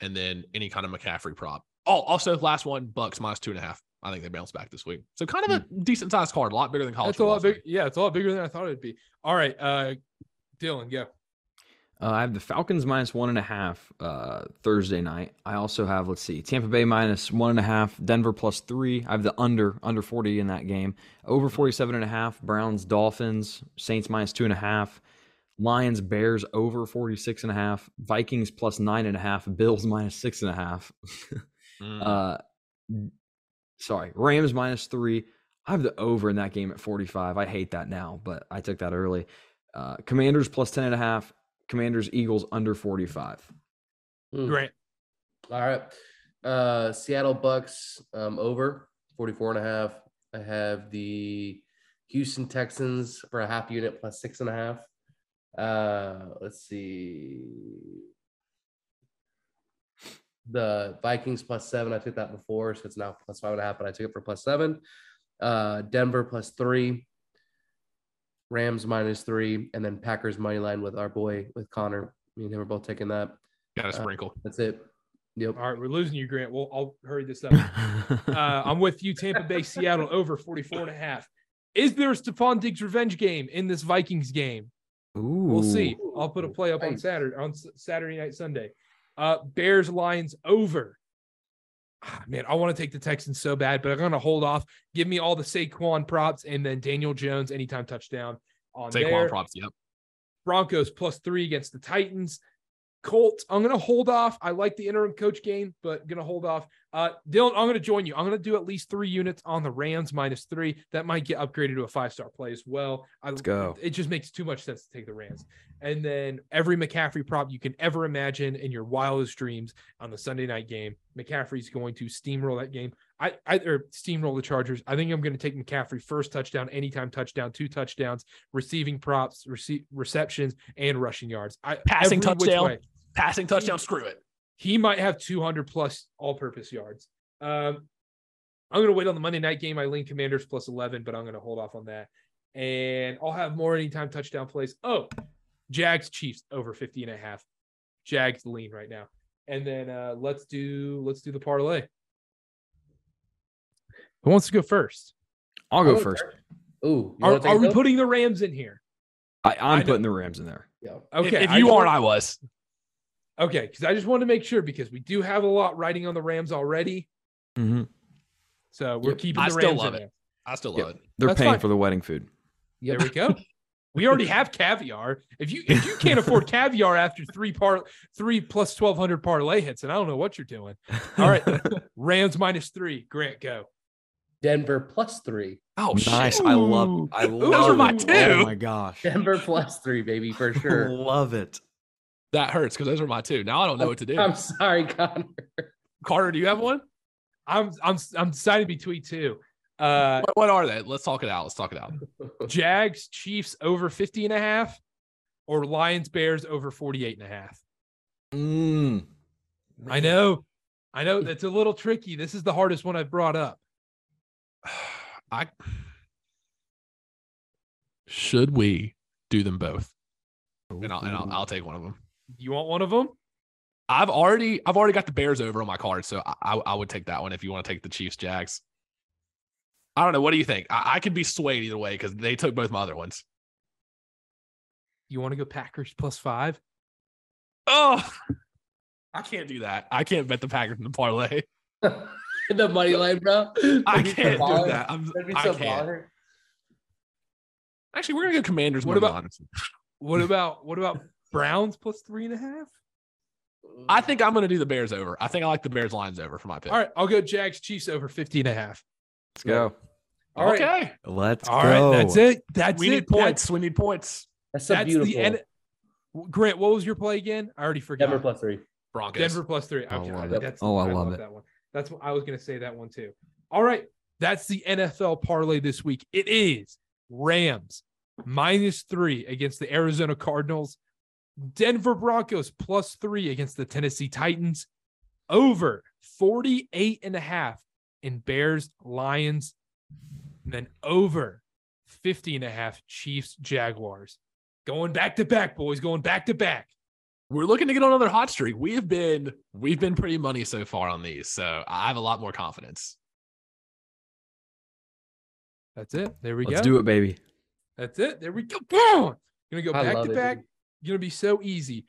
Speaker 3: and then any kind of McCaffrey prop. Oh, also last one, Bucs minus two and a half. I think they bounce back this week. So kind of a decent sized card, a lot bigger than college.
Speaker 1: That's a lot big. Yeah, it's a lot bigger than I thought it'd be. All right, uh, Dylan, go.
Speaker 2: Uh, I have the Falcons minus one and a half uh, Thursday night. I also have, let's see, Tampa Bay minus one and a half, Denver plus three. I have the under under 40 in that game. Over 47 and a half, Browns, Dolphins, Saints minus two and a half, Lions, Bears over 46 and a half, Vikings plus nine and a half, Bills minus six and a half.
Speaker 3: Mm.
Speaker 2: Uh, sorry, Rams minus three. I have the over in that game at 45. I hate that now, but I took that early. Uh, Commanders plus 10 and a half. Commanders, Eagles under 45.
Speaker 4: Hmm.
Speaker 1: Grant.
Speaker 4: All right. Uh Seattle Bucs um over 44 and a half. I have the Houston Texans for a half unit plus six and a half. Uh let's see. The Vikings plus seven. I took that before, so it's now plus five and a half, but I took it for plus seven. Uh Denver plus three. Rams minus three, and then Packers money line with our boy with Connor. Me and him are both taking that.
Speaker 3: Got a
Speaker 4: uh,
Speaker 3: sprinkle.
Speaker 4: That's it. Yep.
Speaker 1: All right, we're losing you, Grant. Well, I'll hurry this up. Uh, I'm with you, Tampa Bay, Seattle over 44 and a half. Is there a Stefon Diggs revenge game in this Vikings game?
Speaker 2: Ooh.
Speaker 1: We'll see. I'll put a play up on Saturday on Saturday night, Sunday. Uh, Bears Lions over. Ah, man, I want to take the Texans so bad, but I'm gonna hold off. Give me all the Saquon props and then Daniel Jones anytime touchdown on
Speaker 3: Saquon
Speaker 1: there.
Speaker 3: props. Yep.
Speaker 1: Broncos plus three against the Titans. Colts, I'm going to hold off. I like the interim coach game, but going to hold off. Uh, Dylan, I'm going to join you. I'm going to do at least three units on the Rams minus three. That might get upgraded to a five star play as well. I,
Speaker 2: Let's go.
Speaker 1: It just makes too much sense to take the Rams. And then every McCaffrey prop you can ever imagine in your wildest dreams on the Sunday night game. McCaffrey's going to steamroll that game. I, I or steamroll the Chargers. I think I'm going to take McCaffrey first touchdown, anytime touchdown, two touchdowns, receiving props, rece- receptions, and rushing yards. I,
Speaker 3: Passing
Speaker 1: every which
Speaker 3: touchdown.
Speaker 1: Way.
Speaker 3: Passing touchdown. Screw it.
Speaker 1: He might have 200 plus all-purpose yards. Um, I'm going to wait on the Monday night game. I lean Commanders plus 11, but I'm going to hold off on that. And I'll have more anytime touchdown plays. Oh, Jags Chiefs over 50 and a half. Jags lean right now. And then uh, let's do let's do the parlay. Who wants to go first?
Speaker 2: I'll go first.
Speaker 4: Ooh,
Speaker 1: Are, are we putting the Rams in here?
Speaker 2: I, I'm
Speaker 1: know.
Speaker 2: putting the Rams in there.
Speaker 4: Yeah.
Speaker 1: Okay.
Speaker 3: If, if you
Speaker 1: just
Speaker 3: aren't, I was.
Speaker 1: Okay, because I just wanted to make sure because we do have a lot riding on the Rams already.
Speaker 2: Mm-hmm.
Speaker 1: So we're
Speaker 4: Yep.
Speaker 1: keeping
Speaker 3: I
Speaker 1: the
Speaker 3: still
Speaker 1: Rams
Speaker 3: love
Speaker 1: in
Speaker 3: it.
Speaker 1: there.
Speaker 3: I still
Speaker 2: Yep.
Speaker 3: love it.
Speaker 2: They're
Speaker 1: That's
Speaker 2: paying
Speaker 1: fine.
Speaker 2: for the wedding food.
Speaker 4: Yep.
Speaker 1: There we go. We already have caviar. If you if you can't afford caviar after three par three plus twelve hundred parlay hits, and I don't know what you're doing. All right, Rams minus three. Grant, go.
Speaker 4: Denver plus three.
Speaker 3: Oh,
Speaker 2: nice.
Speaker 3: shit.
Speaker 2: I love. I love
Speaker 1: Those are my
Speaker 3: two.
Speaker 2: Oh my gosh.
Speaker 4: Denver plus three, baby, for sure.
Speaker 2: love it.
Speaker 3: That hurts because those are my two. Now I don't know what to do.
Speaker 4: I'm sorry, Connor.
Speaker 3: Carter, do you have one?
Speaker 1: I'm I'm I'm deciding between two. Uh
Speaker 3: What, what are they? Let's talk it out. Let's talk it out.
Speaker 1: Jags, Chiefs over 50 and a half, or Lions, Bears over 48 and a half.
Speaker 2: Mm.
Speaker 1: I know. I know that's a little tricky. This is the hardest one I've brought up.
Speaker 3: I should we do them both? And I'll and I'll, I'll take one of them.
Speaker 1: You want one of them?
Speaker 3: I've already I've already got the Bears over on my card, so I I, I would take that one if you want to take the Chiefs Jags. I don't know. What do you think? I, I could be swayed either way because they took both my other ones.
Speaker 1: You want to go Packers plus five?
Speaker 3: Oh, I can't do that. I can't bet the Packers in the parlay.
Speaker 4: In the money line, bro.
Speaker 3: I
Speaker 4: That'd be
Speaker 3: can't do
Speaker 4: baller.
Speaker 3: that. I'm,
Speaker 4: That'd
Speaker 3: I can't.
Speaker 4: baller.
Speaker 3: Actually, we're gonna go Commanders.
Speaker 1: What about-
Speaker 3: line.
Speaker 1: What about what about Browns plus three and a half?
Speaker 3: I think I'm gonna do the Bears over. I think I like the Bears lines over for my pick.
Speaker 1: All right, I'll go Jags Chiefs over 50 and a half.
Speaker 2: Let's go.
Speaker 1: All right.
Speaker 3: okay.
Speaker 2: Let's
Speaker 1: All
Speaker 2: go.
Speaker 1: right, that's it. That's
Speaker 3: we
Speaker 1: it.
Speaker 3: need points. We need points.
Speaker 4: That's so
Speaker 1: That's, that's
Speaker 4: beautiful.
Speaker 1: the end. Grant, what was your play again? I already forgot.
Speaker 4: Denver plus three.
Speaker 3: Broncos.
Speaker 1: Denver plus three.
Speaker 2: I
Speaker 1: Okay,
Speaker 2: love it. Oh, I love it.
Speaker 1: that one. That's what I was going to say that one too. All right, that's the NFL parlay this week. It is Rams minus three against the Arizona Cardinals, Denver Broncos plus three against the Tennessee Titans, over 48 and a half in Bears Lions, and then over 50 and a half Chiefs Jaguars. Going back to back, boys, going back to back.
Speaker 3: We're looking to get on another hot streak. We have been we've been pretty money so far on these, so I have a lot more confidence.
Speaker 1: That's it. There we go.
Speaker 2: Let's do it, baby.
Speaker 1: That's it. There we go. Boom. Gonna go
Speaker 4: I
Speaker 1: back to
Speaker 4: it,
Speaker 1: back.
Speaker 4: dude.
Speaker 1: Gonna be so easy.